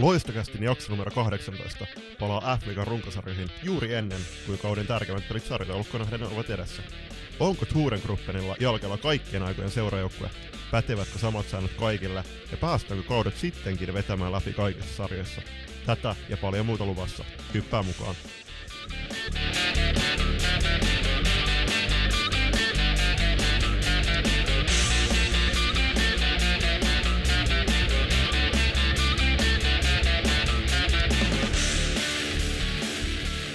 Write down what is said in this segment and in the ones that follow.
Loistokästin jakso numero 18 palaa F-liigan runkosarjoihin juuri ennen kuin kauden tärkeimmät pelit sarjataulukko nähden ovat edessä. Onko Turengruppenilla jalkalla kaikkien aikojen seurajoukkue? Pätevätkö samat säännöt kaikille? Ja päästäänkö kaudet sittenkin vetämään läpi kaikissa sarjoissa? Tätä ja paljon muuta luvassa. Hyppää mukaan.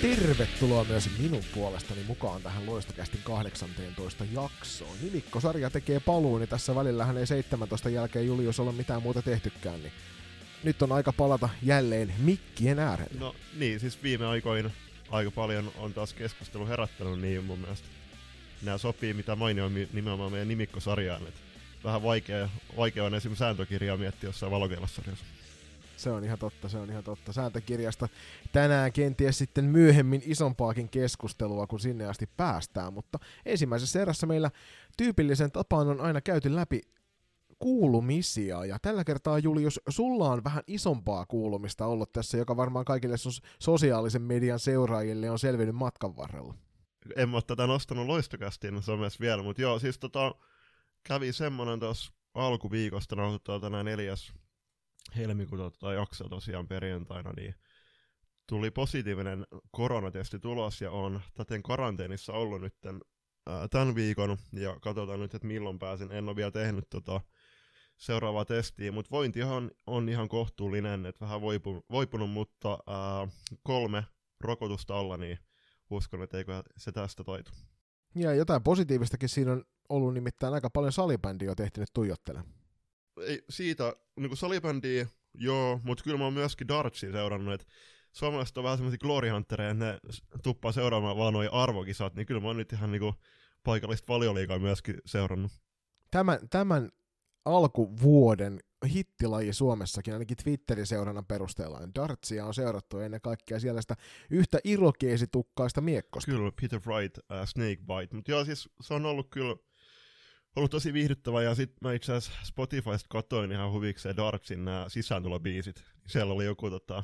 Tervetuloa myös minun puolestani mukaan tähän Loistokästin 18 jaksoon. Nimikko-sarja tekee paluun, niin tässä välillähän ei 17 jälkeen Julius ole mitään muuta tehtykään, niin nyt on aika palata jälleen mikkien äärelle. No niin, siis viime aikoina aika paljon on taas keskustelu herättänyt, niin mun mielestä nämä sopii mitä mainio nimenomaan meidän nimikkosarjaan. Et vähän vaikea, vaikea on esimerkiksi sääntökirjaa miettiä jossain valokeilassarjassa. Se on ihan totta, se on ihan totta. Sääntökirjasta tänään kenties sitten myöhemmin isompaakin keskustelua, kun sinne asti päästään, mutta ensimmäisessä erässä meillä tyypillisen tapaan on aina käyty läpi kuulumisia, ja tällä kertaa Julius, sulla on vähän isompaa kuulumista ollut tässä, joka varmaan kaikille sos- sosiaalisen median seuraajille on selvinnyt matkan varrella. En mä tätä nostanut loistokastiin somessa vielä, mutta joo, siis tota, kävi semmonen tuossa alkuviikosta, nauhoittaa tänään neljäs helmikuuta tota jakso tosiaan perjantaina, niin tuli positiivinen koronatesti tulos ja on täten karanteenissa ollut nyt tämän viikon ja katsotaan nyt, että milloin pääsin. En ole vielä tehnyt tota seuraavaa testiä, mutta vointi on, ihan kohtuullinen, että vähän voipunut, voipunut mutta ää, kolme rokotusta alla, niin uskon, että eikö se tästä taitu. Ja jotain positiivistakin siinä on ollut nimittäin aika paljon salibändiä tehty nyt tuijottelemaan ei, siitä niin salibändiä, joo, mutta kyllä mä oon myöskin dartsia seurannut, että suomalaiset on vähän semmoisia glory huntereja, ne tuppaa seuraamaan vaan noin arvokisat, niin kyllä mä oon nyt ihan niinku paikallista valioliikaa myöskin seurannut. Tämän, tämän alkuvuoden hittilaji Suomessakin, ainakin Twitterin seurannan perusteella, niin dartsia on seurattu ennen kaikkea siellä sitä yhtä irokeesitukkaista miekkosta. Kyllä, Peter Wright, uh, Snakebite, mutta joo siis se on ollut kyllä ollut tosi viihdyttävä, ja sitten mä itse asiassa Spotifysta katsoin ihan huvikseen Dartsin nämä sisääntulobiisit. Siellä oli joku, tota,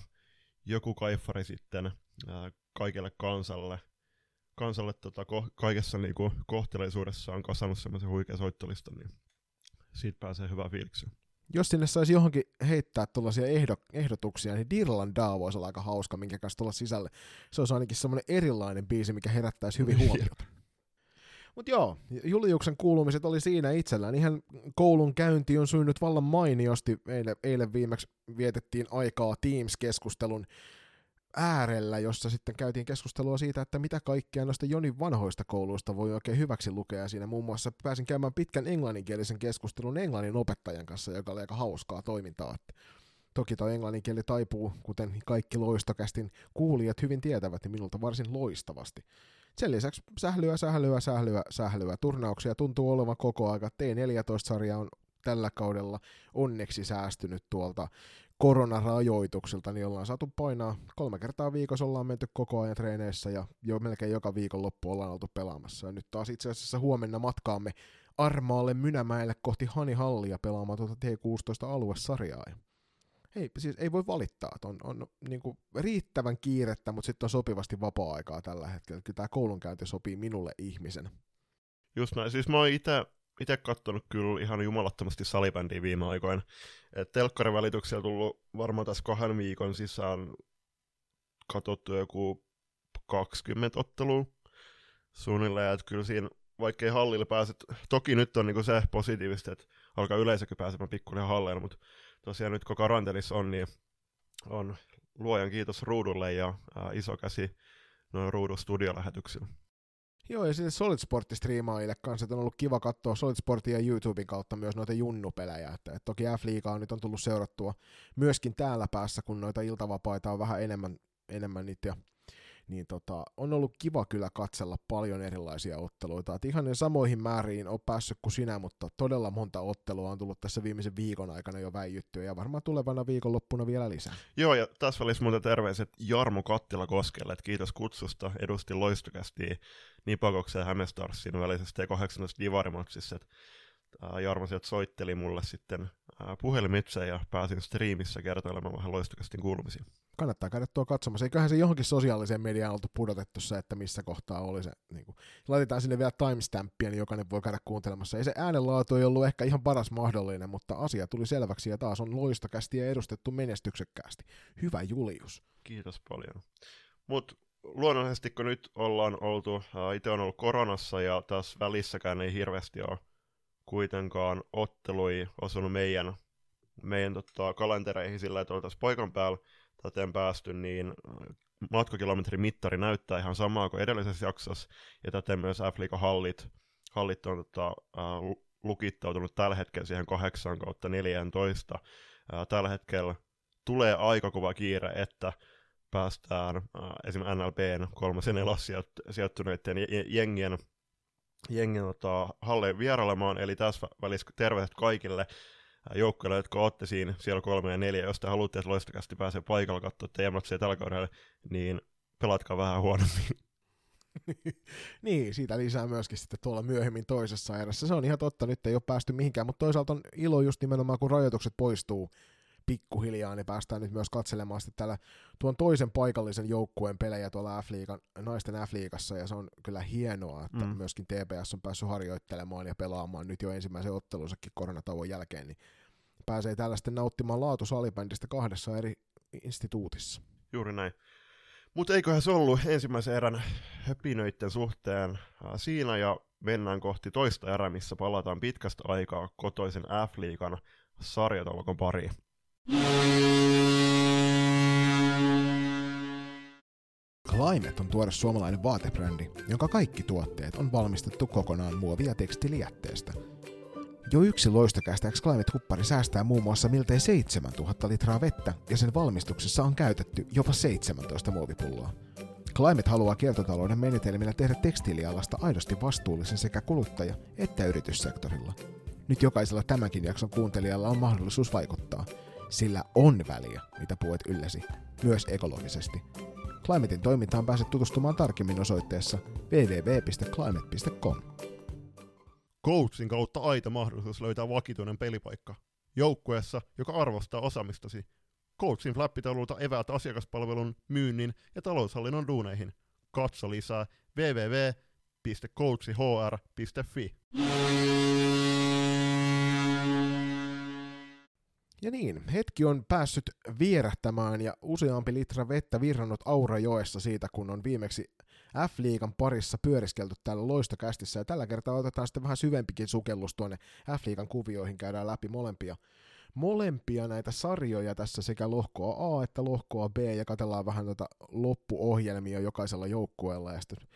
joku kaifari sitten ää, kaikelle kansalle, kansalle tota, ko, kaikessa niinku, kohteleisuudessaan kasannut semmoisen huikean soittolistan, niin siitä pääsee hyvä fiiliksi. Jos sinne saisi johonkin heittää tuollaisia ehdo, ehdotuksia, niin Dirland Dow voisi olla aika hauska, minkä kanssa tulla sisälle. Se olisi ainakin semmoinen erilainen biisi, mikä herättäisi hyvin huomiota. Mutta joo, Juliuksen kuulumiset oli siinä itsellään. Ihan koulun käynti on syynyt vallan mainiosti. Eilen, eilen viimeksi vietettiin aikaa Teams-keskustelun äärellä, jossa sitten käytiin keskustelua siitä, että mitä kaikkea noista Jonin vanhoista kouluista voi oikein hyväksi lukea. Siinä muun muassa pääsin käymään pitkän englanninkielisen keskustelun englannin opettajan kanssa, joka oli aika hauskaa toimintaa. Toki tuo englannin kieli taipuu, kuten kaikki loistokästin kuulijat hyvin tietävät, niin minulta varsin loistavasti. Sen lisäksi sählyä, sählyä, sählyä, sählyä. Turnauksia tuntuu olevan koko aika. T14-sarja on tällä kaudella onneksi säästynyt tuolta koronarajoituksilta, niin ollaan saatu painaa kolme kertaa viikossa, ollaan menty koko ajan treeneissä ja jo melkein joka viikon loppu ollaan oltu pelaamassa. Ja nyt taas itse asiassa huomenna matkaamme Armaalle Mynämäelle kohti Hanihallia pelaamaan tuota T16-aluesarjaa ei, siis ei voi valittaa, että on, on niin kuin riittävän kiirettä, mutta sitten on sopivasti vapaa-aikaa tällä hetkellä. Kyllä tämä koulunkäynti sopii minulle ihmisen. Just näin, siis mä oon itse itse kyllä ihan jumalattomasti salibändiä viime aikoina. Et telkkarin välityksellä tullut varmaan tässä kahden viikon sisään katsottu joku 20 ottelua suunnilleen, että kyllä siinä vaikkei hallille pääset, toki nyt on niinku se positiivista, että alkaa yleisökin pääsemään pikkuinen halleen, mutta tosiaan nyt kun karanteelissa on, niin on luojan kiitos ruudulle ja ää, iso käsi noin ruudun studiolähetyksillä. Joo, ja sitten Solid Sportti striimaajille kanssa, että on ollut kiva katsoa Solid Sportin ja YouTuben kautta myös noita junnupelejä, että, että toki F-liigaa nyt on tullut seurattua myöskin täällä päässä, kun noita iltavapaita on vähän enemmän, enemmän niitä, ja niin tota, on ollut kiva kyllä katsella paljon erilaisia otteluita. Et ihan samoihin määriin on päässyt kuin sinä, mutta todella monta ottelua on tullut tässä viimeisen viikon aikana jo väijyttyä ja varmaan tulevana viikonloppuna vielä lisää. Joo, ja tässä olisi muuten terveiset Jarmo Kattila Koskelle, että kiitos kutsusta, edusti loistokästi Nipakoksen ja Hämestarsin välisestä 18 divarimatsissa, Jarmo sieltä soitteli mulle sitten puhelimitse ja pääsin striimissä kertoilemaan vähän loistokastin kuulumisia. Kannattaa käydä tuo katsomassa. Eiköhän se johonkin sosiaaliseen mediaan oltu pudotettu se, että missä kohtaa oli se. Niin kuin, laitetaan sinne vielä timestampia, niin jokainen voi käydä kuuntelemassa. Ei se äänenlaatu ei ollut ehkä ihan paras mahdollinen, mutta asia tuli selväksi ja taas on loistokästi ja edustettu menestyksekkäästi. Hyvä Julius. Kiitos paljon. Mutta luonnollisesti kun nyt ollaan oltu, itse on ollut koronassa ja tässä välissäkään ei hirveästi ole kuitenkaan ottelui osunut meidän, meidän tota, kalentereihin sillä, että oltaisiin paikan päällä täten päästy, niin matkakilometrimittari näyttää ihan samaa kuin edellisessä jaksossa, ja täten myös f hallit, hallit on tota, äh, lukittautunut tällä hetkellä siihen 8 kautta 14. Äh, tällä hetkellä tulee aika kova kiire, että päästään äh, esimerkiksi NLBn kolmas ja nelos sijoittuneiden jengien, jengien tota, halleen vierailemaan, eli tässä välissä terveiset kaikille joukkueille, jotka olette siinä siellä kolme ja neljä, jos te haluatte, että loistakasti pääsee paikalla katsoa teematsia tällä kaudella, niin pelatkaa vähän huonommin. niin, siitä lisää myöskin sitten tuolla myöhemmin toisessa erässä. Se on ihan totta, nyt ei ole päästy mihinkään, mutta toisaalta on ilo just nimenomaan, kun rajoitukset poistuu, pikkuhiljaa, niin päästään nyt myös katselemaan sitten tällä tuon toisen paikallisen joukkueen pelejä tuolla F-liigan, naisten F-liigassa, ja se on kyllä hienoa, että mm. myöskin TPS on päässyt harjoittelemaan ja pelaamaan nyt jo ensimmäisen ottelunsakin koronatauon jälkeen, niin pääsee tällaisten nauttimaan laatusalibändistä kahdessa eri instituutissa. Juuri näin. Mutta eiköhän se ollut ensimmäisen erän höpinöiden suhteen siinä ja mennään kohti toista erää, missä palataan pitkästä aikaa kotoisen F-liigan sarjatolkon pariin. Climate on tuore suomalainen vaatebrändi, jonka kaikki tuotteet on valmistettu kokonaan muovi- ja tekstilijätteestä. Jo yksi loistokästäks Climate-huppari säästää muun muassa miltei 7000 litraa vettä ja sen valmistuksessa on käytetty jopa 17 muovipulloa. Climate haluaa kiertotalouden menetelmillä tehdä tekstiilialasta aidosti vastuullisen sekä kuluttaja- että yrityssektorilla. Nyt jokaisella tämänkin jakson kuuntelijalla on mahdollisuus vaikuttaa – sillä on väliä, mitä puet ylläsi, myös ekologisesti. Climatein toimintaan pääset tutustumaan tarkemmin osoitteessa www.climate.com. Coachin kautta aita mahdollisuus löytää vakituinen pelipaikka. Joukkueessa, joka arvostaa osaamistasi. Coachin flappitaululta eväät asiakaspalvelun, myynnin ja taloushallinnon duuneihin. Katso lisää www.coachihr.fi. Ja niin, hetki on päässyt vierähtämään ja useampi litra vettä virrannut Aurajoessa siitä, kun on viimeksi F-liigan parissa pyöriskelty täällä loistokästissä. Ja tällä kertaa otetaan sitten vähän syvempikin sukellus tuonne F-liigan kuvioihin, käydään läpi molempia, molempia näitä sarjoja tässä sekä lohkoa A että lohkoa B ja katsellaan vähän tuota loppuohjelmia jokaisella joukkueella ja sitten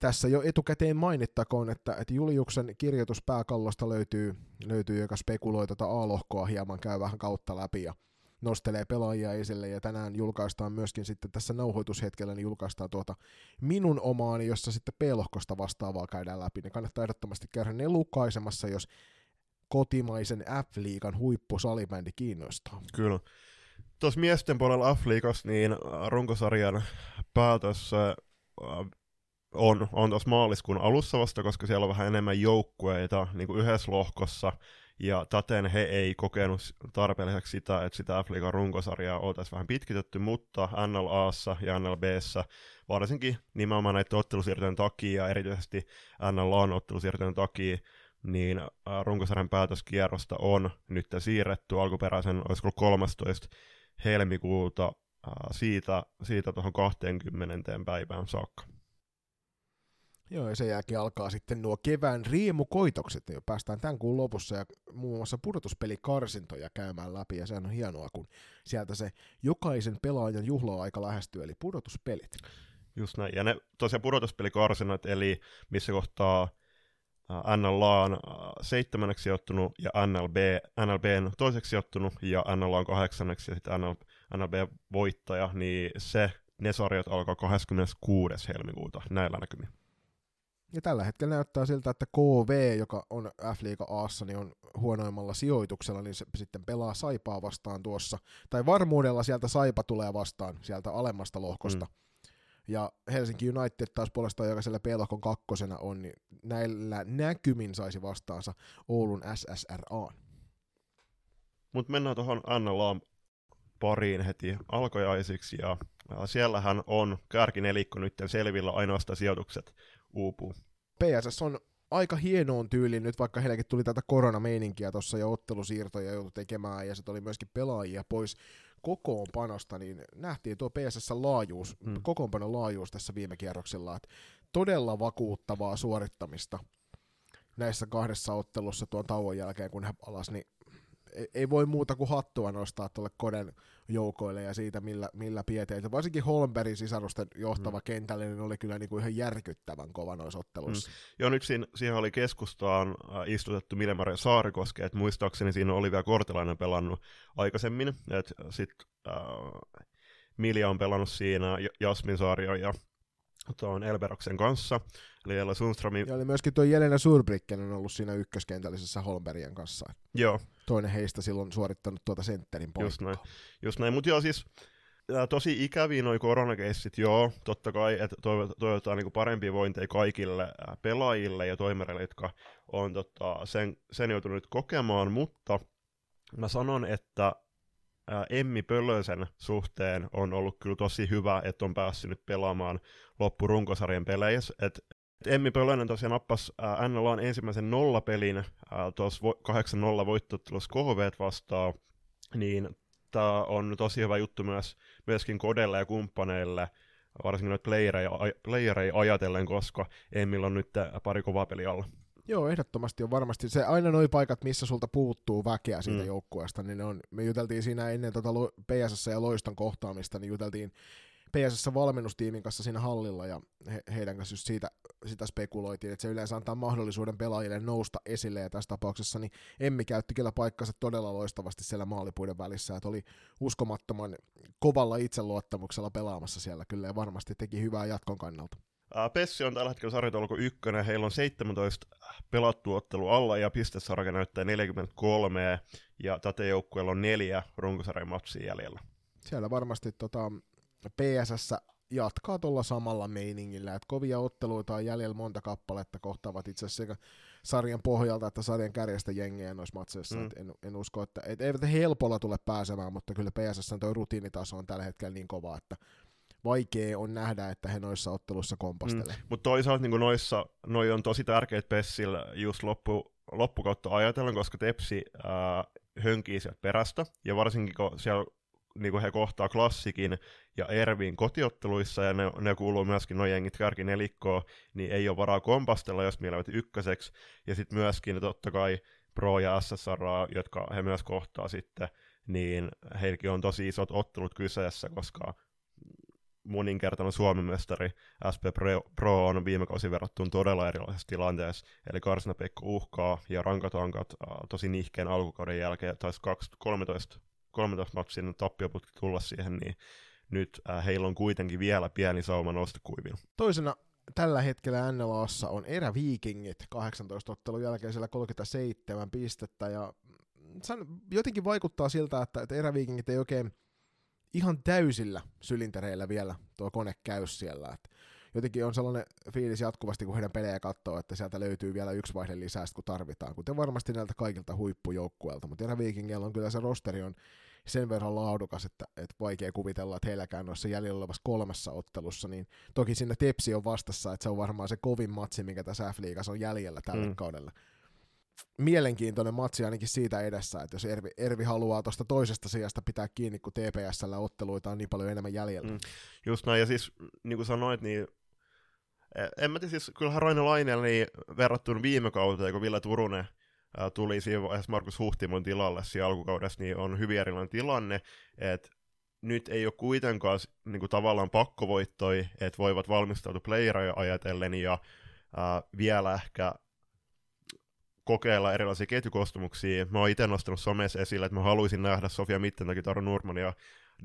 tässä jo etukäteen mainittakoon, että, että Juliuksen kirjoitus pääkallosta löytyy, löytyy joka spekuloi tuota A-lohkoa hieman, käy vähän kautta läpi ja nostelee pelaajia esille, ja tänään julkaistaan myöskin sitten tässä nauhoitushetkellä, niin julkaistaan tuota minun omaani, jossa sitten P-lohkosta vastaavaa käydään läpi, niin kannattaa ehdottomasti käydä ne lukaisemassa, jos kotimaisen F-liigan huippusalibändi kiinnostaa. Kyllä. Tuossa miesten puolella F-liigassa, niin runkosarjan päätös on, on tuossa maaliskuun alussa vasta, koska siellä on vähän enemmän joukkueita niin kuin yhdessä lohkossa, ja täten he ei kokenut tarpeelliseksi sitä, että sitä f runkosarjaa oltaisiin vähän pitkitetty, mutta NLAssa ja NLBssä, varsinkin nimenomaan näiden ottelusiirtojen takia, ja erityisesti NLAn ottelusiirtojen takia, niin runkosarjan päätöskierrosta on nyt siirretty alkuperäisen, olisiko 13. helmikuuta siitä, siitä tuohon 20. päivään saakka. Joo, ja sen jälkeen alkaa sitten nuo kevään riemukoitokset, jo päästään tämän kuun lopussa ja muun muassa pudotuspelikarsintoja käymään läpi, ja sehän on hienoa, kun sieltä se jokaisen pelaajan juhla-aika lähestyy, eli pudotuspelit. Just näin, ja ne tosiaan pudotuspelikarsinnat, eli missä kohtaa NLA on seitsemänneksi sijoittunut ja NLB, NLB toiseksi sijoittunut ja NLA on kahdeksanneksi ja sitten NL, NLB voittaja, niin se, ne sarjat alkaa 26. helmikuuta näillä näkymin. Ja tällä hetkellä näyttää siltä, että KV, joka on F-liiga Aassa, niin on huonoimmalla sijoituksella, niin se sitten pelaa Saipaa vastaan tuossa. Tai varmuudella sieltä Saipa tulee vastaan, sieltä alemmasta lohkosta. Mm. Ja Helsinki United taas puolestaan, joka siellä P-lohkon kakkosena on, niin näillä näkymin saisi vastaansa Oulun SSRA. Mutta mennään tuohon NLA pariin heti alkajaisiksi, ja siellähän on kärkinelikko nyt selvillä ainoastaan sijoitukset uupuu. PSS on aika hienoon tyyliin nyt, vaikka heilläkin tuli tätä koronameininkiä tuossa ja ottelusiirtoja joutui tekemään ja sitten oli myöskin pelaajia pois kokoonpanosta, niin nähtiin tuo PSS laajuus, hmm. kokoonpanon laajuus tässä viime kierroksella, että todella vakuuttavaa suorittamista näissä kahdessa ottelussa tuon tauon jälkeen, kun he alas, niin ei voi muuta kuin hattua nostaa tuolle Koden joukoille ja siitä, millä, millä pieteitä. Varsinkin Holmbergin sisarusten johtava mm. kentällinen oli kyllä niinku ihan järkyttävän kova noissa otteluissa. Mm. Joo, nyt siinä, siihen oli keskustaan äh, istutettu Milemare Saarikoske, että muistaakseni siinä oli vielä Kortelainen pelannut aikaisemmin, että sitten äh, Milja on pelannut siinä, Jasmin Saario ja tuon Elberoksen kanssa, eli Ella Sundströmin... Ja oli myöskin tuo Jelena Surbricken on ollut siinä ykköskentällisessä Holmbergien kanssa. Joo. Toinen heistä silloin suorittanut tuota sentterin poikkaa. Just näin, just näin. mutta joo siis tosi ikäviä noi koronakeissit, joo, totta kai, että toivotaan niinku parempia vointeja kaikille pelaajille ja toimereille, jotka on tota, sen, sen joutunut kokemaan, mutta mä sanon, että Emmi Pölösen suhteen on ollut kyllä tosi hyvä, että on päässyt nyt pelaamaan loppurunkosarjan peleissä. Et Emmi Pölönen tosiaan nappasi NLAn ensimmäisen nollapelin tuossa 8-0 voittottelussa KHV vastaan, niin tämä on tosi hyvä juttu myös, myöskin kodelle ja kumppaneille, varsinkin noita playereja, playereja ajatellen, koska Emmillä on nyt pari kovaa peliä alla. Joo, ehdottomasti on varmasti. Se aina noi paikat, missä sulta puuttuu väkeä siitä mm. joukkueesta, niin ne on, me juteltiin siinä ennen tota PSS ja Loiston kohtaamista, niin juteltiin PSS valmennustiimin kanssa siinä hallilla ja he, heidän kanssa just siitä sitä spekuloitiin, että se yleensä antaa mahdollisuuden pelaajille nousta esille ja tässä tapauksessa niin Emmi käytti kyllä paikkansa todella loistavasti siellä maalipuiden välissä, että oli uskomattoman kovalla itseluottamuksella pelaamassa siellä kyllä ja varmasti teki hyvää jatkon kannalta. Pessi on tällä hetkellä sarjataulukko ykkönen, heillä on 17 pelattu ottelu alla ja pistesarja näyttää 43 ja tätä joukkueella on neljä runkosarjan matsia jäljellä. Siellä varmasti tota, PSS jatkaa tuolla samalla meiningillä, että kovia otteluita on jäljellä monta kappaletta kohtaavat itse asiassa sekä sarjan pohjalta että sarjan kärjestä jengejä noissa matseissa. Mm. En, en, usko, että et, eivät helpolla tule pääsemään, mutta kyllä PSS tuo rutiinitaso on tällä hetkellä niin kova, että vaikea on nähdä, että he noissa otteluissa kompastelee. Mm. Mutta toisaalta niin noissa, noi on tosi tärkeät Pessillä just loppu, loppukautta ajatellen, koska Tepsi ää, hönkii sieltä perästä, ja varsinkin kun siellä niin kuin he kohtaa klassikin ja Ervin kotiotteluissa, ja ne, ne kuuluu myöskin noin jengit nelikkoon, niin ei ole varaa kompastella, jos mielevät ykköseksi, ja sitten myöskin totta kai Pro ja SSR, jotka he myös kohtaa sitten, niin heilläkin on tosi isot ottelut kyseessä, koska moninkertainen Suomen mestari SP Pro on viime kausi verrattuna todella erilaisessa tilanteessa, eli Karsina Pekko uhkaa ja rankatankat äh, tosi nihkeen alkukauden jälkeen, taisi 13, 13 matsin tappioputki tulla siihen, niin nyt äh, heillä on kuitenkin vielä pieni sauma nostokuivilla. Toisena tällä hetkellä NLAssa on eräviikingit 18 ottelun jälkeen siellä 37 pistettä ja jotenkin vaikuttaa siltä, että, että eräviikingit ei oikein ihan täysillä sylintereillä vielä tuo kone käy siellä. Et jotenkin on sellainen fiilis jatkuvasti, kun heidän pelejä katsoo, että sieltä löytyy vielä yksi vaihe lisää, kun tarvitaan, kuten varmasti näiltä kaikilta huippujoukkueilta, mutta Erä Vikingillä on kyllä se rosteri on sen verran laadukas, että, että vaikea kuvitella, että heilläkään noissa jäljellä olevassa kolmessa ottelussa, niin toki sinne Tepsi on vastassa, että se on varmaan se kovin matsi, mikä tässä F-liigassa on jäljellä tällä mm. kaudella mielenkiintoinen matsi ainakin siitä edessä, että jos Ervi, Ervi haluaa tuosta toisesta sijasta pitää kiinni, kun TPSllä otteluita on niin paljon enemmän jäljellä. Mm, just näin, ja siis niin kuin sanoit, niin en mä tiedä, siis kyllähän Raine Lainel niin verrattuna viime kauteen, kun Ville Turunen tuli siinä vaiheessa Markus Huhtimon tilalle siinä alkukaudessa, niin on hyvin erilainen tilanne, että nyt ei ole kuitenkaan niin kuin tavallaan pakkovoittoi, että voivat valmistautua playeria ajatellen ja ää, vielä ehkä kokeilla erilaisia ketjukostumuksia. Mä oon itse nostanut somessa esille, että mä haluaisin nähdä Sofia Mittentakin, Taru Nurman ja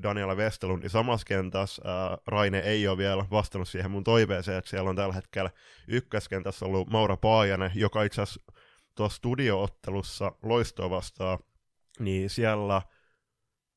Daniela Westelundin samassa kentässä. Ää, Raine ei ole vielä vastannut siihen mun toiveeseen, että siellä on tällä hetkellä ykköskentässä ollut Maura Paajanen, joka itse asiassa tuossa studioottelussa loistoa vastaan, niin siellä,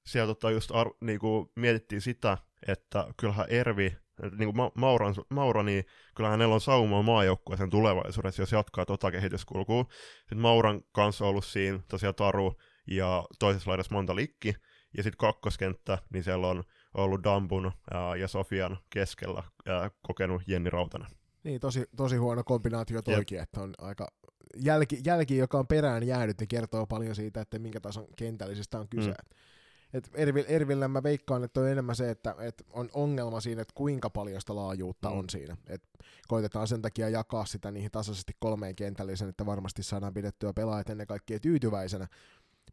siellä tota just ar- niinku mietittiin sitä, että kyllähän Ervi niin kuin Mauran, Maura, niin kyllähän hänellä on sauma maajoukkueeseen tulevaisuudessa, jos jatkaa tota kehityskulkua. Sitten Mauran kanssa on ollut siinä tosiaan Taru ja toisessa laidassa monta likki, ja sitten kakkoskenttä, niin siellä on ollut Dambun ää, ja Sofian keskellä ää, kokenut Jenni Rautanen. Niin, tosi, tosi huono kombinaatio toikin, että on aika jälki, jälki, joka on perään jäänyt, niin kertoo paljon siitä, että minkä tason kentällisestä on kyse. Mm. Et Ervil, Ervillä mä veikkaan, että on enemmän se, että, että on ongelma siinä, että kuinka paljon sitä laajuutta mm. on siinä. Et koitetaan sen takia jakaa sitä niihin tasaisesti kolmeen kentällisen, että varmasti saadaan pidettyä pelaajat ennen kaikkea tyytyväisenä.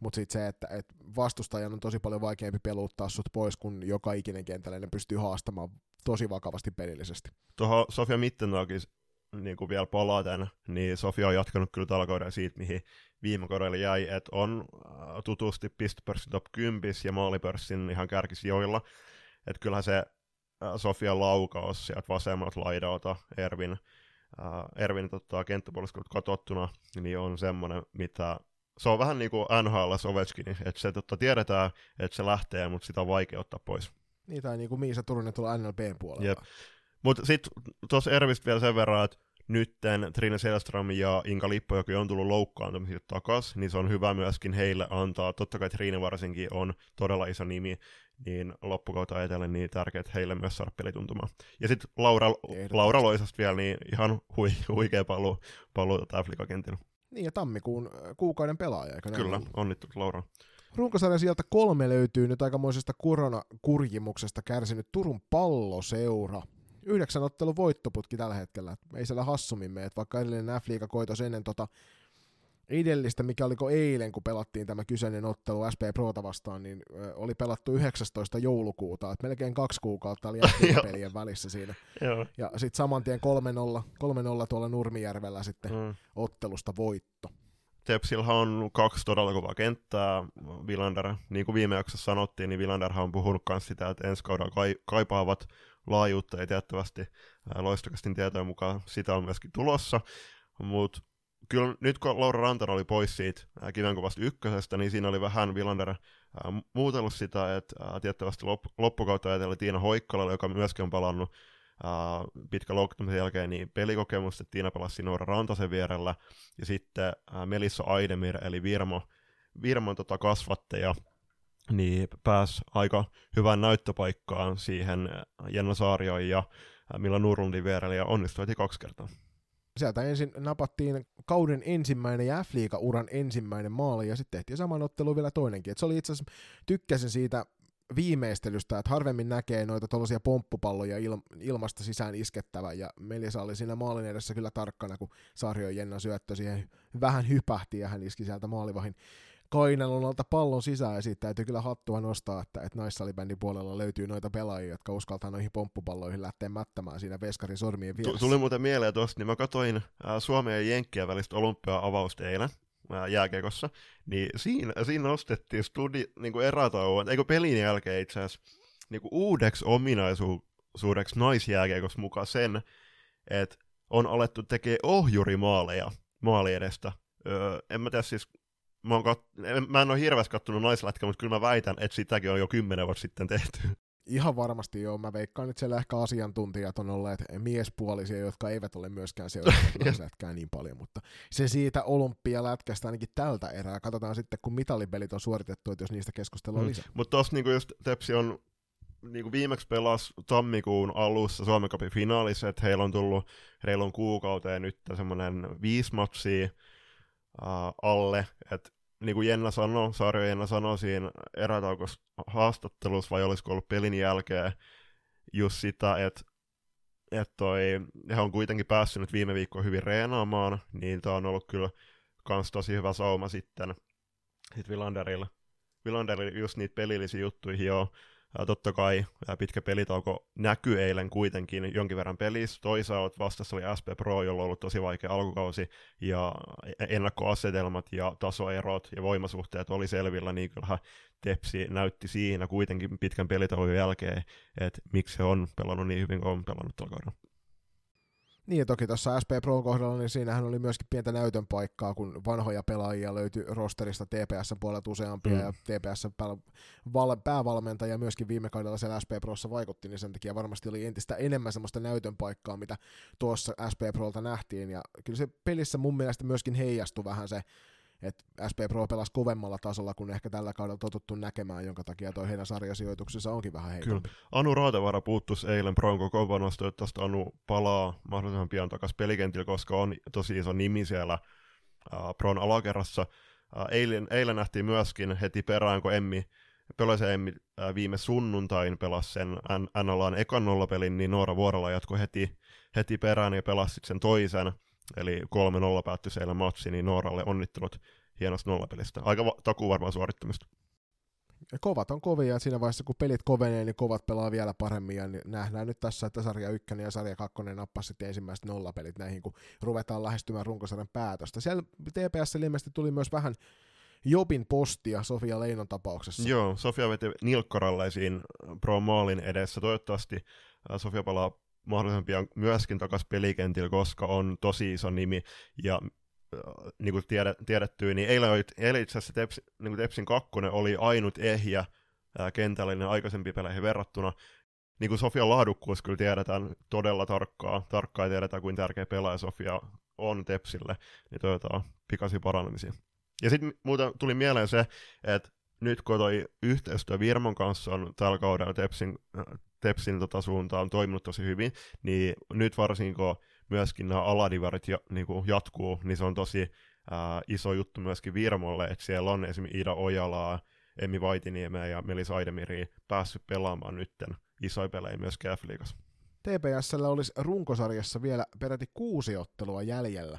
Mutta sitten se, että, että vastustajan on tosi paljon vaikeampi peluttaa sut pois, kun joka ikinen kentällinen pystyy haastamaan tosi vakavasti pelillisesti. Tuohon Sofia Mittentagin niin kuin vielä palaten, niin Sofia on jatkanut kyllä tällä kaudella siitä, mihin viime kaudella jäi, että on äh, tutusti pistopörssin top 10 ja maalipörssin ihan kärkisijoilla. Että kyllähän se äh, Sofian laukaus sieltä vasemmalta laidalta Ervin, äh, Ervin tota, kenttäpuolesta katsottuna, niin on semmoinen, mitä se on vähän niin kuin NHL Ovechkin, että se totta, tiedetään, että se lähtee, mutta sitä on vaikea ottaa pois. Niin, tai niin kuin Miisa Turunen tuolla NLBn puolella. Jep. Mutta sitten tuossa Ervistä vielä sen verran, että nytten Trine Selström ja Inka Lippojoki on tullut loukkaantumisia takaisin, niin se on hyvä myöskin heille antaa. Totta kai Trine varsinkin on todella iso nimi, niin loppukautta ajatellen niin tärkeää heille myös saada pelituntumaan. Ja sitten Laura, Laura Loisasta vielä, niin ihan hui, huikea paluu, paluu tätä Afrikakentillä. Niin ja tammikuun kuukauden pelaaja, eikö Kyllä, onnittelut Laura. Runkosarjan sieltä kolme löytyy nyt aikamoisesta koronakurjimuksesta kärsinyt Turun palloseura – yhdeksän ottelun voittoputki tällä hetkellä. Ei siellä hassummin mene, vaikka edellinen F-liiga koitos ennen tota edellistä, mikä oliko eilen, kun pelattiin tämä kyseinen ottelu SP Prota vastaan, niin oli pelattu 19. joulukuuta, että melkein kaksi kuukautta oli pelien välissä siinä. ja sitten saman tien 3-0, 3-0 tuolla Nurmijärvellä sitten mm. ottelusta voitto. Tepsilhan on kaksi todella kovaa kenttää. Villander, niin kuin viime jaksossa sanottiin, niin Villanderhan on puhunut myös sitä, että ensi kaudella kaipaavat laajuutta ei tiettävästi loistokastin tietojen mukaan sitä on myöskin tulossa, mutta kyllä nyt kun Laura Rantanen oli pois siitä kivenkuvasta ykkösestä, niin siinä oli vähän Villander muutellut sitä, että tiettävästi lop, loppukautta ajatellen Tiina Hoikkala, joka myöskin on palannut Uh, pitkä loukkaantumisen jälkeen niin pelikokemusta, että Tiina pelasi Noora Rantasen vierellä, ja sitten uh, Melissa Aidemir, eli Virmo, Virmon tota, kasvattaja, niin pääsi aika hyvään näyttöpaikkaan siihen Jenna Saarioon ja Milla Nurlundin vierelle ja onnistui kaksi kertaa. Sieltä ensin napattiin kauden ensimmäinen ja f uran ensimmäinen maali ja sitten tehtiin saman ottelu vielä toinenkin. Et se oli itse asiassa, tykkäsin siitä viimeistelystä, että harvemmin näkee noita tuollaisia pomppupalloja il- ilmasta sisään iskettävä, ja Melisa oli siinä maalin edessä kyllä tarkkana, kun Sarjo Jenna syöttö siihen vähän hypähti, ja hän iski sieltä maalivahin kainalon alta pallon sisään, ja siitä täytyy kyllä hattua nostaa, että, että naissalibändin puolella löytyy noita pelaajia, jotka uskaltaa noihin pomppupalloihin lähteä mättämään siinä veskarin sormien vieressä. Tuli muuten mieleen tuosta, niin mä katsoin äh, Suomen ja Jenkkien välistä olympia-avausta eilen, äh, jääkekossa, niin siinä, siinä nostettiin studi, niin kuin erätauon, eikö pelin jälkeen itse asiassa, niin kuin uudeksi ominaisuudeksi naisjääkekossa mukaan sen, että on alettu tekemään ohjurimaaleja maali edestä. Öö, en mä tiedä siis mä, oon kat- en, mä en ole hirveästi kattonut naislätkää, mutta kyllä mä väitän, että sitäkin on jo kymmenen vuotta sitten tehty. Ihan varmasti joo. Mä veikkaan, että siellä ehkä asiantuntijat on olleet miespuolisia, jotka eivät ole myöskään seuranneet naislätkää niin paljon, mutta se siitä olympialätkästä ainakin tältä erää. Katsotaan sitten, kun mitalipelit on suoritettu, että jos niistä keskustellaan mm. lisää. Mutta tuossa niinku just Tepsi on niinku viimeksi pelas tammikuun alussa Suomen Cupin finaalissa, että heillä on tullut reilun kuukauteen nyt semmoinen viisi matsia uh, alle, että niin kuin Jenna sanoi, Sarjo Jenna sanoi siinä erätaukossa haastattelussa, vai olisiko ollut pelin jälkeen, just sitä, että että toi, he on kuitenkin päässyt nyt viime viikkoon hyvin reenaamaan, niin tämä on ollut kyllä kans tosi hyvä sauma sitten sit Villanderille. Villanderille just niitä pelillisiä juttuja, joo, totta kai pitkä pelitauko näkyy eilen kuitenkin jonkin verran pelissä. Toisaalta vastassa oli SP Pro, jolla on ollut tosi vaikea alkukausi, ja ennakkoasetelmat ja tasoerot ja voimasuhteet oli selvillä, niin kyllähän Tepsi näytti siinä kuitenkin pitkän pelitauon jälkeen, että miksi se on pelannut niin hyvin kuin on pelannut tällä kaudella. Niin ja toki tuossa SP Pro kohdalla, niin siinähän oli myöskin pientä näytön paikkaa, kun vanhoja pelaajia löytyi rosterista TPS puolelta useampia, mm. ja TPS päävalmentaja myöskin viime kaudella siellä SP Prossa vaikutti, niin sen takia varmasti oli entistä enemmän semmoista näytön paikkaa, mitä tuossa SP Prolta nähtiin, ja kyllä se pelissä mun mielestä myöskin heijastui vähän se, Et SP Pro pelasi kovemmalla tasolla kuin ehkä tällä kaudella totuttu näkemään, jonka takia toi heidän sarjasijoituksensa onkin vähän heikompi. Kyllä. Anu Raatavara puuttus eilen Pron kokoonpanosta, toivottavasti Anu palaa mahdollisimman pian takaisin pelikentillä, koska on tosi iso nimi siellä uh, Pron alakerrassa. Uh, eilen, eilen nähtiin myöskin heti perään, kun Emmi pelasi Emmi uh, viime sunnuntain pelasi sen NLAn ekan nollapelin, niin Noora Vuorola jatkoi heti, heti perään ja pelasi sen toisen, eli 3-0 päättyi siellä matsi, niin Nooralle onnittelut hienosta nollapelistä. Aika va- takuu varmaan suorittamista. Ja kovat on kovia, ja siinä vaiheessa kun pelit kovenee, niin kovat pelaa vielä paremmin, ja nähdään nyt tässä, että sarja 1 ja sarja 2 nappasi sitten ensimmäiset nollapelit näihin, kun ruvetaan lähestymään runkosarjan päätöstä. Siellä TPS ilmeisesti tuli myös vähän Jobin postia Sofia Leinon tapauksessa. Joo, Sofia veti nilkkaralleisiin Pro Maalin edessä. Toivottavasti Sofia palaa mahdollisimman pian myöskin takaisin pelikentillä, koska on tosi iso nimi, ja niin kuin tiedetty, niin eilen, oli, eilen itse asiassa Teps, niin kuin Tepsin kakkonen oli ainut ehjä ää, kentällinen aikaisempiin peleihin verrattuna. Niin kuin Sofian laadukkuus kyllä tiedetään todella tarkkaa, tarkkaa tiedetään, kuin tärkeä pelaaja Sofia on Tepsille, niin toivotaan pikaisia paranemisia. Ja sitten muuten tuli mieleen se, että nyt kun toi yhteistyö Virmon kanssa on tällä kaudella Tepsin, Tepsin tota suuntaan toiminut tosi hyvin, niin nyt varsinkin kun myöskin nämä aladivarit ja, niin kuin jatkuu, niin se on tosi ää, iso juttu myöskin Virmolle, että siellä on esimerkiksi Ida Ojalaa, Emmi Vaitiniemeä ja Melis Aidemiri päässyt pelaamaan nytten isoja pelejä myös F-liigassa. TPSllä olisi runkosarjassa vielä peräti kuusi ottelua jäljellä.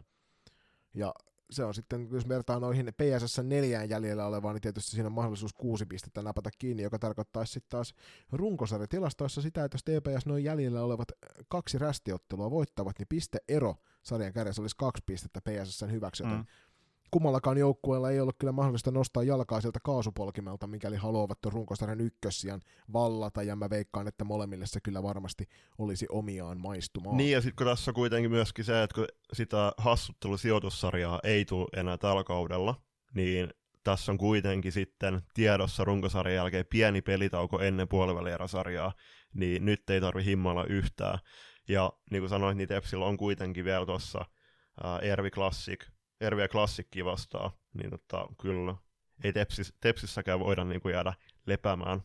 Ja se on sitten, jos vertaa noihin PSS neljään jäljellä olevaan, niin tietysti siinä on mahdollisuus kuusi pistettä napata kiinni, joka tarkoittaisi sitten taas runkosarjatilastoissa sitä, että jos TPS noin jäljellä olevat kaksi rästiottelua voittavat, niin pisteero sarjan kärjessä olisi kaksi pistettä PSSn hyväksi, joten mm kummallakaan joukkueella ei ollut kyllä mahdollista nostaa jalkaa sieltä kaasupolkimelta, mikäli haluavat tuon runkosarjan ykkössian vallata, ja mä veikkaan, että molemmille se kyllä varmasti olisi omiaan maistumaan. Niin, ja sitten kun tässä on kuitenkin myöskin se, että kun sitä hassuttelusijoitussarjaa ei tule enää tällä kaudella, niin tässä on kuitenkin sitten tiedossa runkosarjan jälkeen pieni pelitauko ennen puolivälierasarjaa, niin nyt ei tarvi himmalla yhtään. Ja niin kuin sanoit, niin Tepsillä on kuitenkin vielä tuossa Ervi Classic Erviä klassikki vastaan, niin tota, kyllä ei tepsis, Tepsissäkään voida niin kuin jäädä lepäämään.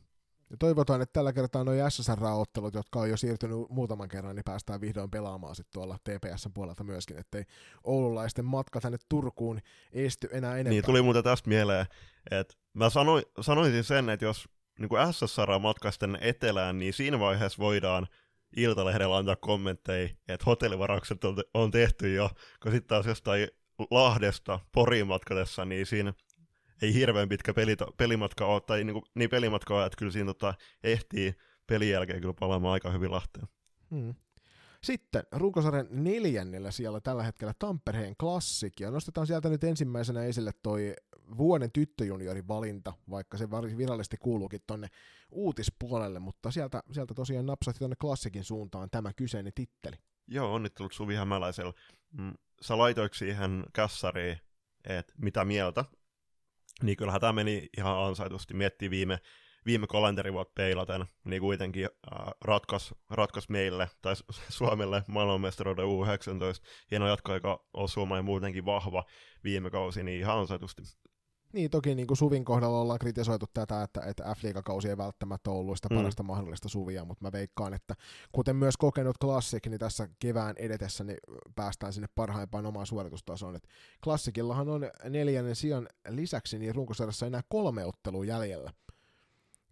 Ja toivotaan, että tällä kertaa nuo SSR-ottelut, jotka on jo siirtynyt muutaman kerran, niin päästään vihdoin pelaamaan sitten tuolla TPSn puolelta myöskin, ettei oululaisten matka tänne Turkuun esty enää enempää. Niin, tuli muuten tästä mieleen, että mä sanoin, sanoisin sen, että jos niin SSR matkaa tänne etelään, niin siinä vaiheessa voidaan Iltalehdellä antaa kommentteja, että hotellivaraukset on, on tehty jo, kun sitten taas jostain Lahdesta Poriin matkatessa, niin siinä ei hirveän pitkä pelito, pelimatka ole, tai niin, kuin, niin pelimatka ole, että kyllä siinä tota, ehtii pelin jälkeen kyllä palaamaan aika hyvin Lahteen. Hmm. Sitten runkosarjan neljännellä siellä tällä hetkellä Tampereen klassik, ja nostetaan sieltä nyt ensimmäisenä esille toi vuoden tyttöjuniorin valinta, vaikka se virallisesti kuuluukin tonne uutispuolelle, mutta sieltä, sieltä tosiaan napsahti tonne klassikin suuntaan tämä kyseinen titteli. Joo, onnittelut Suvi Hämäläisellä. Sä laitoit siihen kässariin, että mitä mieltä, niin kyllähän tämä meni ihan ansaitusti. Miettii viime, viime kalenterivuotta peilaten, niin kuitenkin äh, ratkas, ratkas meille, tai Suomelle maailmanmestaruuden U19. Hieno jatkoaika osuma ja muutenkin vahva viime kausi, niin ihan ansaitusti. Niin, toki niin kuin Suvin kohdalla ollaan kritisoitu tätä, että, että F-liigakausi ei välttämättä ollut sitä mm. parasta mm. mahdollista Suvia, mutta mä veikkaan, että kuten myös kokenut Classic, niin tässä kevään edetessä niin päästään sinne parhaimpaan omaan suoritustasoon. Et Classicillahan on neljännen sijan lisäksi niin runkosarjassa enää kolme ottelua jäljellä.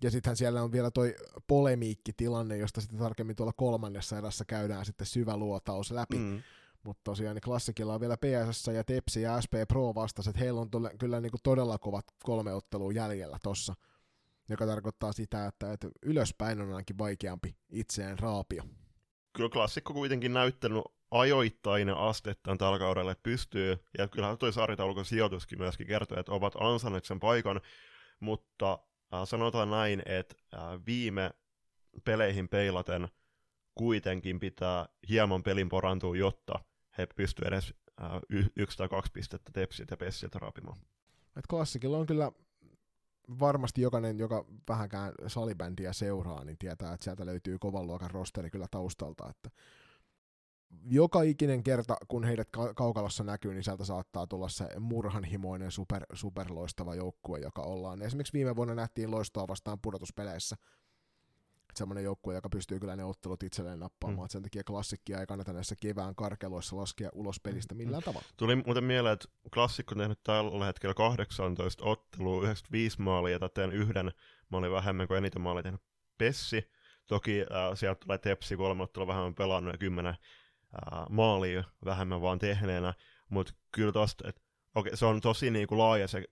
Ja sittenhän siellä on vielä toi polemiikkitilanne, josta sitten tarkemmin tuolla kolmannessa erässä käydään sitten syvä luotaus läpi. Mm mutta tosiaan niin klassikilla on vielä PSS ja Tepsi ja SP Pro vastaiset. Heillä on tole, kyllä niin kuin todella kovat kolme ottelua jäljellä tossa, joka tarkoittaa sitä, että, että ylöspäin on ainakin vaikeampi itseään raapio. Kyllä klassikko kuitenkin näyttänyt ajoittain astettaan tällä kaudella, pystyy, ja kyllähän toi sarjataulukon sijoituskin myöskin kertoo, että ovat ansainneet sen paikan, mutta äh, sanotaan näin, että äh, viime peleihin peilaten kuitenkin pitää hieman pelin porantua, jotta he pystyvät edes yksi tai kaksi pistettä tepsiltä ja pessiltä raapimaan. Et klassikilla on kyllä varmasti jokainen, joka vähänkään salibändiä seuraa, niin tietää, että sieltä löytyy kovan luokan rosteri kyllä taustalta, että joka ikinen kerta, kun heidät ka- kaukalossa näkyy, niin sieltä saattaa tulla se murhanhimoinen super, superloistava joukkue, joka ollaan. Esimerkiksi viime vuonna nähtiin loistoa vastaan pudotuspeleissä. Semmoinen joukkue, joka pystyy kyllä ne ottelut itselleen nappaamaan. Mm. Sen takia klassikkia ei kannata näissä kevään karkeloissa laskea ulos pelistä millään tavalla. Tuli muuten mieleen, että klassikko on tehnyt tällä hetkellä 18 ottelua, 95 maalia, ja täten yhden maalin vähemmän kuin eniten maalia tehnyt Pessi. Toki äh, sieltä tulee Tepsi kolme ottelua vähemmän pelannut ja kymmenen äh, maalia vähemmän vaan tehneenä, mutta kyllä tosta, että okei, se on tosi niinku laaja se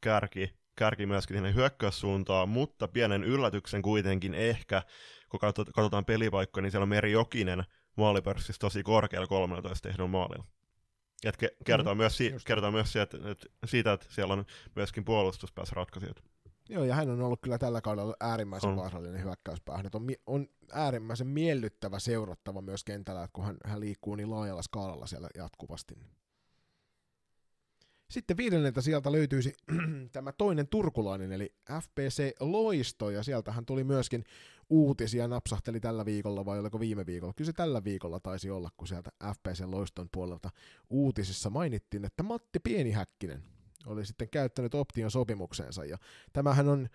kärki, kärki myöskin sinne hyökkäyssuuntaan, mutta pienen yllätyksen kuitenkin ehkä, kun katsotaan pelipaikkoja, niin siellä on Meri Jokinen maalipörssissä tosi korkealla 13 tehnyt maalilla. Et ke- kertoo, mm, myös si- kertoo myös siitä, että, että, siitä, että siellä on myöskin puolustuspäässä ratkaisijat. Joo, ja hän on ollut kyllä tällä kaudella äärimmäisen on. vaarallinen hyökkäyspäähän. On, on äärimmäisen miellyttävä seurattava myös kentällä, kun hän, hän liikkuu niin laajalla skaalalla siellä jatkuvasti. Sitten viidenneltä sieltä löytyisi tämä toinen turkulainen, eli FPC Loisto, ja sieltähän tuli myöskin uutisia, napsahteli tällä viikolla vai oliko viime viikolla? Kyllä se tällä viikolla taisi olla, kun sieltä FPC Loiston puolelta uutisissa mainittiin, että Matti Pienihäkkinen oli sitten käyttänyt option sopimuksensa, ja tämähän on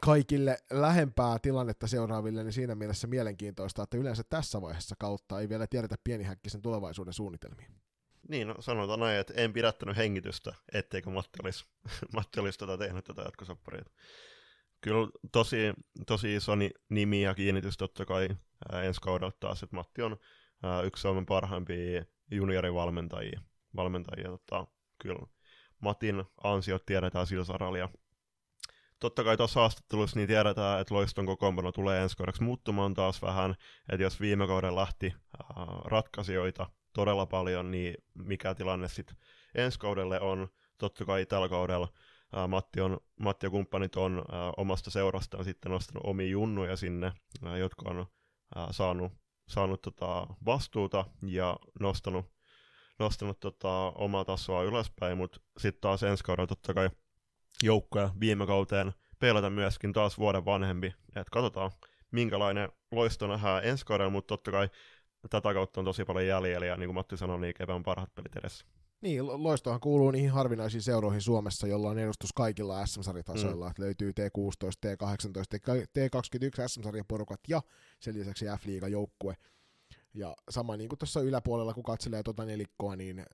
kaikille lähempää tilannetta seuraaville, niin siinä mielessä mielenkiintoista, että yleensä tässä vaiheessa kautta ei vielä tiedetä Pienihäkkisen tulevaisuuden suunnitelmia. Niin, no sanotaan näin, että en pidättänyt hengitystä, etteikö Matti olisi, Matti olisi tätä tehnyt tätä jatkosopparia. Kyllä tosi, tosi iso nimi ja kiinnitys totta kai ää, ensi kaudella taas, että Matti on ää, yksi Suomen parhaimpia juniorivalmentajia. Valmentajia, tota, kyllä Matin ansiot tiedetään sillä saralla. Ja totta kai tuossa haastattelussa niin tiedetään, että loiston kokoonpano tulee ensi kaudeksi muuttumaan taas vähän, että jos viime kauden lähti ää, ratkaisijoita todella paljon, niin mikä tilanne sitten ensi kaudelle on. Totta kai tällä kaudella ää, Matti, on, Matti ja kumppanit on ää, omasta seurastaan sitten nostanut omia junnuja sinne, ää, jotka on ää, saanut, saanut tota vastuuta ja nostanut, nostanut tota omaa tasoa ylöspäin, mutta sitten taas ensi kaudella totta kai joukkoja viime kauteen pelata myöskin taas vuoden vanhempi, että katsotaan minkälainen loisto nähdään ensi kaudella, mutta totta kai tätä kautta on tosi paljon jäljellä, ja niin kuin Matti sanoi, niin kevään parhaat pelit edessä. Niin, Loistohan kuuluu niihin harvinaisiin seuroihin Suomessa, jolla on edustus kaikilla SM-sarjatasoilla. Mm. Löytyy T16, T18, T21 SM-sarjaporukat ja sen lisäksi F-liiga joukkue. Ja sama niin kuin tuossa yläpuolella, kun katselee tuota nelikkoa, niin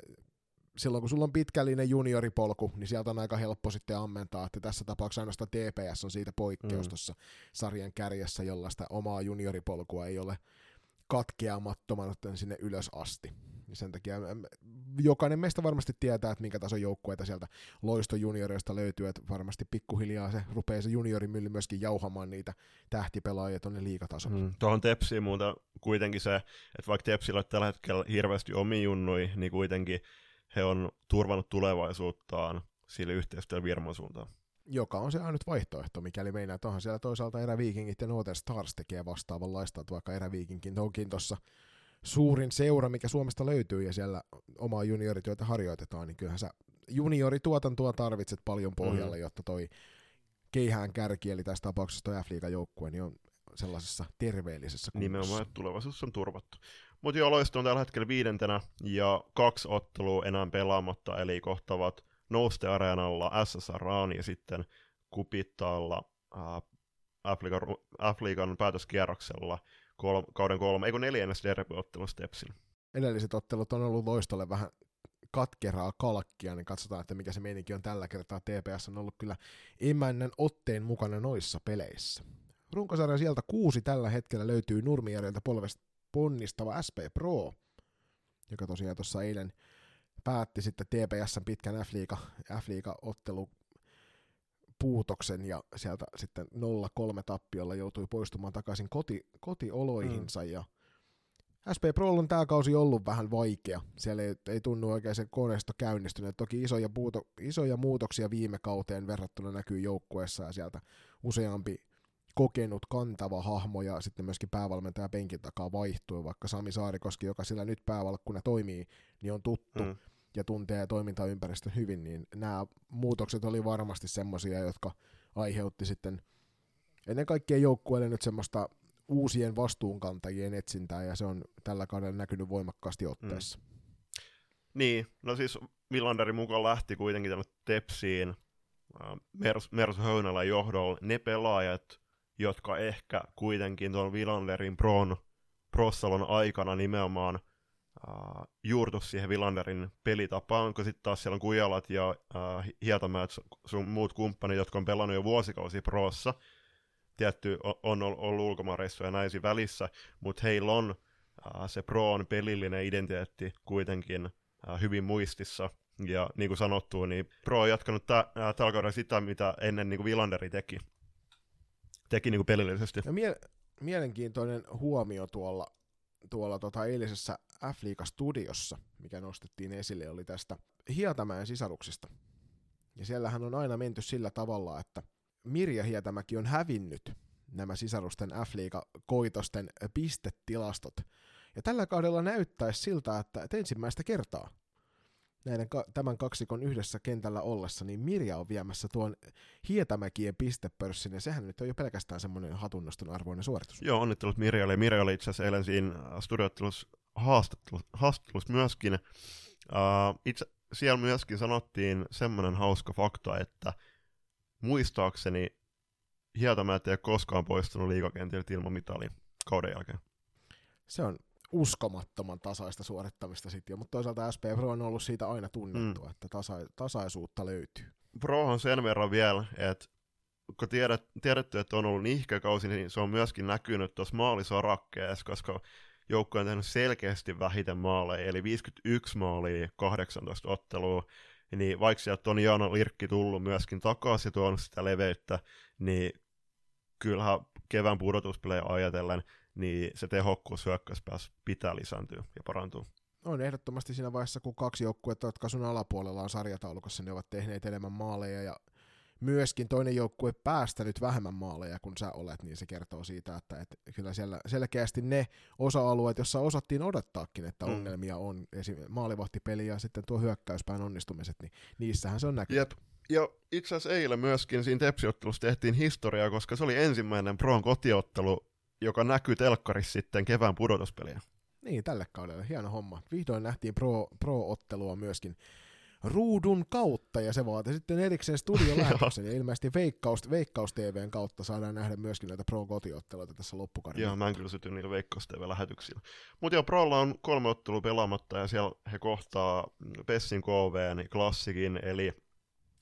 silloin kun sulla on pitkällinen junioripolku, niin sieltä on aika helppo sitten ammentaa, että tässä tapauksessa ainoastaan TPS on siitä poikkeus mm. tuossa sarjan kärjessä, jollaista omaa junioripolkua ei ole katkeamattoman sinne ylös asti. Niin sen takia jokainen meistä varmasti tietää, että minkä tason joukkueita sieltä loisto junioreista löytyy, että varmasti pikkuhiljaa se rupeaa se juniorimylly myöskin jauhamaan niitä tähtipelaajia tuonne liikatasolle. Mm. Tuohon Tepsiin muuta kuitenkin se, että vaikka Tepsillä on tällä hetkellä hirveästi omi junnui, niin kuitenkin he on turvannut tulevaisuuttaan sille yhteistyöllä Virman suuntaan joka on se ainut vaihtoehto, mikäli meinaa, onhan siellä toisaalta eräviikingit ja Northern Stars tekee vastaavanlaista, että vaikka eräviikinkin onkin tuossa suurin seura, mikä Suomesta löytyy ja siellä omaa juniorityötä harjoitetaan, niin kyllähän sä juniorituotantoa tarvitset paljon pohjalle, mm. jotta toi keihään kärki, eli tässä tapauksessa toi f joukkue, niin on sellaisessa terveellisessä kunnossa. Nimenomaan, että tulevaisuus on turvattu. Mutta joo, Loisto on tällä hetkellä viidentenä ja kaksi ottelua enää pelaamatta, eli kohtavat Nouste Areenalla, SSRaan ja sitten Kupittaalla äh, F-liigan päätöskierroksella kol- kauden kolme, ei kun neljännes derbyottelu Stepsin. Edelliset ottelut on ollut loistolle vähän katkeraa kalkkia, niin katsotaan, että mikä se meininki on tällä kertaa. TPS on ollut kyllä emännän otteen mukana noissa peleissä. Runkosarjan sieltä kuusi tällä hetkellä löytyy Nurmijärjeltä polvesta ponnistava SP Pro, joka tosiaan tuossa eilen päätti sitten TPSn pitkän F-liiga, F-liiga-ottelu puutoksen ja sieltä sitten 0-3 tappiolla joutui poistumaan takaisin koti, kotioloihinsa mm. ja SP Pro on tämä kausi ollut vähän vaikea. Siellä ei, ei tunnu oikein se koneisto käynnistynyt. Toki isoja, puuto, isoja muutoksia viime kauteen verrattuna näkyy joukkueessa ja sieltä useampi kokenut kantava hahmo ja sitten myöskin päävalmentaja penkin takaa vaihtui, vaikka Sami Saarikoski, joka sillä nyt päävalkkuna toimii, niin on tuttu. Mm ja tuntee toimintaympäristön hyvin, niin nämä muutokset oli varmasti semmoisia, jotka aiheutti sitten ennen kaikkea joukkueelle nyt semmoista uusien vastuunkantajien etsintää, ja se on tällä kaudella näkynyt voimakkaasti otteessa. Mm. Niin, no siis Villanderin mukaan lähti kuitenkin tänne Tepsiin äh, Mers, Mers Höynälän johdolla ne pelaajat, jotka ehkä kuitenkin tuon Villanderin Pron, Prossalon aikana nimenomaan uh, juurtu siihen Villanderin pelitapaan, kun sitten taas siellä on Kujalat ja uh, Hietamäät, sun muut kumppanit, jotka on pelannut jo vuosikausia Prossa, tietty on ollut ulkomaanreissuja näin välissä, mutta heillä on uh, se Proon pelillinen identiteetti kuitenkin uh, hyvin muistissa, ja niin kuin sanottu, niin Pro on jatkanut äh, tällä kaudella sitä, mitä ennen niin kuin Villanderi teki. Teki niin kuin pelillisesti. Ja mie- mielenkiintoinen huomio tuolla, tuolla tota eilisessä f studiossa mikä nostettiin esille, oli tästä Hietamäen sisaruksista. Ja siellähän on aina menty sillä tavalla, että Mirja Hietämäki on hävinnyt nämä sisarusten f koitosten pistetilastot. Ja tällä kaudella näyttäisi siltä, että ensimmäistä kertaa näiden ka- tämän kaksikon yhdessä kentällä ollessa, niin Mirja on viemässä tuon Hietämäkien pistepörssin, ja sehän nyt on jo pelkästään semmoinen hatunnoston arvoinen suoritus. Joo, onnittelut Mirjalle. Mirja oli itse asiassa eilen siinä studioottelussa haastattelussa, haastattelussa myöskin. Uh, itse, siellä myöskin sanottiin semmoinen hauska fakta, että muistaakseni Hietamäät ei ole koskaan poistunut liikakentiltä ilman mitali kauden jälkeen. Se on uskomattoman tasaista suorittamista sitten jo, mutta toisaalta SP Pro on ollut siitä aina tunnettua, mm. että tasa- tasaisuutta löytyy. Pro on sen verran vielä, että kun tiedät, tiedetty, että on ollut nihkäkausi, niin se on myöskin näkynyt tuossa maalisarakkeessa, koska joukko on tehnyt selkeästi vähiten maaleja, eli 51 maalia 18 ottelua, niin vaikka sieltä on Jaana Lirkki tullut myöskin takaisin tuonut sitä leveyttä, niin kyllähän kevään pudotuspelejä ajatellen, niin se tehokkuus hyökkäyspäässä pitää lisääntyä ja parantua. On ehdottomasti siinä vaiheessa, kun kaksi joukkuetta, jotka sun alapuolella on sarjataulukossa, ne ovat tehneet enemmän maaleja ja myöskin toinen joukkue päästänyt vähemmän maaleja kuin sä olet, niin se kertoo siitä, että, että kyllä siellä selkeästi ne osa-alueet, jossa osattiin odottaakin, että mm. ongelmia on, esim. maalivahtipeli ja sitten tuo hyökkäyspään onnistumiset, niin niissähän se on näkynyt. Jep. Ja itse asiassa eilen myöskin siinä tepsiottelussa tehtiin historiaa, koska se oli ensimmäinen Proon kotiottelu joka näkyy telkkarissa sitten kevään pudotuspeliä. Niin, tälle kaudelle. Hieno homma. Vihdoin nähtiin pro, pro-ottelua myöskin ruudun kautta, ja se vaati sitten erikseen studiolähetyksen, ja ilmeisesti Veikkaus, Veikkaus TVn kautta saadaan nähdä myöskin näitä Pro-kotiotteluita tässä loppukaudella. Joo, mä en kyllä syty niillä Veikkaus TV-lähetyksillä. Mutta joo, Prolla on kolme ottelua pelaamatta, ja siellä he kohtaa Pessin KV, klassikin, eli,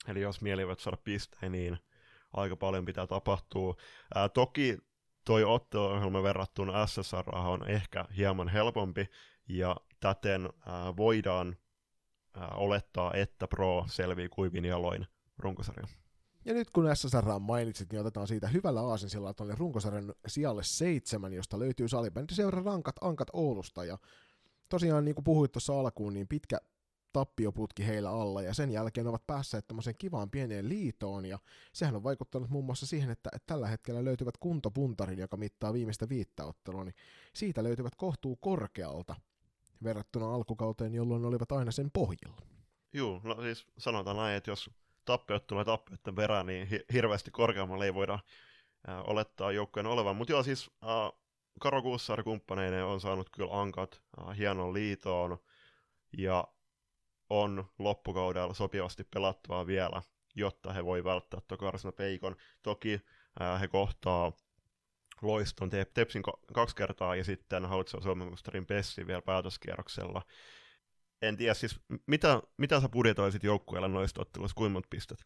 eli jos mielivät saada pisteen, niin aika paljon pitää tapahtua. Ää, toki toi otteluohjelma verrattuna SSR on ehkä hieman helpompi, ja täten äh, voidaan olettaa, että Pro selvii kuivin jaloin runkosarjan. Ja nyt kun SSR mainitsit, niin otetaan siitä hyvällä aasinsilla tuonne runkosarjan sijalle seitsemän, josta löytyy salibändiseura rankat ankat Oulusta. Ja tosiaan niin kuin puhuit tuossa alkuun, niin pitkä tappioputki heillä alla, ja sen jälkeen ovat päässeet tämmöiseen kivaan pieneen liitoon, ja sehän on vaikuttanut muun muassa siihen, että, että tällä hetkellä löytyvät kuntopuntarin, joka mittaa viimeistä viittä ottelua, niin siitä löytyvät kohtuu korkealta verrattuna alkukauteen, jolloin olivat aina sen pohjilla. Joo, no siis sanotaan näin, että jos tappiot tulee tappioiden perään, niin hi- hirveästi korkeammalle ei voida äh, olettaa joukkojen olevan. Mutta joo, siis äh, Karo Kuussaari kumppaneineen on saanut kyllä ankat äh, hienon liitoon, ja on loppukaudella sopivasti pelattavaa vielä, jotta he voi välttää tuon karsina peikon. Toki ää, he kohtaa loiston te- Tepsin kaksi kertaa ja sitten hallitseva Suomen mustarin Pessi vielä päätöskierroksella. En tiedä siis, mitä, mitä sä budjetoisit joukkueella noista otteluissa, kuinka monta pistet?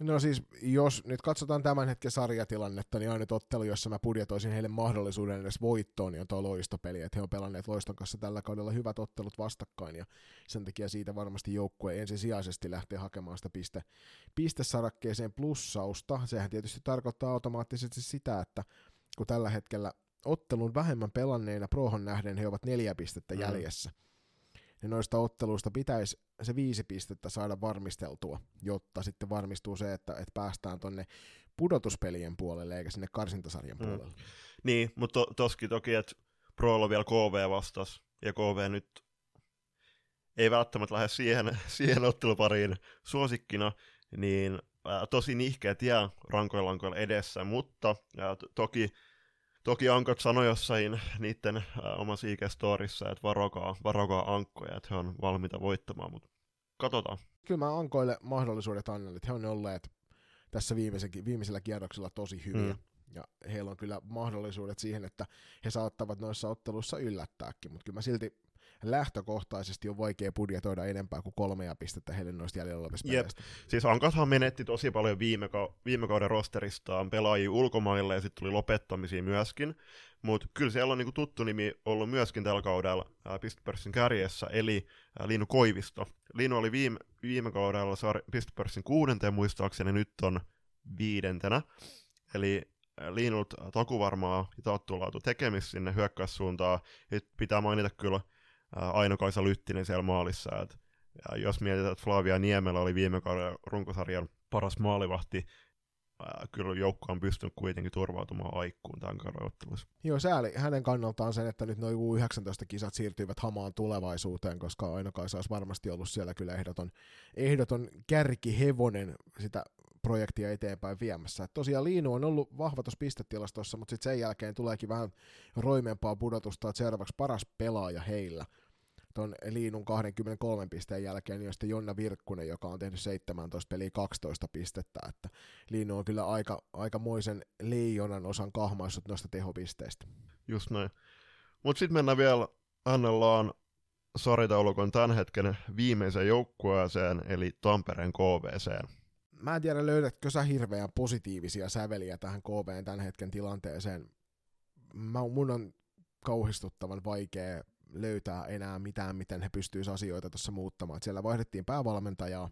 No siis, jos nyt katsotaan tämän hetken sarjatilannetta, niin ainut ottelu, jossa mä budjetoisin heille mahdollisuuden edes voittoon, niin on tuo loistopeli, että he on pelanneet loiston kanssa tällä kaudella hyvät ottelut vastakkain, ja sen takia siitä varmasti joukkue ensisijaisesti lähtee hakemaan sitä piste, pistesarakkeeseen plussausta. Sehän tietysti tarkoittaa automaattisesti sitä, että kun tällä hetkellä ottelun vähemmän pelanneina prohon nähden he ovat neljä pistettä mm. jäljessä, niin noista otteluista pitäisi se viisi pistettä saada varmisteltua, jotta sitten varmistuu se, että, että päästään tonne pudotuspelien puolelle eikä sinne karsintasarjan mm. puolelle. Niin, mutta to, toskin toki, että Pro on vielä KV vastas, ja KV nyt ei välttämättä lähde siihen, siihen ottelupariin suosikkina, niin ää, tosi nihkeä tie rankoilla edessä, mutta ää, to, toki Toki Ankot sanoi jossain niiden äh, omassa IG-storissa, että varokaa, varokaa ankkoja, että he on valmiita voittamaan, mutta katsotaan. Kyllä mä Ankoille mahdollisuudet annan, että he on olleet tässä viimeisellä kierroksella tosi hyviä. Mm. Ja heillä on kyllä mahdollisuudet siihen, että he saattavat noissa otteluissa yllättääkin, mutta kyllä mä silti lähtökohtaisesti on vaikea budjetoida enempää kuin kolmea pistettä heille noista jäljellä olevista Jep. Siis Ankathan menetti tosi paljon viime, ka- viime kauden rosteristaan pelaajia ulkomaille ja sitten tuli lopettamisia myöskin. Mutta kyllä siellä on niinku tuttu nimi ollut myöskin tällä kaudella Pistepörssin kärjessä, eli Liinu Koivisto. Liinu oli viime, viime kaudella sar- Pistepörssin kuudenteen muistaakseni, nyt on viidentenä. Eli Liinut takuvarmaa ja taattu tekemistä sinne hyökkäyssuuntaan. Nyt pitää mainita kyllä Aino-Kaisa Lyttinen siellä maalissa. Et, ja jos mietitään, että Flavia Niemelä oli viime kauden runkosarjan paras maalivahti, ää, kyllä joukko on pystynyt kuitenkin turvautumaan aikkuun tämän kauden ottelussa. Joo, sääli hänen kannaltaan sen, että nyt noin U19-kisat siirtyivät hamaan tulevaisuuteen, koska aino olisi varmasti ollut siellä kyllä ehdoton, ehdoton kärkihevonen sitä projektia eteenpäin viemässä. Et tosiaan Liinu on ollut vahva tuossa pistetilastossa, mutta sitten sen jälkeen tuleekin vähän roimempaa pudotusta, että seuraavaksi paras pelaaja heillä tuon Liinun 23 pisteen jälkeen, niin on sitten Jonna Virkkunen, joka on tehnyt 17 peliä 12 pistettä, että Liinu on kyllä aika, aikamoisen leijonan osan kahmaissut noista tehopisteistä. Just näin. Mutta sitten mennään vielä Annellaan sarjataulukon tämän hetken viimeiseen joukkueeseen, eli Tampereen KVCen mä en tiedä löydätkö sä hirveän positiivisia säveliä tähän KVn tämän hetken tilanteeseen. Mä, mun on kauhistuttavan vaikea löytää enää mitään, miten he pystyisivät asioita tuossa muuttamaan. Siellä vaihdettiin päävalmentajaa,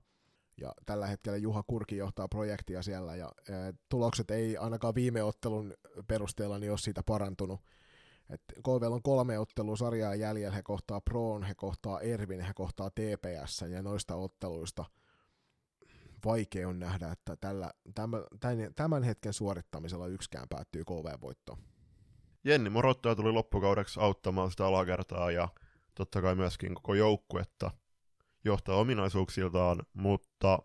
ja tällä hetkellä Juha Kurki johtaa projektia siellä, ja e, tulokset ei ainakaan viime ottelun perusteella niin ole siitä parantunut. Et KV on kolme ottelua sarjaa jäljellä, he kohtaa Proon, he kohtaa Ervin, he kohtaa TPS, ja noista otteluista – vaikea on nähdä, että tällä, tämän, tämän hetken suorittamisella yksikään päättyy KV-voittoon. Jenni Morottaja tuli loppukaudeksi auttamaan sitä alakertaa ja totta kai myöskin koko joukkuetta johtaa ominaisuuksiltaan, mutta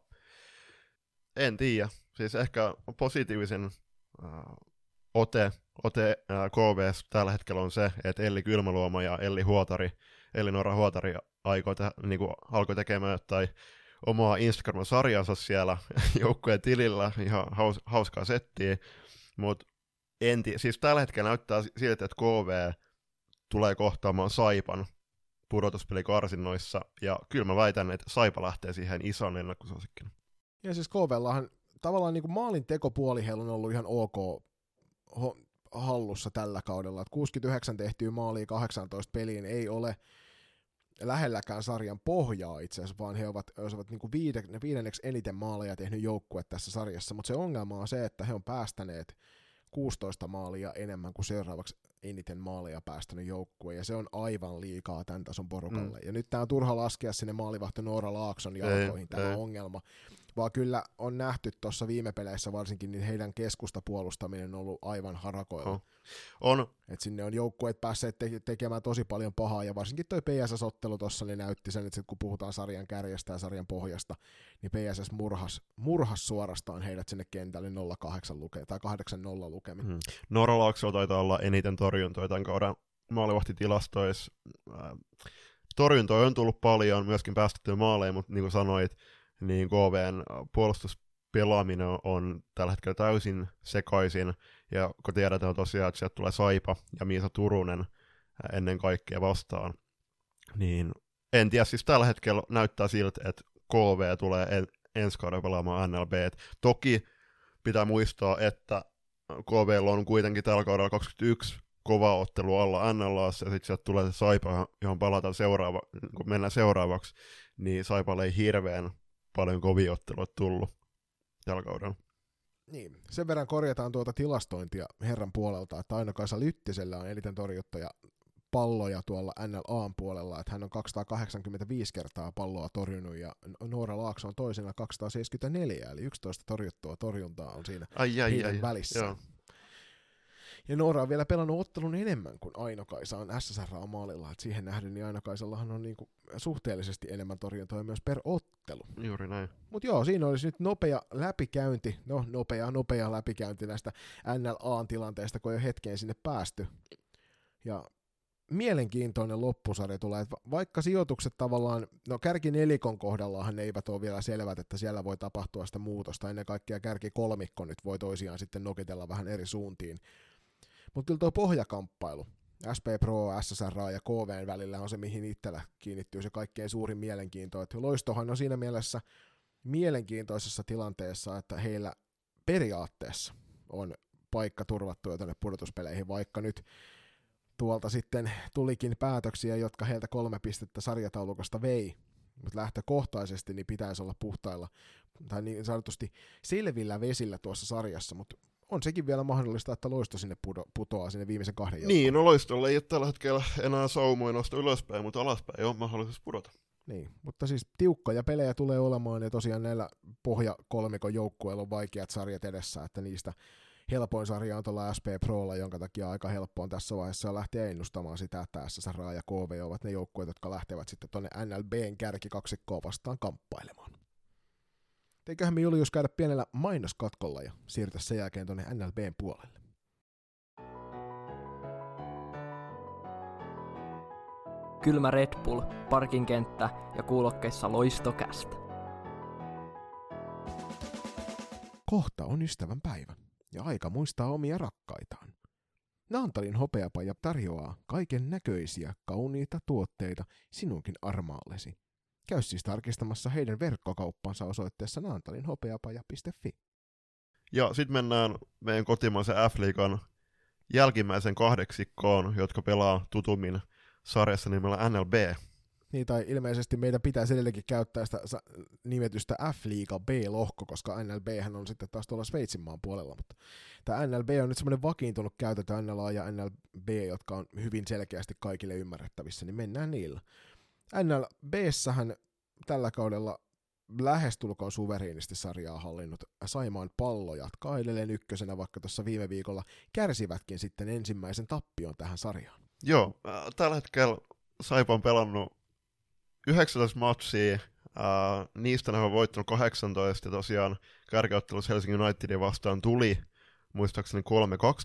en tiedä. Siis ehkä positiivisen äh, ote, ote äh, KVS tällä hetkellä on se, että Elli Kylmäluoma ja Elli Huotari, Elli Nora Huotari aikoi te, niin alkoi tekemään tai omaa Instagram-sarjansa siellä joukkueen tilillä, ihan haus, hauskaa settiä, mutta en tii, siis tällä hetkellä näyttää siltä, että KV tulee kohtaamaan Saipan pudotuspelikarsinnoissa, ja kyllä mä väitän, että Saipa lähtee siihen ison ennakkosuosikkina. Ja siis KVllahan tavallaan niin kuin maalin tekopuoli heillä on ollut ihan ok hallussa tällä kaudella, että 69 tehtyä maalia 18 peliin ei ole lähelläkään sarjan pohjaa itse asiassa, vaan he ovat, ovat niin kuin viide, viidenneksi eniten maaleja tehnyt joukkue tässä sarjassa, mutta se ongelma on se, että he on päästäneet 16 maalia enemmän kuin seuraavaksi eniten maaleja päästänyt joukkue, ja se on aivan liikaa tämän tason porukalle. Mm. Ja nyt tämä on turha laskea sinne maalivahto Noora Laakson jalkoihin tämä ongelma, vaan kyllä on nähty tuossa viime peleissä varsinkin, niin heidän keskusta puolustaminen on ollut aivan harakoilla. Oh. On. Et sinne on joukkueet päässeet te- tekemään tosi paljon pahaa, ja varsinkin toi PSS-ottelu tuossa niin näytti sen, että kun puhutaan sarjan kärjestä ja sarjan pohjasta, niin PSS murhas, murhas suorastaan heidät sinne kentälle 08 luke- tai 8-0 lukemin. Hmm. Norolaakso taitaa olla eniten torjuntoja tämän kauden maalivahtitilastoissa. Torjuntoja on tullut paljon, myöskin päästettyä maaleja, mutta niin kuin sanoit, niin KVn puolustuspelaaminen on tällä hetkellä täysin sekaisin, ja kun tiedetään tosiaan, että sieltä tulee Saipa ja Miisa Turunen ennen kaikkea vastaan, niin en tiedä, siis tällä hetkellä näyttää siltä, että KV tulee en, ensi kauden pelaamaan NLB. Toki pitää muistaa, että KV on kuitenkin tällä kaudella 21 kova ottelu alla NLAssa, ja sitten sieltä tulee se Saipa, johon palataan seuraava, kun mennään seuraavaksi, niin Saipalle ei hirveän paljon kovia otteluita tullut tällä kaudella. Niin, sen verran korjataan tuota tilastointia herran puolelta, että aina Kaisa Lyttisellä on eniten torjuttuja palloja tuolla NLAn puolella, että hän on 285 kertaa palloa torjunut ja Noora Laakso on toisena 274, eli 11 torjuttua torjuntaa on siinä ai, ai, ai, välissä. Joo. Ja Noora on vielä pelannut ottelun enemmän kuin Aino-Kaisa on SSR-maalilla. Et siihen nähden niin Aino-Kaisallahan on niinku suhteellisesti enemmän torjuntoja myös per ottelu. Juuri näin. Mutta joo, siinä olisi nyt nopea läpikäynti, no nopea, nopea läpikäynti näistä NLA-tilanteista, kun jo hetkeen sinne päästy. Ja mielenkiintoinen loppusarja tulee, että vaikka sijoitukset tavallaan, no kärki nelikon kohdallahan ne eivät ole vielä selvät, että siellä voi tapahtua sitä muutosta, ennen kaikkea kärki kolmikko nyt voi toisiaan sitten nokitella vähän eri suuntiin. Mutta kyllä tuo pohjakamppailu, SP Pro, SSR ja KVn välillä on se, mihin itsellä kiinnittyy se kaikkein suurin mielenkiinto. Että loistohan on siinä mielessä mielenkiintoisessa tilanteessa, että heillä periaatteessa on paikka turvattu jo tuonne pudotuspeleihin, vaikka nyt tuolta sitten tulikin päätöksiä, jotka heiltä kolme pistettä sarjataulukosta vei, mutta lähtökohtaisesti niin pitäisi olla puhtailla tai niin sanotusti selvillä vesillä tuossa sarjassa, mutta on sekin vielä mahdollista, että loisto sinne pudo, putoaa sinne viimeisen kahden joukkoon. Niin, no loistolla ei ole tällä hetkellä enää saumoja nosta ylöspäin, mutta alaspäin on mahdollisuus pudota. Niin, mutta siis tiukkoja pelejä tulee olemaan ja tosiaan näillä pohjakolmikon joukkueilla on vaikeat sarjat edessä, että niistä helpoin sarja on tuolla SP Prolla, jonka takia aika helppo on tässä vaiheessa lähteä ennustamaan sitä, että SSR ja KV ovat ne joukkueet, jotka lähtevät sitten tuonne NLBn kärkikaksikkoon vastaan kamppailemaan. Eiköhän me Julius käydä pienellä mainoskatkolla ja siirtyä sen jälkeen tuonne NLBn puolelle. Kylmä Red Bull, parkinkenttä ja kuulokkeissa loistokästä. Kohta on ystävän päivä ja aika muistaa omia rakkaitaan. Naantalin hopeapaja tarjoaa kaiken näköisiä kauniita tuotteita sinunkin armaallesi. Käy siis tarkistamassa heidän verkkokauppansa osoitteessa naantalinhopeapaja.fi. Ja sitten mennään meidän kotimaisen F-liigan jälkimmäisen kahdeksikkoon, jotka pelaa tutummin sarjassa nimellä NLB. Niin, tai ilmeisesti meidän pitäisi edelleenkin käyttää sitä nimetystä F-liiga B-lohko, koska NLB on sitten taas tuolla Sveitsin maan puolella, mutta tämä NLB on nyt semmoinen vakiintunut käytetty NLA ja NLB, jotka on hyvin selkeästi kaikille ymmärrettävissä, niin mennään niillä. NLB-sähän tällä kaudella lähestulkoon suveriinisti sarjaa hallinnut Saimaan pallo jatkaa ykkösenä, vaikka tuossa viime viikolla kärsivätkin sitten ensimmäisen tappion tähän sarjaan. Joo, äh, tällä hetkellä Saipa on pelannut 19 matsia, äh, niistä ne on voittanut 18, ja tosiaan kärkiottelussa Helsingin Unitedin vastaan tuli muistaakseni 3-2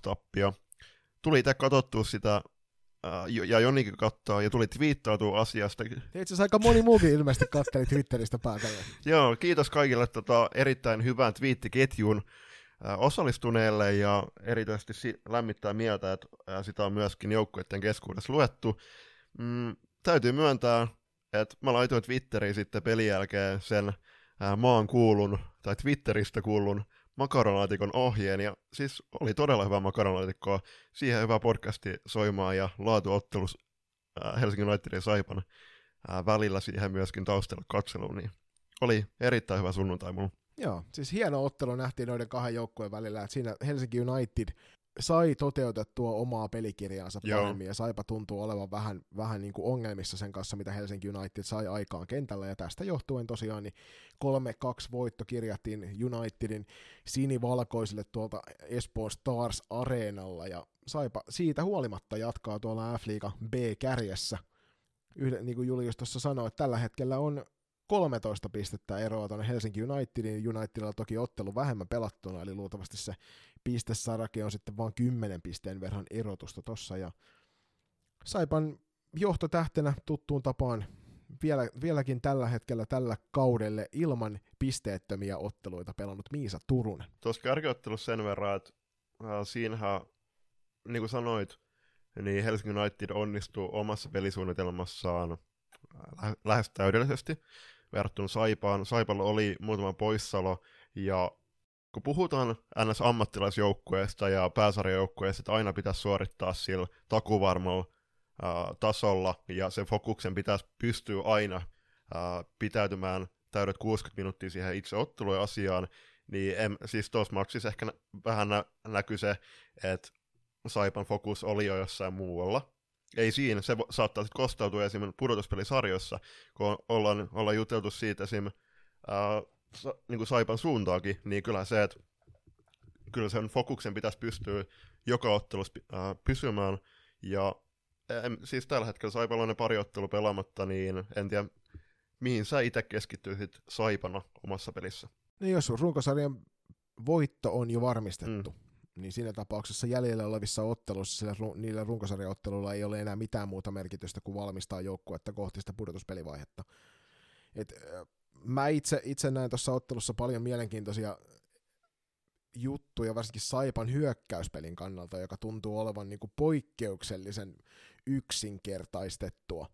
tappia. Tuli itse katsottua sitä ja Jonikin katsoo ja tuli twiittautua asiasta. Itse asiassa aika moni muukin ilmeisesti katteli Twitteristä päätällä. Joo, kiitos kaikille tota, erittäin hyvän twiittiketjun uh, osallistuneelle ja erityisesti si- lämmittää mieltä, että uh, sitä on myöskin joukkueiden keskuudessa luettu. Mm, täytyy myöntää, että mä laitoin Twitteriin sitten pelin jälkeen sen maan kuulun, tai Twitteristä kuulun makaronaatikon ohjeen, ja siis oli todella hyvä makaronaatikko, siihen hyvä podcasti soimaan ja laatuottelus äh, Helsingin Unitedin Saipan äh, välillä siihen myöskin taustalla katseluun, niin oli erittäin hyvä sunnuntai mulla. Joo, siis hieno ottelu nähtiin noiden kahden joukkueen välillä, että siinä Helsinki United sai toteutettua omaa pelikirjaansa Joo. paremmin, ja Saipa tuntuu olevan vähän, vähän niin kuin ongelmissa sen kanssa, mitä Helsinki United sai aikaan kentällä, ja tästä johtuen tosiaan niin 3-2 voitto kirjattiin Unitedin sinivalkoisille tuolta Espoon Stars Areenalla, ja Saipa siitä huolimatta jatkaa tuolla F-liiga B-kärjessä. Yhden, niin kuin Julius tuossa sanoi, että tällä hetkellä on 13 pistettä eroa tuonne Helsinki Unitedin. Unitedilla toki ottelu vähemmän pelattuna, eli luultavasti se pistesarake on sitten vain 10 pisteen verran erotusta tossa. Ja Saipan johtotähtenä tuttuun tapaan vielä, vieläkin tällä hetkellä tällä kaudelle ilman pisteettömiä otteluita pelannut Miisa Turunen. Tuossa kärkiottelussa sen verran, että äh, siinähän, niin kuin sanoit, niin Helsingin United onnistuu omassa pelisuunnitelmassaan äh, lähes täydellisesti verrattuna Saipaan. Saipalla oli muutama poissalo, ja kun puhutaan NS-ammattilaisjoukkueesta ja pääsarjajoukkueesta, että aina pitäisi suorittaa sillä takuvarmalla ää, tasolla, ja sen fokuksen pitäisi pystyä aina ää, pitäytymään täydet 60 minuuttia siihen itse ottelujen asiaan, niin en, siis tuossa maksissa ehkä nä- vähän nä- näkyy se, että Saipan fokus oli jo jossain muualla, ei siinä, se saattaa sitten kostautua esimerkiksi pudotuspelisarjoissa, kun ollaan, ollaan juteltu siitä esim. Sa, niin kuin Saipan suuntaakin, niin kyllä se, että kyllä sen fokuksen pitäisi pystyä joka ottelussa äh, pysymään, ja en, siis tällä hetkellä Saipalla on ne pari ottelu pelaamatta, niin en tiedä, mihin sä itse keskittyisit Saipana omassa pelissä. Niin jos runkosarjan voitto on jo varmistettu, mm. niin siinä tapauksessa jäljellä olevissa otteluissa sillä, niillä runkosarjaotteluilla ei ole enää mitään muuta merkitystä kuin valmistaa joukkuetta kohti sitä pudotuspelivaihetta. Et, mä itse, itse näen tuossa ottelussa paljon mielenkiintoisia juttuja, varsinkin Saipan hyökkäyspelin kannalta, joka tuntuu olevan niin kuin poikkeuksellisen yksinkertaistettua.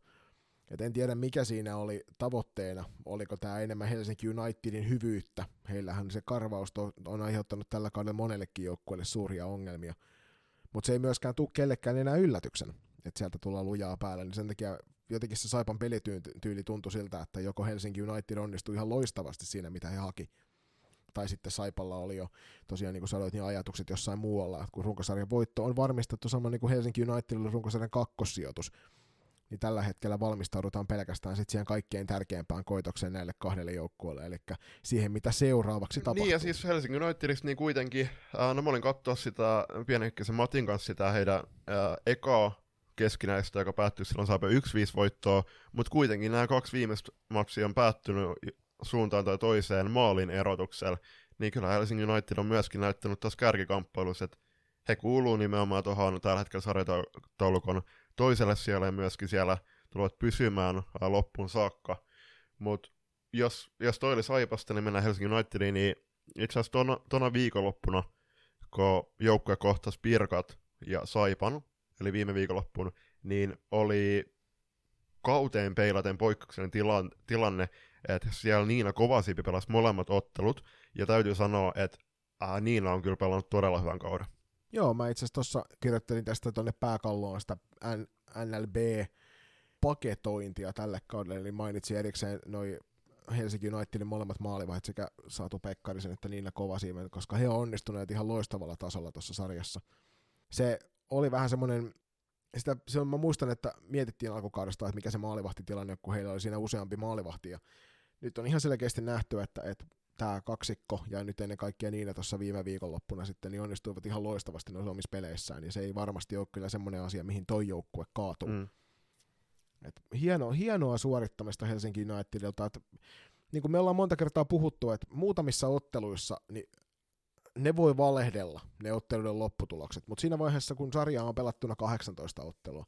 Et en tiedä, mikä siinä oli tavoitteena. Oliko tämä enemmän Helsinki Unitedin hyvyyttä. Heillähän se karvaus on aiheuttanut tällä kaudella monellekin joukkueelle suuria ongelmia. Mutta se ei myöskään tule kellekään enää yllätyksenä, että sieltä tullaan lujaa päälle. Niin sen takia jotenkin se Saipan pelityyli tuntui siltä, että joko Helsinki United onnistui ihan loistavasti siinä, mitä he haki, tai sitten Saipalla oli jo tosiaan, niin kuin sanoit, niin ajatukset jossain muualla, että kun runkosarjan voitto on varmistettu sama niin kuin Helsinki Unitedille runkosarjan kakkossijoitus, niin tällä hetkellä valmistaudutaan pelkästään sitten siihen kaikkein tärkeimpään koitokseen näille kahdelle joukkueelle, eli siihen, mitä seuraavaksi tapahtuu. Niin, ja siis Helsingin Unitedista niin kuitenkin, äh, no mä olin katsoa sitä pienekkäisen Matin kanssa sitä heidän äh, ekaa keskinäistä, joka päättyi silloin saape 1-5 voittoa, mutta kuitenkin nämä kaksi viimeistä matsia on päättynyt suuntaan tai toiseen maalin erotuksella, niin kyllä Helsingin United on myöskin näyttänyt tuossa kärkikamppailussa, että he kuuluu nimenomaan tuohon tällä hetkellä sarjataulukon toiselle siellä ja myöskin siellä tulevat pysymään loppuun saakka. Mutta jos, jos toi oli Saipasta, niin mennään Helsingin Unitediin, niin itse asiassa tuona viikonloppuna, kun joukkue kohtasi Pirkat ja Saipan, eli viime viikonloppuun, niin oli kauteen peilaten poikkeuksellinen tilan, tilanne, että siellä Niina Kovasipi pelasi molemmat ottelut, ja täytyy sanoa, että äh, Niina on kyllä pelannut todella hyvän kauden. Joo, mä itse asiassa tuossa kirjoittelin tästä tuonne pääkalloon sitä NLB-paketointia tälle kaudelle, eli mainitsin erikseen noin Helsinki Unitedin molemmat maalivahit sekä Saatu Pekkarisen että Niina Kovasiimen, koska he on onnistuneet ihan loistavalla tasolla tuossa sarjassa. Se oli vähän semmoinen, sitä, se mä muistan, että mietittiin alkukaudesta, että mikä se maalivahtitilanne, kun heillä oli siinä useampi maalivahti, ja nyt on ihan selkeästi nähty, että, että tämä kaksikko ja nyt ennen kaikkea niin, tuossa viime viikonloppuna sitten niin onnistuivat ihan loistavasti noissa omissa peleissään, ja se ei varmasti ole kyllä semmoinen asia, mihin toi joukkue kaatuu. Mm. Et hieno, hienoa suorittamista Helsinki Unitedilta, että niin kuin me ollaan monta kertaa puhuttu, että muutamissa otteluissa niin ne voi valehdella, ne otteluiden lopputulokset, mutta siinä vaiheessa, kun sarja on pelattuna 18 ottelua,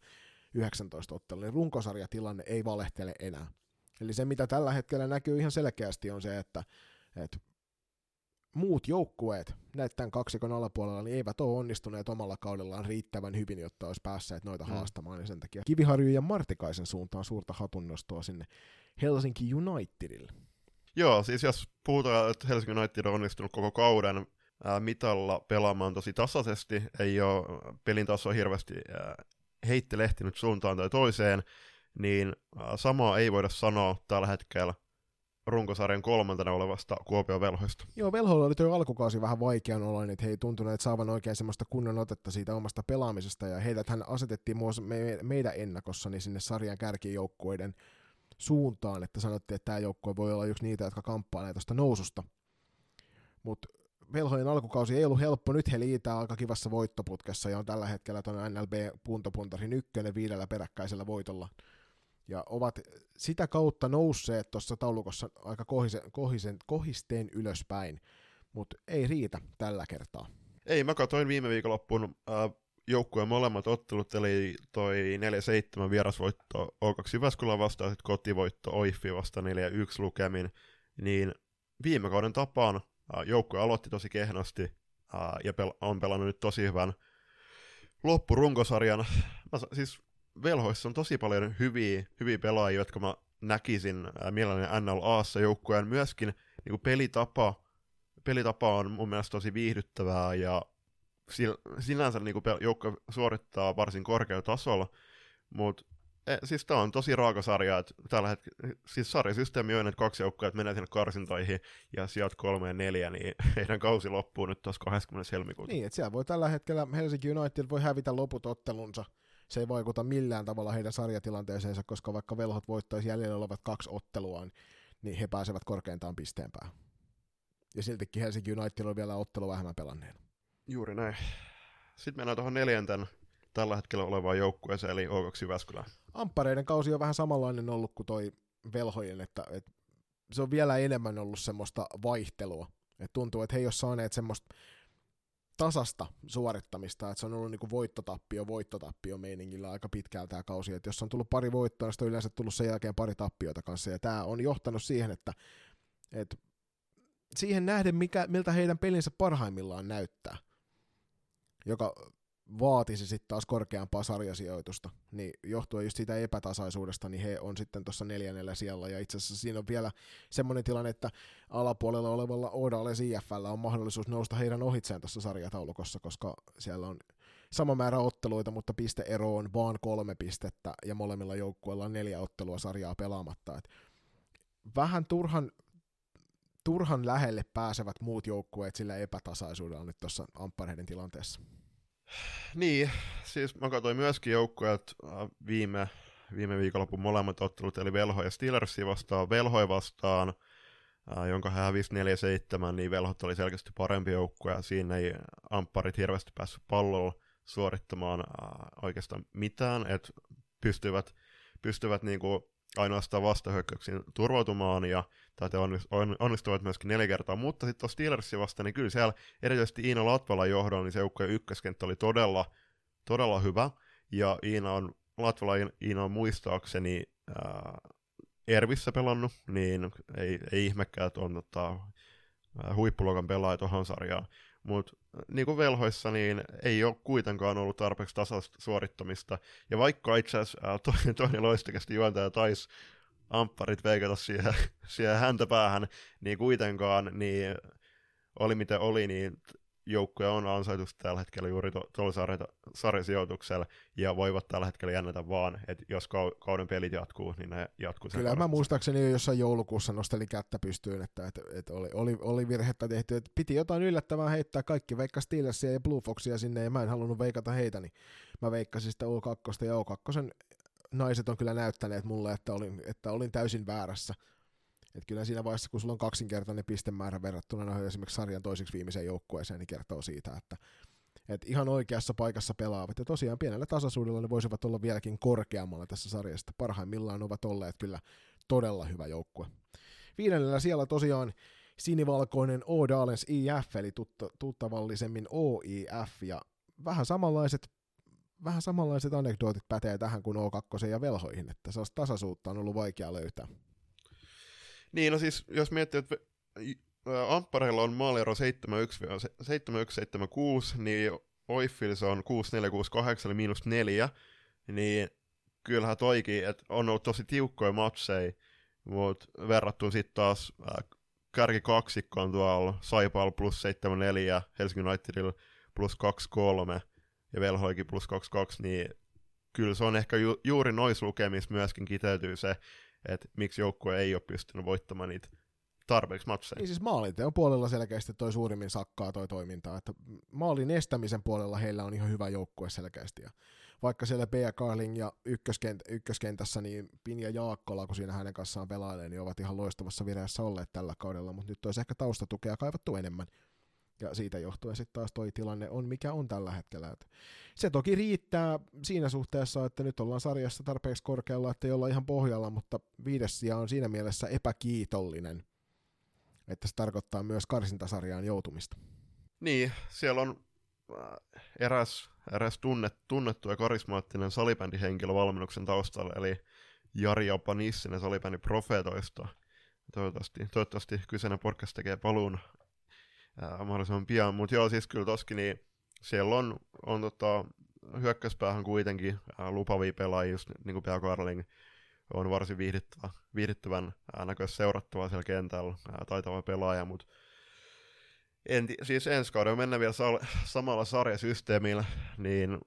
19 ottelua, niin runkosarjatilanne ei valehtele enää. Eli se, mitä tällä hetkellä näkyy ihan selkeästi, on se, että, että muut joukkueet näiden kaksikon alapuolella niin eivät ole onnistuneet omalla kaudellaan riittävän hyvin, jotta olisi päässeet noita mm. haastamaan, niin sen takia Kiviharju ja Martikaisen suuntaan suurta hatunnostoa sinne Helsinki Unitedille. Joo, siis jos puhutaan, että Helsinki United on onnistunut koko kauden mitalla pelaamaan tosi tasaisesti, ei ole pelin taso hirveästi heittelehtinyt suuntaan tai toiseen, niin samaa ei voida sanoa tällä hetkellä runkosarjan kolmantena olevasta Kuopion velhoista. Joo, velhoilla oli tuo alkukausi vähän vaikean oloinen, että he ei tuntuneet saavan oikein semmoista kunnon otetta siitä omasta pelaamisesta, ja heidät hän asetettiin me, meidän ennakossa niin sinne sarjan kärkijoukkueiden suuntaan, että sanottiin, että tämä joukkue voi olla yksi niitä, jotka kamppailee tuosta noususta. Mutta velhojen alkukausi ei ollut helppo, nyt he liitää aika kivassa voittoputkessa ja on tällä hetkellä tuon NLB puntopuntarin ykkönen viidellä peräkkäisellä voitolla ja ovat sitä kautta nousseet tuossa taulukossa aika kohisen, kohisen, kohisteen ylöspäin, mutta ei riitä tällä kertaa. Ei, mä katsoin viime viikonloppuun äh, joukkueen molemmat ottelut, eli toi 4-7 vierasvoitto O2 Jyväskylän vastaan, sitten kotivoitto Oiffi vasta 4-1 lukemin, niin viime kauden tapaan joukkue aloitti tosi kehnosti ja on pelannut nyt tosi hyvän loppurunkosarjan. Mä, siis velhoissa on tosi paljon hyviä, hyviä pelaajia, jotka mä näkisin mielelläni NLAssa joukkueen. Myöskin niin kuin pelitapa, pelitapa on mun mielestä tosi viihdyttävää ja sinänsä niin kuin joukkue suorittaa varsin korkealla tasolla, mutta e, siis tämä on tosi raaka sarja, että tällä hetkellä, siis sarjasysteemi on, että kaksi joukkoa että menee sinne karsintoihin ja sijat kolme ja neljä, niin heidän kausi loppuu nyt tuossa 20. helmikuuta. Niin, että siellä voi tällä hetkellä Helsinki United voi hävitä loput ottelunsa se ei vaikuta millään tavalla heidän sarjatilanteeseensa, koska vaikka velhot voittaisi jäljellä olevat kaksi otteluaan, niin he pääsevät korkeintaan pisteen päähän. Ja siltikin Helsinki United on vielä ottelu vähemmän pelanneena. Juuri näin. Sitten mennään tuohon neljänten tällä hetkellä olevaan joukkueeseen, eli O2 Jyväskylä. Amppareiden kausi on vähän samanlainen ollut kuin toi velhojen, että, että se on vielä enemmän ollut semmoista vaihtelua. Et tuntuu, että he ei ole saaneet semmoista tasasta suorittamista, että se on ollut niinku voittotappio, voittotappio meiningillä aika pitkään tämä kausi, että jos on tullut pari voittoa, niin on yleensä tullut sen jälkeen pari tappiota kanssa, ja tämä on johtanut siihen, että, että siihen nähden, mikä, miltä heidän pelinsä parhaimmillaan näyttää, joka vaatisi sitten taas korkeampaa sarjasijoitusta, niin johtuen just siitä epätasaisuudesta, niin he on sitten tuossa neljännellä siellä, ja itse asiassa siinä on vielä semmoinen tilanne, että alapuolella olevalla Odales IFL on mahdollisuus nousta heidän ohitseen tuossa sarjataulukossa, koska siellä on sama määrä otteluita, mutta pisteero on vaan kolme pistettä, ja molemmilla joukkueilla on neljä ottelua sarjaa pelaamatta. Et vähän turhan, turhan lähelle pääsevät muut joukkueet sillä epätasaisuudella nyt tuossa amppareiden tilanteessa. Niin, siis mä katsoin myöskin joukkueet äh, viime, viime viikonlopun molemmat ottelut, eli Velho ja Steelersi vastaan. Velhoi vastaan, äh, jonka hän hävisi 4-7, niin Velhot oli selkeästi parempi joukkue, ja siinä ei ampparit hirveästi päässyt pallolla suorittamaan äh, oikeastaan mitään, että pystyvät, pystyvät niinku ainoastaan vastahyökkäyksiin turvautumaan, ja tai onnistuvat myöskin neljä kertaa, mutta sitten tuossa Steelersin vasta, niin kyllä siellä erityisesti Iina Latvala johdolla, niin se joukkojen ykköskenttä oli todella, todella hyvä, ja Iina on, Latvala Iina on muistaakseni ää, Ervissä pelannut, niin ei, ei ihmekään, että on tota, huippuluokan pelaaja tuohon sarjaan. Mutta niin kuin velhoissa, niin ei ole kuitenkaan ollut tarpeeksi tasaista suorittamista. Ja vaikka itse asiassa toinen, toinen loistakästi juontaja taisi ampparit veikata siihen, siihen häntä päähän, niin kuitenkaan niin oli mitä oli, niin joukkoja on ansaitusti tällä hetkellä juuri tuolla to, sarjasijoituksella, ja voivat tällä hetkellä jännätä vaan, että jos kauden pelit jatkuu, niin ne jatkuu sen Kyllä mä muistaakseni jo jossain joulukuussa nostelin kättä pystyyn, että, että, että oli, oli, oli virhettä tehty, että piti jotain yllättävää heittää, kaikki veikka Steelersia ja Blue Foxia sinne, ja mä en halunnut veikata heitä, niin mä veikkasin sitä O2 ja O2 naiset on kyllä näyttäneet mulle, että olin, että olin täysin väärässä. Et kyllä siinä vaiheessa, kun sulla on kaksinkertainen pistemäärä verrattuna noihin esimerkiksi sarjan toiseksi viimeiseen joukkueeseen, niin kertoo siitä, että, että ihan oikeassa paikassa pelaavat. Ja tosiaan pienellä tasaisuudella ne voisivat olla vieläkin korkeammalla tässä sarjassa. Parhaimmillaan ovat olleet kyllä todella hyvä joukkue. Viidennellä siellä tosiaan sinivalkoinen O'Dalens IF, eli tutta, tuttavallisemmin OIF, ja vähän samanlaiset vähän samanlaiset anekdootit pätee tähän kuin O2 ja velhoihin, että sellaista tasaisuutta on ollut vaikea löytää. Niin, no siis jos miettii, että Amppareilla on maaliero 7176, niin Oiffil on 6468 eli miinus 4, niin kyllähän toikin, että on ollut tosi tiukkoja matseja, mutta verrattuna sitten taas kärki kaksikkoon tuolla Saipal plus 74, Helsingin Unitedilla plus 23, ja velhoikin plus 22, niin kyllä se on ehkä ju- juuri noissa lukemissa myöskin kiteytyy se, että miksi joukkue ei ole pystynyt voittamaan niitä tarpeeksi matseja. Niin siis maalinteon puolella selkeästi toi suurimmin sakkaa toi toiminta, että maalin estämisen puolella heillä on ihan hyvä joukkue selkeästi. Ja vaikka siellä Bea Carling ja ykköskent- ykköskentässä, niin Pinja Jaakkola, kun siinä hänen kanssaan pelailee, niin ovat ihan loistavassa vireessä olleet tällä kaudella, mutta nyt olisi ehkä taustatukea kaivattu enemmän. Ja siitä johtuen sitten taas toi tilanne on mikä on tällä hetkellä. Et se toki riittää siinä suhteessa, että nyt ollaan sarjassa tarpeeksi korkealla, että ei olla ihan pohjalla, mutta viides sija on siinä mielessä epäkiitollinen, että se tarkoittaa myös karsintasarjaan joutumista. Niin, siellä on äh, eräs, eräs tunnet, tunnettu ja karismaattinen salibändihenkilö valmennuksen taustalla, eli Jari Nissinen salibändin profeetoista. Toivottavasti, toivottavasti kyseinen podcast tekee paluun ää, mahdollisimman pian. Mutta joo, siis kyllä toskin niin siellä on, on tota, hyökkäyspäähän kuitenkin ää, lupavia pelaajia, just niin kuin Pia Carling on varsin viihdyttävä, viihdyttävän näköistä seurattavaa siellä kentällä, ää, taitava pelaaja, mutta en, siis ensi kaudella mennään vielä sal- samalla sarjasysteemillä, niin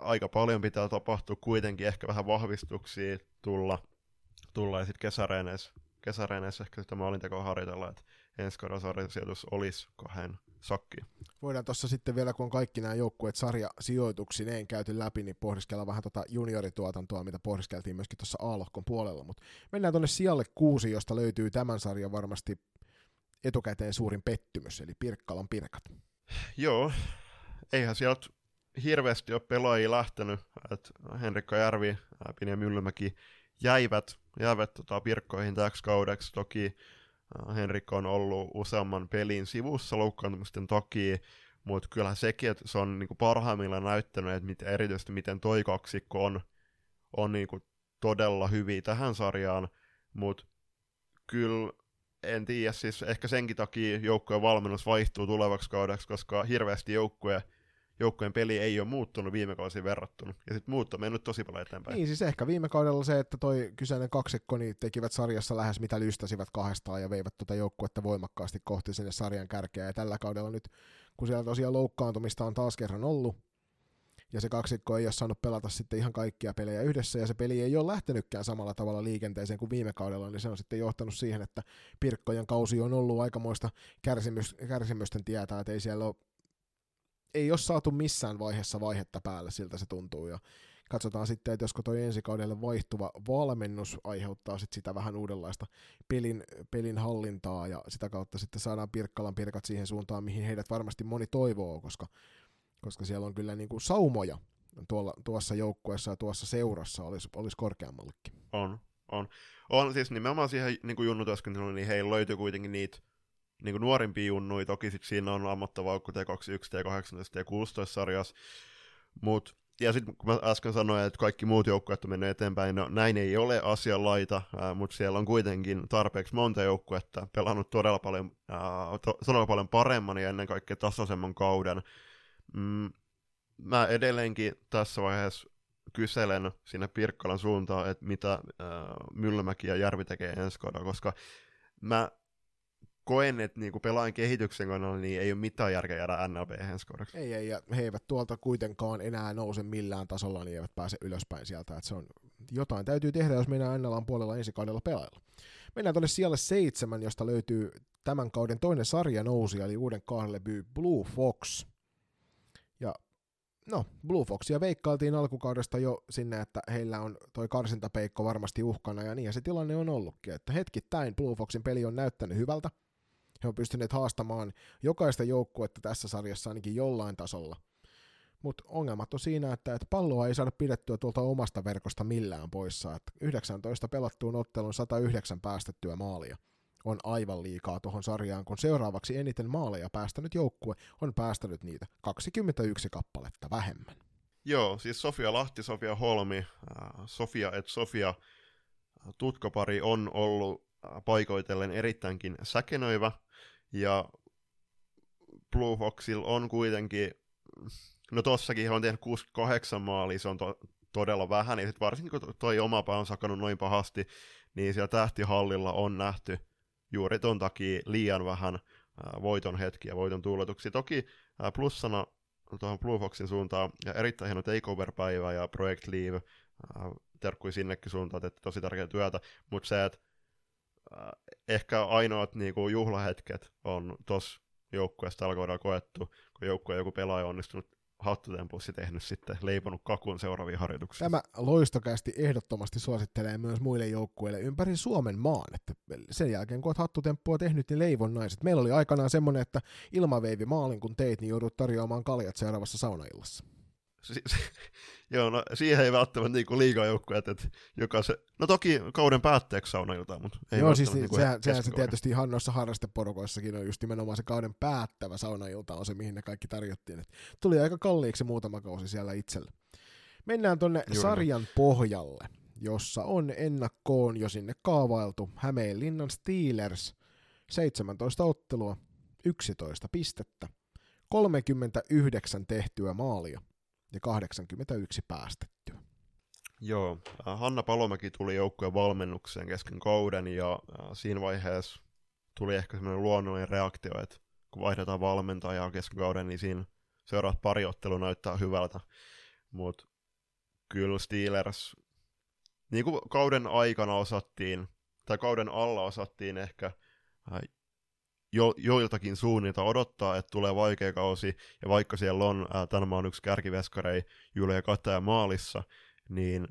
aika paljon pitää tapahtua kuitenkin, ehkä vähän vahvistuksia tulla, tulla ja sitten kesäreeneissä, kesäreeneissä ehkä sitä maalintekoa harjoitella, että ensi kauden sarjasijoitus olisi kahden sakki. Voidaan tuossa sitten vielä, kun on kaikki nämä joukkueet sarjasijoituksineen käyty läpi, niin pohdiskella vähän tuota juniorituotantoa, mitä pohdiskeltiin myöskin tuossa A-lohkon puolella. Mutta mennään tuonne sijalle kuusi, josta löytyy tämän sarjan varmasti etukäteen suurin pettymys, eli Pirkkalan Pirkat. Joo, eihän sieltä hirveästi ole pelaajia lähtenyt, että Henrikka Järvi, Pini ja Myllymäki jäivät, jäivät tota, Pirkkoihin täksi kaudeksi. Toki Henrikko on ollut useamman pelin sivussa loukkaantumisten takia, mutta kyllähän sekin, että se on niinku parhaimmillaan näyttänyt, että mit, erityisesti miten toi kaksikko on, on niinku todella hyviä tähän sarjaan, mutta kyllä en tiedä, siis ehkä senkin takia joukkueen valmennus vaihtuu tulevaksi kaudeksi, koska hirveästi joukkue, joukkueen peli ei ole muuttunut viime kausiin verrattuna. Ja sitten muut on mennyt tosi paljon eteenpäin. Niin, siis ehkä viime kaudella se, että toi kyseinen kaksikko niin tekivät sarjassa lähes mitä lystäsivät kahdestaan ja veivät tuota joukkuetta voimakkaasti kohti sinne sarjan kärkeä. Ja tällä kaudella nyt, kun siellä tosiaan loukkaantumista on taas kerran ollut, ja se kaksikko ei ole saanut pelata sitten ihan kaikkia pelejä yhdessä, ja se peli ei ole lähtenytkään samalla tavalla liikenteeseen kuin viime kaudella, niin se on sitten johtanut siihen, että Pirkkojen kausi on ollut aikamoista kärsimys, kärsimysten tietää, että ei siellä ole, ei ole saatu missään vaiheessa vaihetta päälle, siltä se tuntuu, ja katsotaan sitten, että josko toi ensi kaudelle vaihtuva valmennus aiheuttaa sit sitä vähän uudenlaista pelin, pelin hallintaa, ja sitä kautta sitten saadaan Pirkkalan pirkat siihen suuntaan, mihin heidät varmasti moni toivoo, koska koska siellä on kyllä niin kuin saumoja tuolla, tuossa joukkueessa ja tuossa seurassa olisi, olisi korkeammallekin. On, on. On siis nimenomaan siihen niin kuin junnutyöskentelyyn, niin heillä löytyy kuitenkin niitä niin kuin nuorimpia junnuja, toki sit siinä on ammattavaukku T21, T18 ja 16 sarjassa, mutta ja sitten kun mä äsken sanoin, että kaikki muut joukkueet on mennyt eteenpäin, no näin ei ole asianlaita, äh, mutta siellä on kuitenkin tarpeeksi monta joukkuetta pelannut todella paljon, äh, to, todella paljon paremman ja ennen kaikkea tasaisemman kauden, Mm, mä edelleenkin tässä vaiheessa kyselen sinne Pirkkalan suuntaan, että mitä äh, Myllämäki ja Järvi tekee ensi kaudella, koska mä koen, että niinku pelaajan kehityksen kannalta niin ei ole mitään järkeä jäädä NLB ensi. Ei, ei, ja he eivät tuolta kuitenkaan enää nouse millään tasolla, niin eivät pääse ylöspäin sieltä, että se on jotain täytyy tehdä, jos mennään NLAn puolella ensi kaudella pelailla. Mennään tuonne siellä seitsemän, josta löytyy tämän kauden toinen sarja nousi, eli uuden kahdelle Blue Fox – ja no, Blue Foxia veikkailtiin alkukaudesta jo sinne, että heillä on toi karsintapeikko varmasti uhkana, ja niin se tilanne on ollutkin, että hetkittäin Blue Foxin peli on näyttänyt hyvältä, he on pystyneet haastamaan jokaista joukkuetta tässä sarjassa ainakin jollain tasolla. Mutta ongelmat on siinä, että, että palloa ei saada pidettyä tuolta omasta verkosta millään poissa. Että 19 pelattuun ottelun 109 päästettyä maalia on aivan liikaa tuohon sarjaan, kun seuraavaksi eniten maaleja päästänyt joukkue on päästänyt niitä 21 kappaletta vähemmän. Joo, siis Sofia Lahti, Sofia Holmi, äh, Sofia et Sofia äh, tutkapari on ollut paikoitellen erittäinkin säkenöivä, ja Blue Foxilla on kuitenkin, no tossakin he on tehnyt 68 maalia, se on to- todella vähän, ja sit varsinkin kun toi oma pää on sakannut noin pahasti, niin siellä tähtihallilla on nähty juuri ton takia liian vähän voiton hetkiä, voiton tuuletuksia. Toki plussana tuohon Blue Foxin suuntaan ja erittäin hieno takeover-päivä ja Project Leave, terkkui sinnekin suuntaan, että tosi tärkeää työtä, mutta se, että ehkä ainoat niinku, juhlahetket on tuossa joukkueessa tällä kaudella koettu, kun joukkue joku pelaaja on onnistunut hattutempussi tehnyt sitten, leiponut kakun seuraaviin harjoituksiin. Tämä loistokästi ehdottomasti suosittelee myös muille joukkueille ympäri Suomen maan, että sen jälkeen kun olet hattutemppua tehnyt, niin leivon naiset. Meillä oli aikanaan semmoinen, että ilmaveivi maalin kun teit, niin joudut tarjoamaan kaljat seuraavassa saunaillassa. Si- joo, no siihen ei välttämättä niinku liikaa joukkueet, että joka se, no toki kauden päätteeksi saunailtaan, mutta ei Joo, siis niinku sehän, sehän se tietysti ihan noissa harrasteporukoissakin on just nimenomaan se kauden päättävä saunailta on se, mihin ne kaikki tarjottiin. Et tuli aika kalliiksi muutama kausi siellä itselle. Mennään tonne Juuri. sarjan pohjalle, jossa on ennakkoon jo sinne kaavailtu Hämeenlinnan Steelers 17 ottelua, 11 pistettä, 39 tehtyä maalia ja 81 päästettyä. Joo, äh, Hanna Palomäki tuli joukkueen valmennukseen kesken kauden ja äh, siinä vaiheessa tuli ehkä semmoinen luonnollinen reaktio, että kun vaihdetaan valmentajaa kesken kauden, niin siinä seuraavat pari ottelu näyttää hyvältä. Mutta kyllä Steelers, niin kuin kauden aikana osattiin, tai kauden alla osattiin ehkä äh, jo, joiltakin suunnilta odottaa, että tulee vaikea kausi, ja vaikka siellä on äh, tämän maan yksi kärkiveskarei Julia Kataja maalissa, niin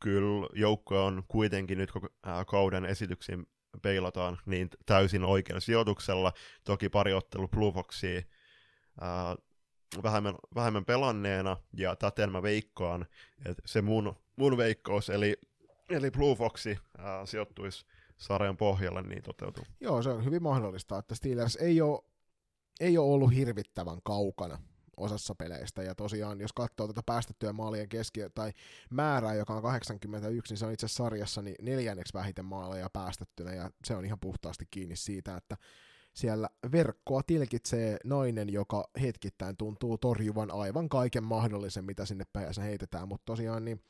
kyllä joukkue on kuitenkin nyt koko äh, kauden esityksiin peilataan niin täysin oikealla sijoituksella. Toki pari ottelu Blue Foxia äh, vähemmän, vähemmän pelanneena, ja täten mä veikkaan, että se mun, mun veikkaus, eli, eli Blue Foxi ää, sijoittuisi sarjan pohjalle, niin toteutuu. Joo, se on hyvin mahdollista, että Steelers ei ole, ei ole ollut hirvittävän kaukana osassa peleistä. Ja tosiaan, jos katsoo tätä päästettyä maalien keski- tai määrää, joka on 81, niin se on itse sarjassa niin neljänneksi vähiten maaleja päästettynä, ja se on ihan puhtaasti kiinni siitä, että siellä verkkoa tilkitsee nainen, joka hetkittäin tuntuu torjuvan aivan kaiken mahdollisen, mitä sinne päässä heitetään, mutta tosiaan niin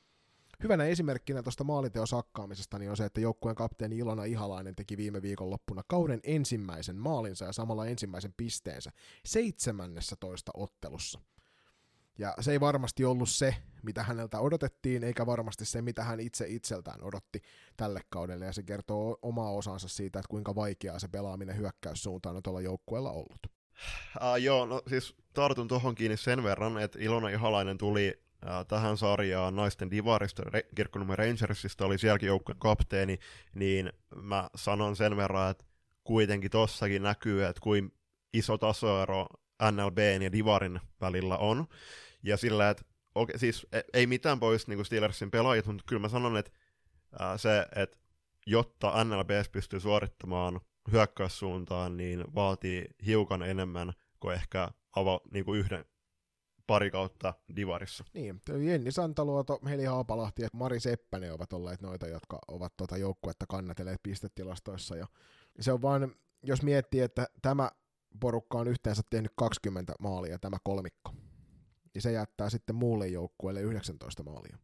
hyvänä esimerkkinä tuosta maaliteon sakkaamisesta niin on se, että joukkueen kapteeni Ilona Ihalainen teki viime viikon loppuna kauden ensimmäisen maalinsa ja samalla ensimmäisen pisteensä 17 ottelussa. Ja se ei varmasti ollut se, mitä häneltä odotettiin, eikä varmasti se, mitä hän itse itseltään odotti tälle kaudelle, ja se kertoo omaa osansa siitä, että kuinka vaikeaa se pelaaminen hyökkäyssuuntaan on tuolla joukkueella ollut. Uh, joo, no siis tartun tuohon kiinni sen verran, että Ilona Ihalainen tuli tähän sarjaan naisten divarista, Kirkkonummen Rangersista, oli sielläkin joukkueen kapteeni, niin mä sanon sen verran, että kuitenkin tossakin näkyy, että kuin iso tasoero NLBn ja Divarin välillä on. Ja sillä, että okay, siis e, ei mitään pois niin Steelersin pelaajat, mutta kyllä mä sanon, että ää, se, että jotta NLBS pystyy suorittamaan hyökkäyssuuntaan, niin vaatii hiukan enemmän kuin ehkä ava, niin kuin yhden pari kautta divarissa. Niin, Jenni Santaluoto, Heli Haapalahti ja Mari Seppänen ovat olleet noita, jotka ovat tuota joukkuetta kannatelleet pistetilastoissa. Ja se on vaan, jos miettii, että tämä porukka on yhteensä tehnyt 20 maalia, tämä kolmikko, niin se jättää sitten muulle joukkueelle 19 maalia.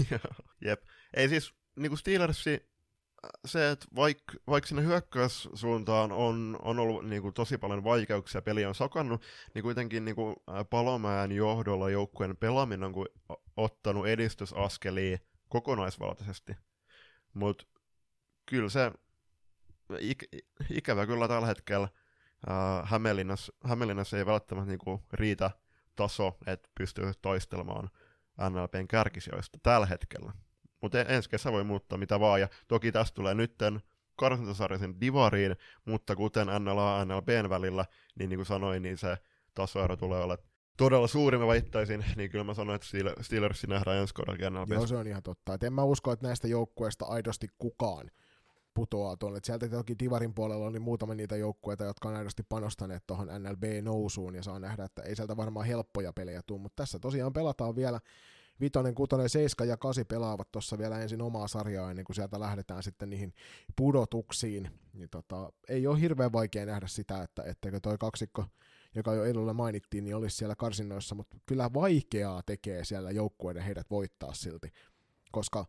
Jep. Ei siis, niin kuin Steelersi, se, että vaikka vaik sinne hyökkäyssuuntaan on, on ollut niin kuin, tosi paljon vaikeuksia, peli on sakannut, niin kuitenkin niin kuin, Palomäen johdolla joukkueen pelaaminen on ottanut edistysaskelia kokonaisvaltaisesti. Mutta kyllä se, ik, ikävä kyllä tällä hetkellä, Hämeenlinnassa, Hämeenlinnassa ei välttämättä niinku riitä taso, että pystyy toistelemaan NLPn kärkisijoista tällä hetkellä. Mutta ensi kesä voi muuttaa mitä vaan, ja toki tästä tulee nytten karsintasarjaisen divariin, mutta kuten NLA ja NLBn välillä, niin niin kuin sanoin, niin se tasoero tulee olla todella suuri, mä väittäisin, niin kyllä mä sanoin, että Steelersi nähdään ensi kaudella NLBs. Joo, se on ihan totta. Et en mä usko, että näistä joukkueista aidosti kukaan putoaa tuonne. Et sieltä toki Divarin puolella on niin muutama niitä joukkueita, jotka on aidosti panostaneet tuohon NLB-nousuun, ja saa nähdä, että ei sieltä varmaan helppoja pelejä tule, mutta tässä tosiaan pelataan vielä Vitonen, kutonen, seiska ja kasi pelaavat tuossa vielä ensin omaa sarjaa ennen kuin sieltä lähdetään sitten niihin pudotuksiin. Niin tota, ei ole hirveän vaikea nähdä sitä, että etteikö toi kaksikko, joka jo edellä mainittiin, niin olisi siellä karsinnoissa, mutta kyllä vaikeaa tekee siellä joukkueiden heidät voittaa silti, koska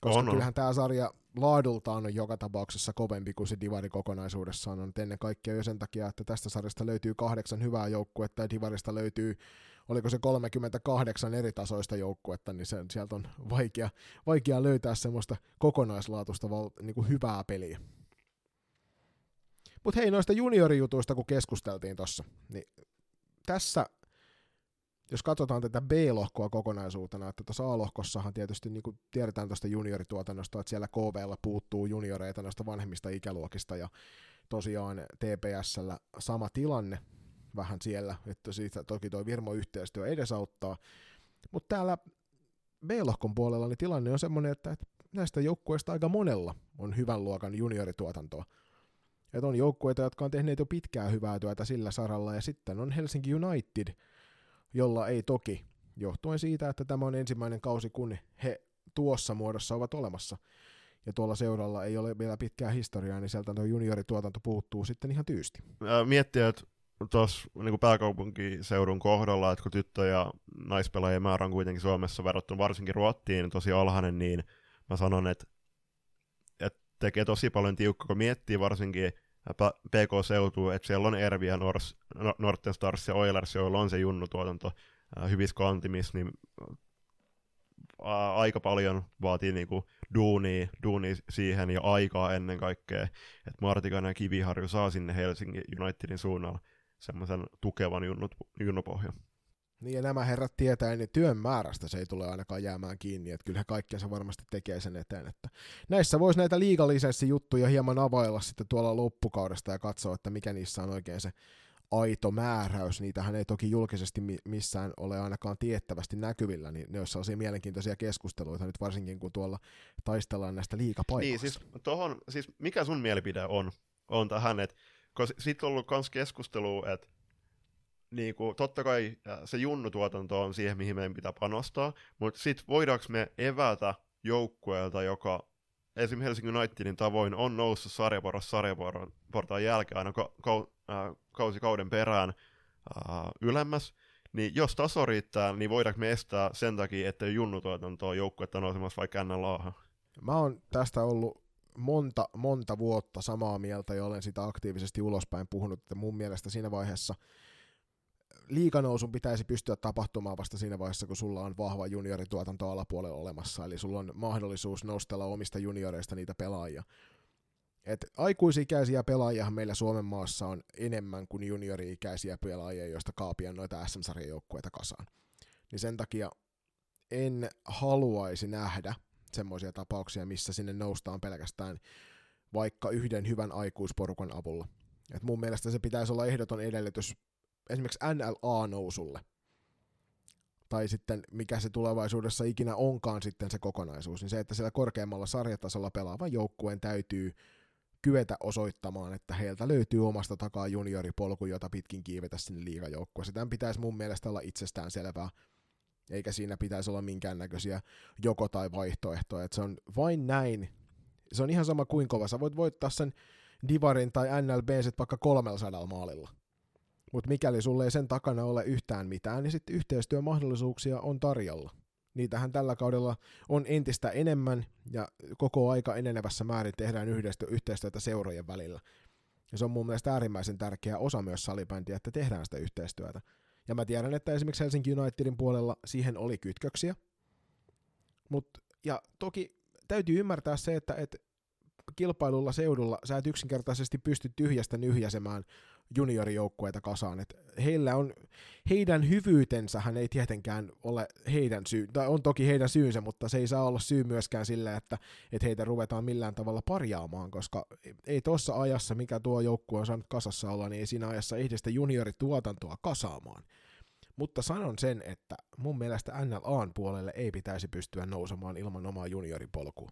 koska on, kyllähän tämä sarja laadultaan on joka tapauksessa kovempi kuin se Divari kokonaisuudessaan on. Ennen kaikkea jo sen takia, että tästä sarjasta löytyy kahdeksan hyvää joukkuetta ja Divarista löytyy, oliko se 38 eri tasoista joukkuetta, niin se, sieltä on vaikea, vaikea löytää semmoista kokonaislaatuista val, niin kuin hyvää peliä. Mutta hei, noista juniorijutuista kun keskusteltiin tuossa, niin tässä jos katsotaan tätä B-lohkoa kokonaisuutena, että tuossa A-lohkossahan tietysti niin kuin tiedetään tuosta juniorituotannosta, että siellä KVlla puuttuu junioreita noista vanhemmista ikäluokista ja tosiaan TPSllä sama tilanne vähän siellä, että siitä toki tuo Virmo-yhteistyö edesauttaa, mutta täällä B-lohkon puolella niin tilanne on semmoinen, että, näistä joukkueista aika monella on hyvän luokan juniorituotantoa. Että on joukkueita, jotka on tehneet jo pitkää hyvää työtä sillä saralla, ja sitten on Helsinki United – jolla ei toki, johtuen siitä, että tämä on ensimmäinen kausi, kun he tuossa muodossa ovat olemassa. Ja tuolla seuralla ei ole vielä pitkää historiaa, niin sieltä tuo juniorituotanto puuttuu sitten ihan tyysti. Miettiä, että tuossa niin pääkaupunkiseudun kohdalla, että kun tyttö- ja naispelaajien määrä on kuitenkin Suomessa verrattuna varsinkin Ruottiin tosi alhainen, niin mä sanon, että, että tekee tosi paljon tiukkaa, kun miettii varsinkin PK-seutua, että siellä on Erviä, Nors, Norten Stars ja Oilers, joilla on se junnutuotanto hyvissä kantimissa, niin aika paljon vaatii niinku duunia, duunia siihen ja aikaa ennen kaikkea, että Martikainen ja Kiviharju saa sinne Helsingin Unitedin suunnalla semmoisen tukevan junnut, junnupohjan. Niin ja nämä herrat tietää, niin työn määrästä se ei tule ainakaan jäämään kiinni, että kyllä kaikkensa varmasti tekee sen eteen. Että näissä voisi näitä liigalisenssi juttuja hieman availla sitten tuolla loppukaudesta ja katsoa, että mikä niissä on oikein se aito määräys, niitähän ei toki julkisesti missään ole ainakaan tiettävästi näkyvillä, niin ne olisi sellaisia mielenkiintoisia keskusteluita nyt varsinkin, kun tuolla taistellaan näistä liikapaikoista. Niin, siis, tohon, siis mikä sun mielipide on, on tähän, että sitten on ollut myös keskustelua, että niin kuin, totta kai se junnutuotanto on siihen, mihin meidän pitää panostaa, mutta sitten voidaanko me evätä joukkueelta, joka esimerkiksi Helsingin Unitedin tavoin on noussut sarjaporras sarjaportaan jälkeen aina ka- ka- äh, kausi kauden perään äh, ylemmäs, niin jos taso riittää, niin voidaanko me estää sen takia, että junnutuotantoa joukkuetta nousemassa vaikka NLAhan? Mä oon tästä ollut monta, monta vuotta samaa mieltä ja olen sitä aktiivisesti ulospäin puhunut, että mun mielestä siinä vaiheessa – liikanousun pitäisi pystyä tapahtumaan vasta siinä vaiheessa, kun sulla on vahva juniorituotanto alapuolella olemassa, eli sulla on mahdollisuus nostella omista junioreista niitä pelaajia. Et aikuisikäisiä pelaajia meillä Suomen maassa on enemmän kuin juniori-ikäisiä pelaajia, joista kaapia noita SM-sarjajoukkueita kasaan. Niin sen takia en haluaisi nähdä semmoisia tapauksia, missä sinne noustaan pelkästään vaikka yhden hyvän aikuisporukan avulla. Et mun mielestä se pitäisi olla ehdoton edellytys esimerkiksi NLA-nousulle. Tai sitten mikä se tulevaisuudessa ikinä onkaan sitten se kokonaisuus, niin se, että siellä korkeammalla sarjatasolla pelaavan joukkueen täytyy kyetä osoittamaan, että heiltä löytyy omasta takaa junioripolku, jota pitkin kiivetä sinne liigajoukkueeseen. Tämän pitäisi mun mielestä olla itsestään selvää, eikä siinä pitäisi olla minkäännäköisiä joko- tai vaihtoehtoja. Että se on vain näin. Se on ihan sama kuin kova. Sä voit voittaa sen Divarin tai NLB vaikka 300 maalilla. Mutta mikäli sulle ei sen takana ole yhtään mitään, niin sitten yhteistyömahdollisuuksia on tarjolla. Niitähän tällä kaudella on entistä enemmän ja koko aika enenevässä määrin tehdään yhteistyötä seurojen välillä. Ja se on mun mielestä äärimmäisen tärkeä osa myös salibändiä, että tehdään sitä yhteistyötä. Ja mä tiedän, että esimerkiksi Helsinki Unitedin puolella siihen oli kytköksiä. Mut, ja toki täytyy ymmärtää se, että, että kilpailulla seudulla sä et yksinkertaisesti pysty tyhjästä nyhjäsemään juniorijoukkueita kasaan. Et heillä on, heidän hyvyytensähän ei tietenkään ole heidän syy, tai on toki heidän syynsä, mutta se ei saa olla syy myöskään sillä, että, että heitä ruvetaan millään tavalla parjaamaan, koska ei tuossa ajassa, mikä tuo joukkue on saanut kasassa olla, niin ei siinä ajassa ehdi sitä juniorituotantoa kasaamaan. Mutta sanon sen, että mun mielestä NLAn puolelle ei pitäisi pystyä nousemaan ilman omaa junioripolkua.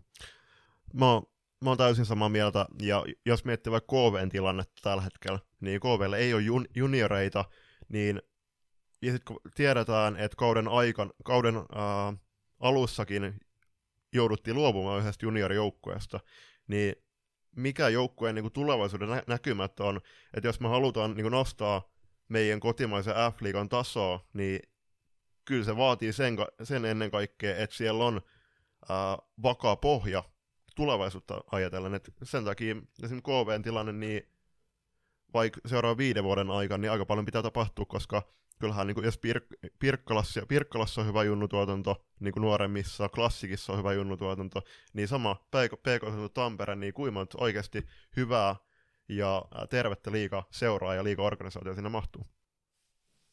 Mä oon mä oon täysin samaa mieltä, ja jos miettii vaikka KVn tilannetta tällä hetkellä, niin KVlle ei ole jun- junioreita, niin ja sitten kun tiedetään, että kauden, aikan, kauden ää, alussakin jouduttiin luopumaan yhdestä juniorijoukkueesta, niin mikä joukkueen niin tulevaisuuden nä- näkymät on, että jos me halutaan niin nostaa meidän kotimaisen F-liigan tasoa, niin kyllä se vaatii sen, sen ennen kaikkea, että siellä on ää, vakaa pohja tulevaisuutta ajatellen. Et sen takia esimerkiksi KVn tilanne, niin vaikka seuraavan viiden vuoden aikana, niin aika paljon pitää tapahtua, koska kyllähän niin kuin, jos Pir- Pirkkalassa, Pirkkalassa on hyvä junnutuotanto, niin kuin nuoremmissa, klassikissa on hyvä junnutuotanto, niin sama PK Tampere, niin kuinka oikeasti hyvää ja tervettä liiga seuraa ja liiga organisaatio siinä mahtuu.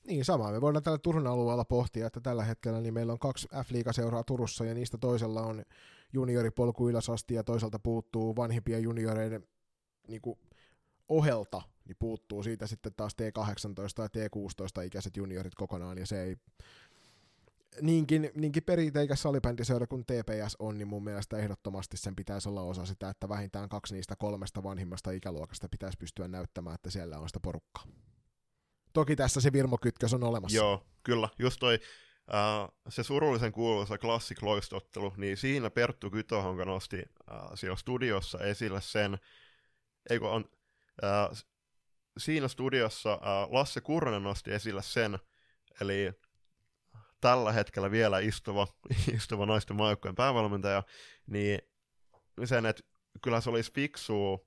Niin, sama. Me voidaan tällä Turun alueella pohtia, että tällä hetkellä niin meillä on kaksi F-liigaseuraa Turussa ja niistä toisella on junioripolku ylös asti ja toisaalta puuttuu vanhimpia junioreiden niin kuin ohelta, niin puuttuu siitä sitten taas T18 ja T16 ikäiset juniorit kokonaan ja se ei niinkin, niinkin perinteikäs salibändiseura kuin TPS on, niin mun mielestä ehdottomasti sen pitäisi olla osa sitä, että vähintään kaksi niistä kolmesta vanhimmasta ikäluokasta pitäisi pystyä näyttämään, että siellä on sitä porukkaa. Toki tässä se virmokytkös on olemassa. Joo, kyllä. Just toi Uh, se surullisen kuuluisa Classic Loistottelu, niin siinä Perttu Kytohonka nosti uh, siellä studiossa esille sen, eikö on, uh, siinä studiossa uh, Lasse Kurronen nosti esille sen, eli tällä hetkellä vielä istuva, istuva naisten maajoukkojen päävalmentaja, niin sen, että kyllä se olisi fiksua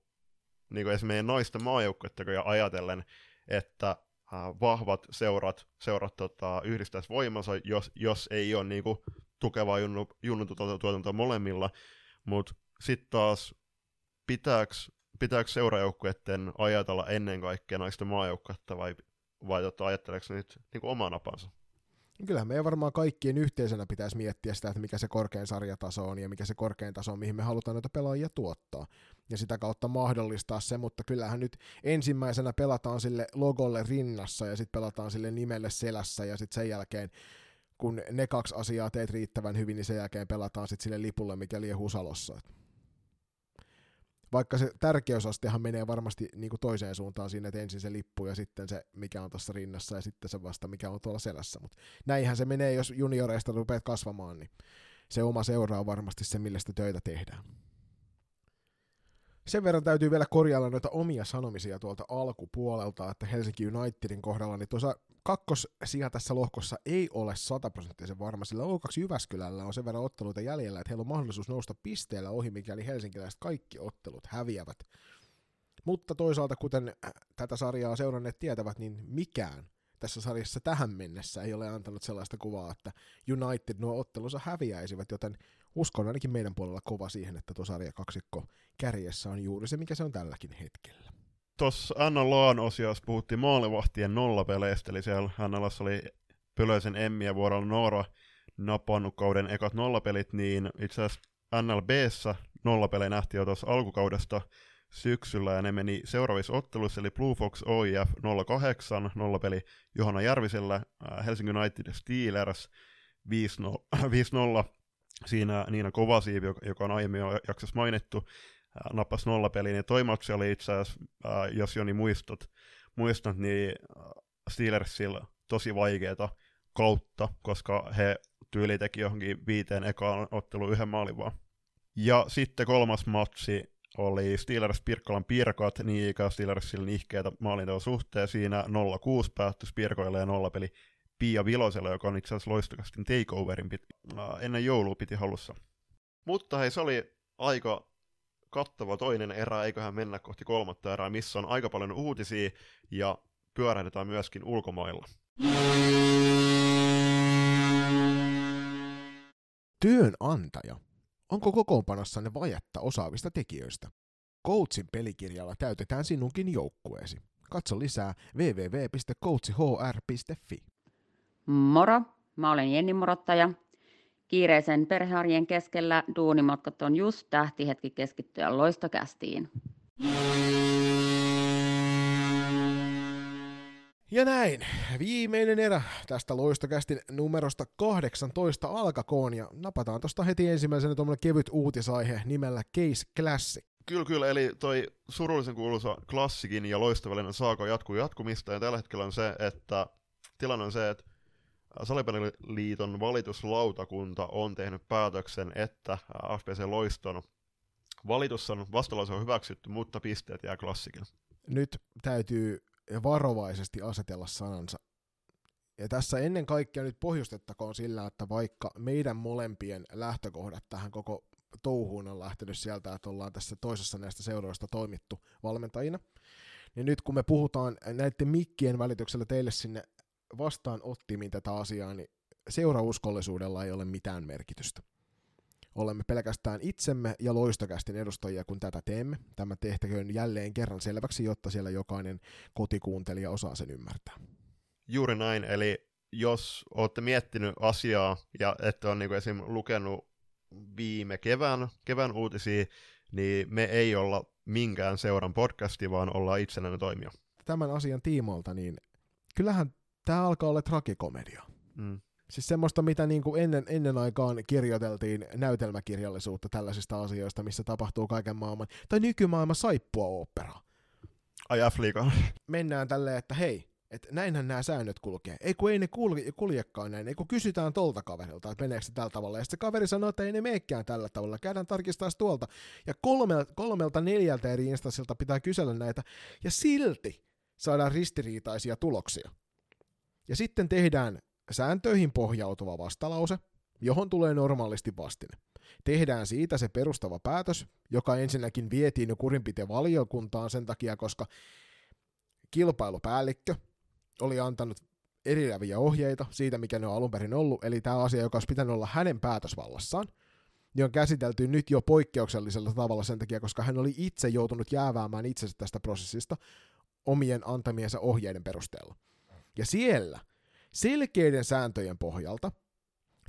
niin esimerkiksi naisten maajoukkuetta ajatellen, että vahvat seurat, seurat tota, yhdistäisi voimansa, jos, jos ei ole niinku, tukevaa junnu, molemmilla, mutta sitten taas pitääkö, pitääkö seurajoukkueiden ajatella ennen kaikkea naisten maajoukkuetta vai, vai tota, ajatteleeko nyt niinku oman napansa? Kyllähän meidän varmaan kaikkien yhteisenä pitäisi miettiä sitä, että mikä se korkein sarjataso on ja mikä se korkein taso on, mihin me halutaan noita pelaajia tuottaa. Ja sitä kautta mahdollistaa se, mutta kyllähän nyt ensimmäisenä pelataan sille logolle rinnassa ja sitten pelataan sille nimelle selässä ja sitten sen jälkeen kun ne kaksi asiaa teet riittävän hyvin, niin sen jälkeen pelataan sitten sille lipulle, mikä liehuu salossa. Vaikka se tärkeysastehan menee varmasti niin kuin toiseen suuntaan siinä, että ensin se lippu ja sitten se, mikä on tuossa rinnassa ja sitten se vasta, mikä on tuolla selässä. Mutta näinhän se menee, jos junioreista rupeat kasvamaan, niin se oma seura on varmasti se, millä sitä töitä tehdään. Sen verran täytyy vielä korjailla noita omia sanomisia tuolta alkupuolelta, että Helsinki Unitedin kohdalla, niin tuossa kakkosia tässä lohkossa ei ole sataprosenttisen varma, sillä O2 Jyväskylällä on sen verran otteluita jäljellä, että heillä on mahdollisuus nousta pisteellä ohi, mikäli helsinkiläiset kaikki ottelut häviävät. Mutta toisaalta, kuten tätä sarjaa seuranneet tietävät, niin mikään tässä sarjassa tähän mennessä ei ole antanut sellaista kuvaa, että United nuo ottelunsa häviäisivät, joten uskon ainakin meidän puolella kova siihen, että tuo sarja kaksikko kärjessä on juuri se, mikä se on tälläkin hetkellä. Tuossa Anna Loan osiossa puhuttiin maalivahtien nollapeleistä, eli siellä Hannalassa oli Pölöisen Emmiä vuorolla Noora napannut kauden ekat nollapelit, niin itse asiassa NLBssä nollapelejä nähtiin jo tuossa alkukaudesta syksyllä, ja ne meni seuraavissa otteluissa, eli Blue Fox OIF 08, nollapeli Johanna Järvisellä, äh, Helsingin United Steelers 5-0, siinä Niina Kovasiivi, joka on aiemmin jo jaksossa mainittu, nappasi nollapeliin, ja toi matsi oli itse asiassa, jos Joni muistat, muistat niin Steelersillä tosi vaikeeta kautta, koska he tyyli teki johonkin viiteen ekaan ottelu yhden maalin vaan. Ja sitten kolmas matsi oli Steelers Pirkkolan Pirkat, niin ikään Steelersillä nihkeitä maalinteon suhteen. Siinä 0-6 päättyi Pirkoille ja nollapeli Pia Vilosella, joka on itse asiassa loistokastin takeoverin pit, äh, ennen joulua piti halussa. Mutta hei, se oli aika kattava toinen erä, eiköhän mennä kohti kolmatta erää, missä on aika paljon uutisia ja pyörähdetään myöskin ulkomailla. Työnantaja. Onko kokoonpanossanne vajetta osaavista tekijöistä? Coachin pelikirjalla täytetään sinunkin joukkueesi. Katso lisää www.coachhr.fi. Moro, mä olen Jenni Morottaja. Kiireisen perhearjen keskellä duunimatkat on just tähtihetki keskittyä loistokästiin. Ja näin, viimeinen erä tästä loistokästin numerosta 18 alkakoon ja napataan tosta heti ensimmäisenä tuommoinen kevyt uutisaihe nimellä Case Classic. Kyllä, kyllä, eli toi surullisen kuuluisa klassikin ja loistavallinen saako jatkuu jatkumista, ja tällä hetkellä on se, että tilanne on se, että Salipeliliiton valituslautakunta on tehnyt päätöksen, että FPC Loiston valitus on vastalause on hyväksytty, mutta pisteet jää klassikin. Nyt täytyy varovaisesti asetella sanansa. Ja tässä ennen kaikkea nyt pohjustettakoon sillä, että vaikka meidän molempien lähtökohdat tähän koko touhuun on lähtenyt sieltä, että ollaan tässä toisessa näistä seuroista toimittu valmentajina, niin nyt kun me puhutaan näiden mikkien välityksellä teille sinne vastaan ottimiin tätä asiaa, niin seurauskollisuudella ei ole mitään merkitystä. Olemme pelkästään itsemme ja loistokästin edustajia, kun tätä teemme. Tämä tehtäköön jälleen kerran selväksi, jotta siellä jokainen kotikuuntelija osaa sen ymmärtää. Juuri näin, eli jos olette miettinyt asiaa ja ette ole niin esim. lukenut viime kevään, kevään uutisia, niin me ei olla minkään seuran podcasti, vaan ollaan itsenäinen toimija. Tämän asian tiimoilta, niin kyllähän tämä alkaa olla tragikomedia. Mm. Siis semmoista, mitä niin kuin ennen, ennen aikaan kirjoiteltiin näytelmäkirjallisuutta tällaisista asioista, missä tapahtuu kaiken maailman, tai nykymaailman saippua opera. Ai f Mennään tälleen, että hei, että näinhän nämä säännöt kulkee. Ei kun ei ne kulje, kuljekaan näin, ei kun kysytään tolta kaverilta, että meneekö se tällä tavalla. Ja sitten se kaveri sanoo, että ei ne meekään tällä tavalla, käydään tarkistaa tuolta. Ja kolmelta, kolmelta neljältä eri instanssilta pitää kysellä näitä, ja silti saadaan ristiriitaisia tuloksia. Ja sitten tehdään sääntöihin pohjautuva vastalause, johon tulee normaalisti vastine. Tehdään siitä se perustava päätös, joka ensinnäkin vietiin jo valiokuntaan sen takia, koska kilpailupäällikkö oli antanut eriäviä ohjeita siitä, mikä ne on alun perin ollut, eli tämä asia, joka olisi pitänyt olla hänen päätösvallassaan, niin on käsitelty nyt jo poikkeuksellisella tavalla sen takia, koska hän oli itse joutunut jääväämään itsensä tästä prosessista omien antamiensa ohjeiden perusteella. Ja siellä selkeiden sääntöjen pohjalta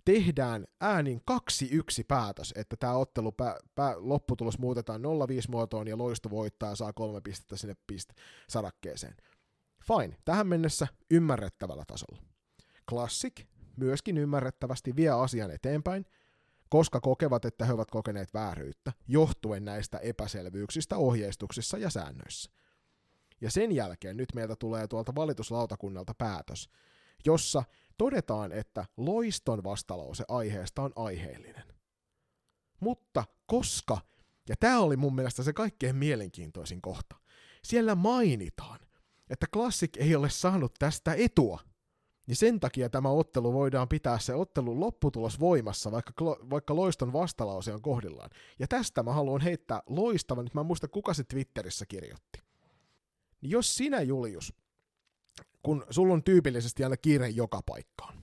tehdään äänin 2-1 päätös, että tämä ottelu pää, pää, lopputulos muutetaan 0-5 muotoon ja loisto voittaa ja saa kolme pistettä sinne pist sarakkeeseen. Fine, tähän mennessä ymmärrettävällä tasolla. Classic myöskin ymmärrettävästi vie asian eteenpäin, koska kokevat, että he ovat kokeneet vääryyttä, johtuen näistä epäselvyyksistä ohjeistuksissa ja säännöissä. Ja sen jälkeen nyt meiltä tulee tuolta valituslautakunnalta päätös, jossa todetaan, että loiston vastalause aiheesta on aiheellinen. Mutta koska, ja tämä oli mun mielestä se kaikkein mielenkiintoisin kohta, siellä mainitaan, että Classic ei ole saanut tästä etua, niin sen takia tämä ottelu voidaan pitää se ottelun lopputulos voimassa, vaikka, vaikka loiston vastalause on kohdillaan. Ja tästä mä haluan heittää loistavan, nyt mä en muista kuka se Twitterissä kirjoitti. Niin jos sinä, Julius, kun sulla on tyypillisesti aina kiire joka paikkaan,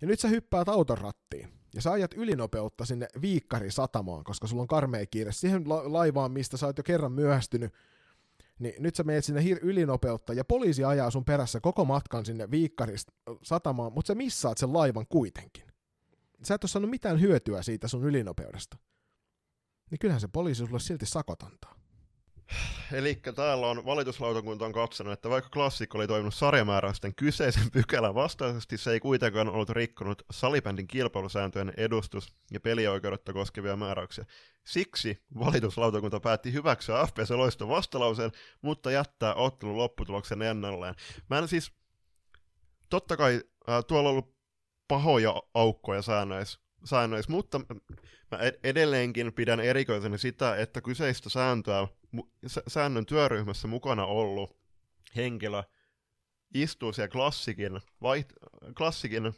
ja nyt sä hyppäät auton rattiin, ja sä ajat ylinopeutta sinne Viikkari satamaan, koska sulla on karmea kiire siihen la- laivaan, mistä sä oot jo kerran myöhästynyt, niin nyt sä meet sinne hir- ylinopeutta, ja poliisi ajaa sun perässä koko matkan sinne Viikkarista satamaan, mutta sä missaat sen laivan kuitenkin. Sä et ole saanut mitään hyötyä siitä sun ylinopeudesta. Niin kyllähän se poliisi sulle silti sakot antaa. Eli täällä on valituslautakunta on katsonut, että vaikka klassikko oli toiminut sarjamääräysten kyseisen pykälän vastaisesti, se ei kuitenkaan ollut rikkonut salibändin kilpailusääntöjen edustus- ja pelioikeudetta koskevia määräyksiä. Siksi valituslautakunta päätti hyväksyä FPC Loiston vastalauseen, mutta jättää ottelun lopputuloksen ennalleen. Mä en siis, totta kai äh, tuolla on ollut pahoja aukkoja säännöissä, säännöissä, mutta mä edelleenkin pidän erikoisena sitä, että kyseistä sääntöä, säännön työryhmässä mukana ollut henkilö istuu siellä klassikin, vaiht, klassikin äh,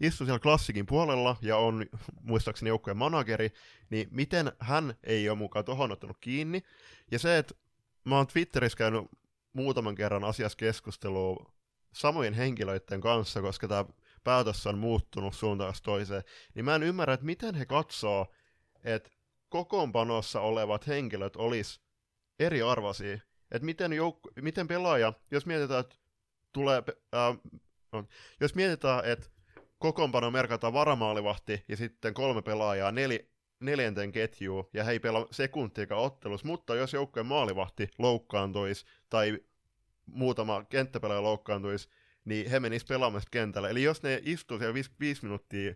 istuu siellä klassikin puolella ja on muistaakseni joukkueen manageri, niin miten hän ei ole mukaan tuohon ottanut kiinni. Ja se, että mä oon Twitterissä käynyt muutaman kerran asiassa keskustelua samojen henkilöiden kanssa, koska tämä päätös on muuttunut suuntaan toiseen, niin mä en ymmärrä, että miten he katsoo, että kokoonpanossa olevat henkilöt olis eriarvoisia. Että miten, jouk- miten pelaaja, jos mietitään, että tulee, äh, jos mietitään, että kokoonpano merkataan varamaalivahti ja sitten kolme pelaajaa nel, neljänten ketjuun ja he ei pelaa sekuntiikaan ottelussa, mutta jos joukkueen maalivahti loukkaantuisi tai muutama kenttäpelaaja loukkaantuisi, niin he menisivät pelaamaan kentällä. Eli jos ne istuu siellä viisi, viisi minuuttia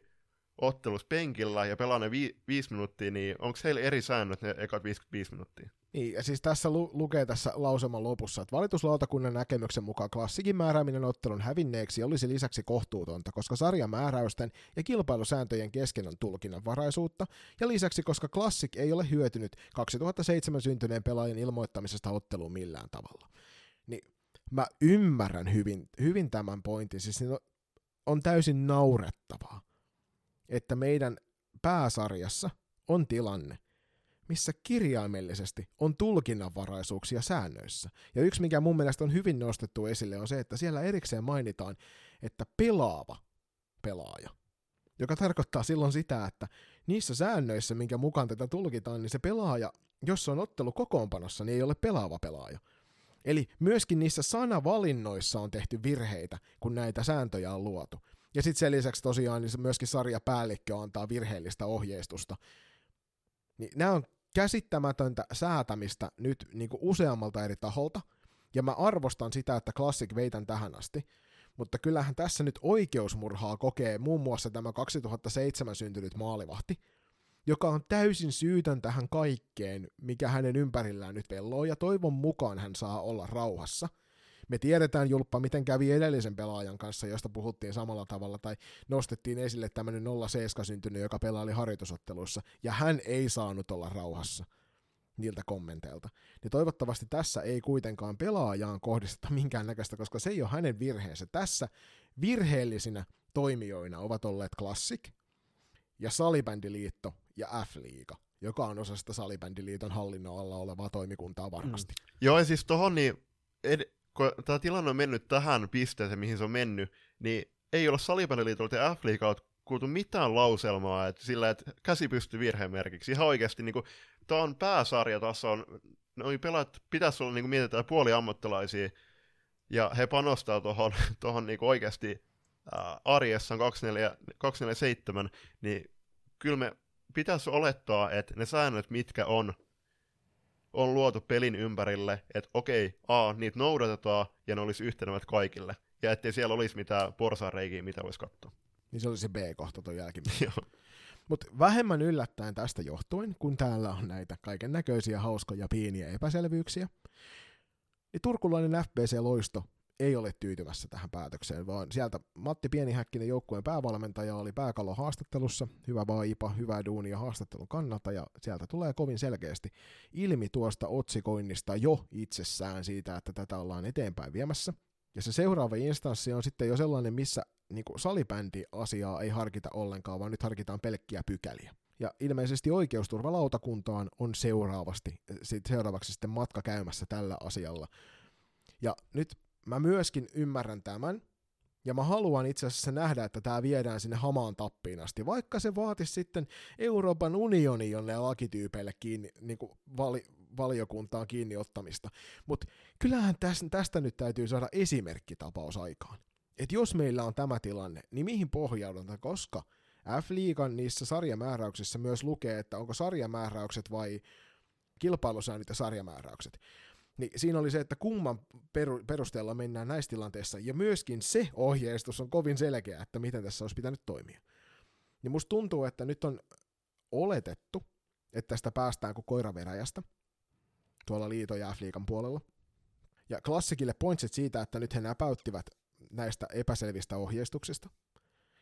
ottelussa penkillä ja pelaa ne vi, viisi minuuttia, niin onko heillä eri säännöt ne ekat 55 minuuttia? Niin, ja siis tässä lu- lukee tässä lauseman lopussa, että valituslautakunnan näkemyksen mukaan klassikin määrääminen ottelun hävinneeksi olisi lisäksi kohtuutonta, koska sarjamääräysten ja kilpailusääntöjen kesken on tulkinnanvaraisuutta, ja lisäksi koska klassik ei ole hyötynyt 2007 syntyneen pelaajan ilmoittamisesta otteluun millään tavalla. Niin mä ymmärrän hyvin, hyvin tämän pointin, siis on, on täysin naurettavaa, että meidän pääsarjassa on tilanne, missä kirjaimellisesti on tulkinnanvaraisuuksia säännöissä. Ja yksi, mikä mun mielestä on hyvin nostettu esille, on se, että siellä erikseen mainitaan, että pelaava pelaaja. Joka tarkoittaa silloin sitä, että niissä säännöissä, minkä mukaan tätä tulkitaan, niin se pelaaja, jos se on ottelu kokoonpanossa, niin ei ole pelaava pelaaja. Eli myöskin niissä sanavalinnoissa on tehty virheitä, kun näitä sääntöjä on luotu. Ja sitten sen lisäksi tosiaan niin myöskin sarjapäällikkö antaa virheellistä ohjeistusta. Niin nämä on käsittämätöntä säätämistä nyt niin kuin useammalta eri taholta, ja mä arvostan sitä, että Classic veitän tähän asti, mutta kyllähän tässä nyt oikeusmurhaa kokee muun muassa tämä 2007 syntynyt maalivahti, joka on täysin syytön tähän kaikkeen, mikä hänen ympärillään nyt velloo, ja toivon mukaan hän saa olla rauhassa – me tiedetään, Julppa, miten kävi edellisen pelaajan kanssa, josta puhuttiin samalla tavalla, tai nostettiin esille tämmöinen 07 syntynyt, joka pelaili harjoitusotteluissa, ja hän ei saanut olla rauhassa niiltä kommenteilta. Niin toivottavasti tässä ei kuitenkaan pelaajaan kohdisteta minkäännäköistä, koska se ei ole hänen virheensä. Tässä virheellisinä toimijoina ovat olleet Classic ja Salibändiliitto ja F-liiga, joka on osa sitä Salibändiliiton hallinnon alla olevaa toimikuntaa varmasti. Mm. Joo, ja siis tohon niin ed- kun tämä tilanne on mennyt tähän pisteeseen, mihin se on mennyt, niin ei ole Salibändiliitolta ja F-liigalta kuultu mitään lauselmaa, että sillä, että käsi pystyy virhemerkiksi. Ihan oikeasti, niin tämä on pääsarjatason, noi pelaat pitäisi olla, niin kuin mietitään, puoli ammattilaisia, Ja he panostaa tuohon tohon niinku oikeasti ää, arjessa 247, niin kyllä me pitäisi olettaa, että ne säännöt, mitkä on, on luotu pelin ympärille, että okei, A, niitä noudatetaan ja ne olisi yhtenevät kaikille. Ja ettei siellä olisi mitään porsareikiä, mitä voisi katsoa. Niin se oli se B-kohta tuon jälkimmäinen. Mutta vähemmän yllättäen tästä johtuen, kun täällä on näitä kaiken näköisiä hauskoja pieniä epäselvyyksiä, niin turkulainen FBC-loisto ei ole tyytyvässä tähän päätökseen, vaan sieltä Matti Pienihäkkinen joukkueen päävalmentaja oli pääkalo haastattelussa, hyvä vaipa, hyvä duunia haastattelun kannalta, ja sieltä tulee kovin selkeästi ilmi tuosta otsikoinnista jo itsessään siitä, että tätä ollaan eteenpäin viemässä. Ja se seuraava instanssi on sitten jo sellainen, missä niin salibändi-asiaa ei harkita ollenkaan, vaan nyt harkitaan pelkkiä pykäliä. Ja ilmeisesti oikeusturvalautakuntaan on seuraavasti, seuraavaksi sitten matka käymässä tällä asialla. Ja nyt mä myöskin ymmärrän tämän, ja mä haluan itse asiassa nähdä, että tämä viedään sinne hamaan tappiin asti, vaikka se vaatisi sitten Euroopan unioni jonne lakityypeille kiinni, niin kuin vali, valiokuntaan kiinni ottamista. Mutta kyllähän tästä, tästä nyt täytyy saada esimerkkitapaus aikaan. Et jos meillä on tämä tilanne, niin mihin pohjaudutaan, koska F-liigan niissä sarjamääräyksissä myös lukee, että onko sarjamääräykset vai kilpailusäännöt ja sarjamääräykset niin siinä oli se, että kumman perusteella mennään näissä tilanteissa, ja myöskin se ohjeistus on kovin selkeä, että miten tässä olisi pitänyt toimia. Niin musta tuntuu, että nyt on oletettu, että tästä päästään kuin koiraveräjästä tuolla liito- ja puolella. Ja klassikille pointsit siitä, että nyt he näpäyttivät näistä epäselvistä ohjeistuksista,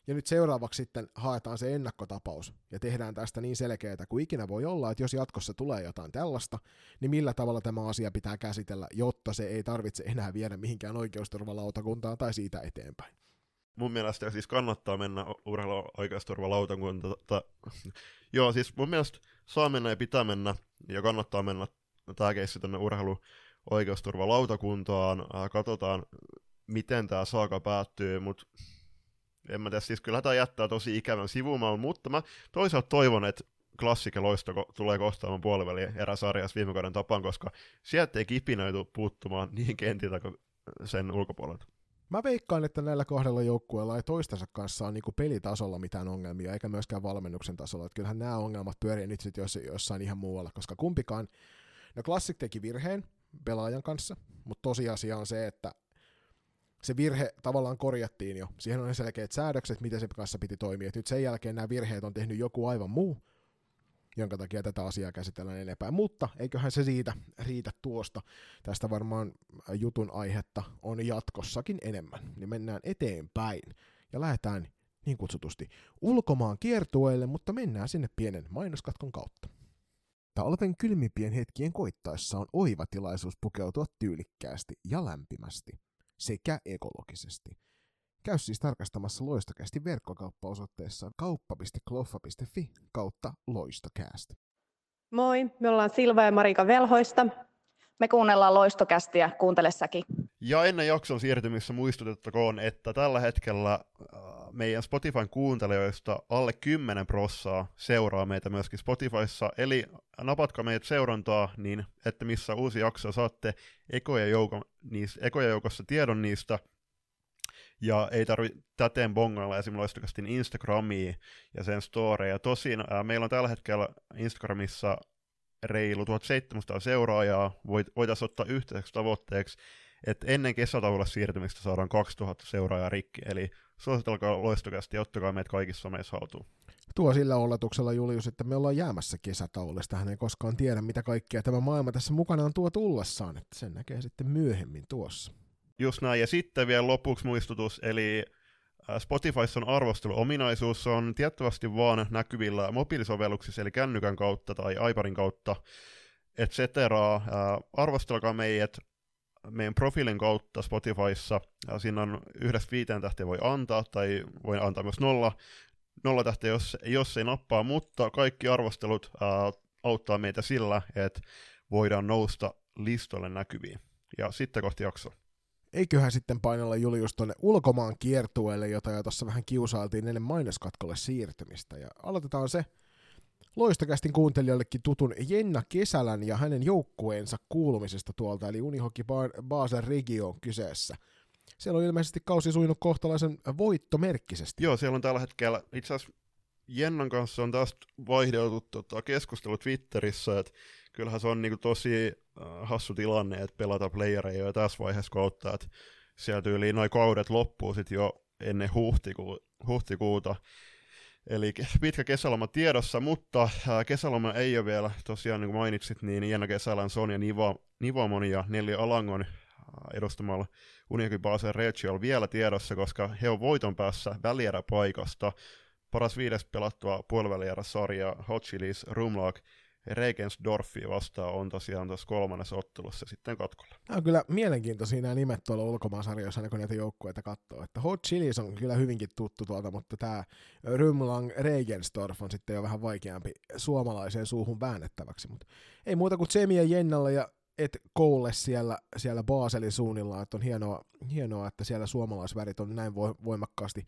ja nyt seuraavaksi sitten haetaan se ennakkotapaus ja tehdään tästä niin selkeää kuin ikinä voi olla, että jos jatkossa tulee jotain tällaista, niin millä tavalla tämä asia pitää käsitellä, jotta se ei tarvitse enää viedä mihinkään oikeusturvalautakuntaan tai siitä eteenpäin. Mun mielestä siis kannattaa mennä urheiluoikeusturvalautakuntaan. Joo, siis mun mielestä saa mennä ja pitää mennä ja kannattaa mennä tämä keissi tänne urheiluoikeusturvalautakuntaan. Katsotaan, miten tämä saaka päättyy, mutta en mä tiedä, siis kyllä tämä jättää tosi ikävän sivumaan, mutta mä toisaalta toivon, että klassike loisto tulee kohtaamaan puoliväliin eräsarjassa viime kauden tapaan, koska sieltä ei kipinöitu puuttumaan niin kentiltä kuin sen ulkopuolelta. Mä veikkaan, että näillä kahdella joukkueella ei toistensa kanssa ole niinku pelitasolla mitään ongelmia, eikä myöskään valmennuksen tasolla. Että kyllähän nämä ongelmat pyörii nyt sitten jossain ihan muualla, koska kumpikaan, no Classic teki virheen pelaajan kanssa, mutta tosiasia on se, että se virhe tavallaan korjattiin jo. Siihen on selkeät säädökset, miten se kanssa piti toimia. Et nyt sen jälkeen nämä virheet on tehnyt joku aivan muu, jonka takia tätä asiaa käsitellään enempää. Mutta eiköhän se siitä riitä tuosta. Tästä varmaan jutun aihetta on jatkossakin enemmän. Niin mennään eteenpäin ja lähdetään niin kutsutusti ulkomaan kiertueelle, mutta mennään sinne pienen mainoskatkon kautta. Talven kylmimpien hetkien koittaessa on oiva tilaisuus pukeutua tyylikkäästi ja lämpimästi sekä ekologisesti. Käy siis tarkastamassa Loistokästi verkkokauppaosoitteessa kauppa.kloffa.fi kautta loistokääst. Moi, me ollaan Silva ja Marika Velhoista. Me kuunnellaan Loistokästiä, kuuntele säkin. Ja ennen jakson siirtymistä muistutettakoon, että tällä hetkellä äh, meidän Spotifyn kuuntelijoista alle 10 prossaa seuraa meitä myöskin Spotifyssa, eli napatka meidät seurantaa, niin että missä uusi jakso saatte ekoja, joukon, niis, ekoja joukossa tiedon niistä, ja ei tarvi täten bongailla esimerkiksi Instagramiin ja sen storeja. Tosin ää, äh, meillä on tällä hetkellä Instagramissa reilu 1700 seuraajaa, Voit, voitaisiin ottaa yhteiseksi tavoitteeksi, että ennen kesätauolle siirtymistä saadaan 2000 seuraajaa rikki, eli suositelkaa loistokästi ja ottakaa meitä kaikissa someissa haltuun. Tuo sillä oletuksella, Julius, että me ollaan jäämässä kesätauolle. Hän ei koskaan tiedä, mitä kaikkea tämä maailma tässä mukana on tuo tullessaan, että sen näkee sitten myöhemmin tuossa. Just näin, ja sitten vielä lopuksi muistutus, eli Spotifyssa on arvosteluominaisuus, on tiettävästi vaan näkyvillä mobiilisovelluksissa, eli kännykän kautta tai iPadin kautta, et cetera. Äh, arvostelkaa meidät meidän profiilin kautta Spotifyssa, ja siinä on yhdestä viiteen tähteä voi antaa, tai voi antaa myös nolla, nolla tähteä, jos, jos ei nappaa, mutta kaikki arvostelut ää, auttaa meitä sillä, että voidaan nousta listolle näkyviin. Ja sitten kohti jakso. Eiköhän sitten painella Julius tuonne ulkomaan kiertueelle, jota jo tuossa vähän kiusailtiin ennen mainoskatkolle siirtymistä. Ja aloitetaan se loistokästin kuuntelijoillekin tutun Jenna Kesälän ja hänen joukkueensa kuulumisesta tuolta, eli Unihockey Basel Regio on kyseessä. Siellä on ilmeisesti kausi sujunut kohtalaisen voittomerkkisesti. Joo, siellä on tällä hetkellä, itse asiassa Jennan kanssa on taas vaihdeltu tota, keskustelu Twitterissä, että kyllähän se on niinku tosi äh, hassu tilanne, että pelata playereja jo tässä vaiheessa kautta, että sieltä yli noin kaudet loppuu sitten jo ennen huhtiku- huhtikuuta. Eli pitkä kesäloma tiedossa, mutta äh, kesäloma ei ole vielä, tosiaan niin kuin mainitsit, niin Jenna Kesälän, Sonja Niva, Nivamon ja Nelli Alangon äh, edustamalla Uniakin Basel Regio vielä tiedossa, koska he on voiton päässä välieräpaikasta. Paras viides pelattua puolivälierä-sarja Hot Chilis Rumlag Regensdorfi vastaan on tosiaan tuossa kolmannessa ottelussa sitten katkolla. Nämä on kyllä mielenkiintoisia nämä nimet tuolla ulkomaansarjoissa, kun näitä joukkueita katsoo. Että Hot Chilis on kyllä hyvinkin tuttu tuolta, mutta tämä Rumlang Regensdorf on sitten jo vähän vaikeampi suomalaiseen suuhun väännettäväksi. Mutta ei muuta kuin Tsemi ja Jennalla ja et Koulle siellä, siellä Baselin suunnilla, että on hienoa, hienoa, että siellä suomalaisvärit on näin voimakkaasti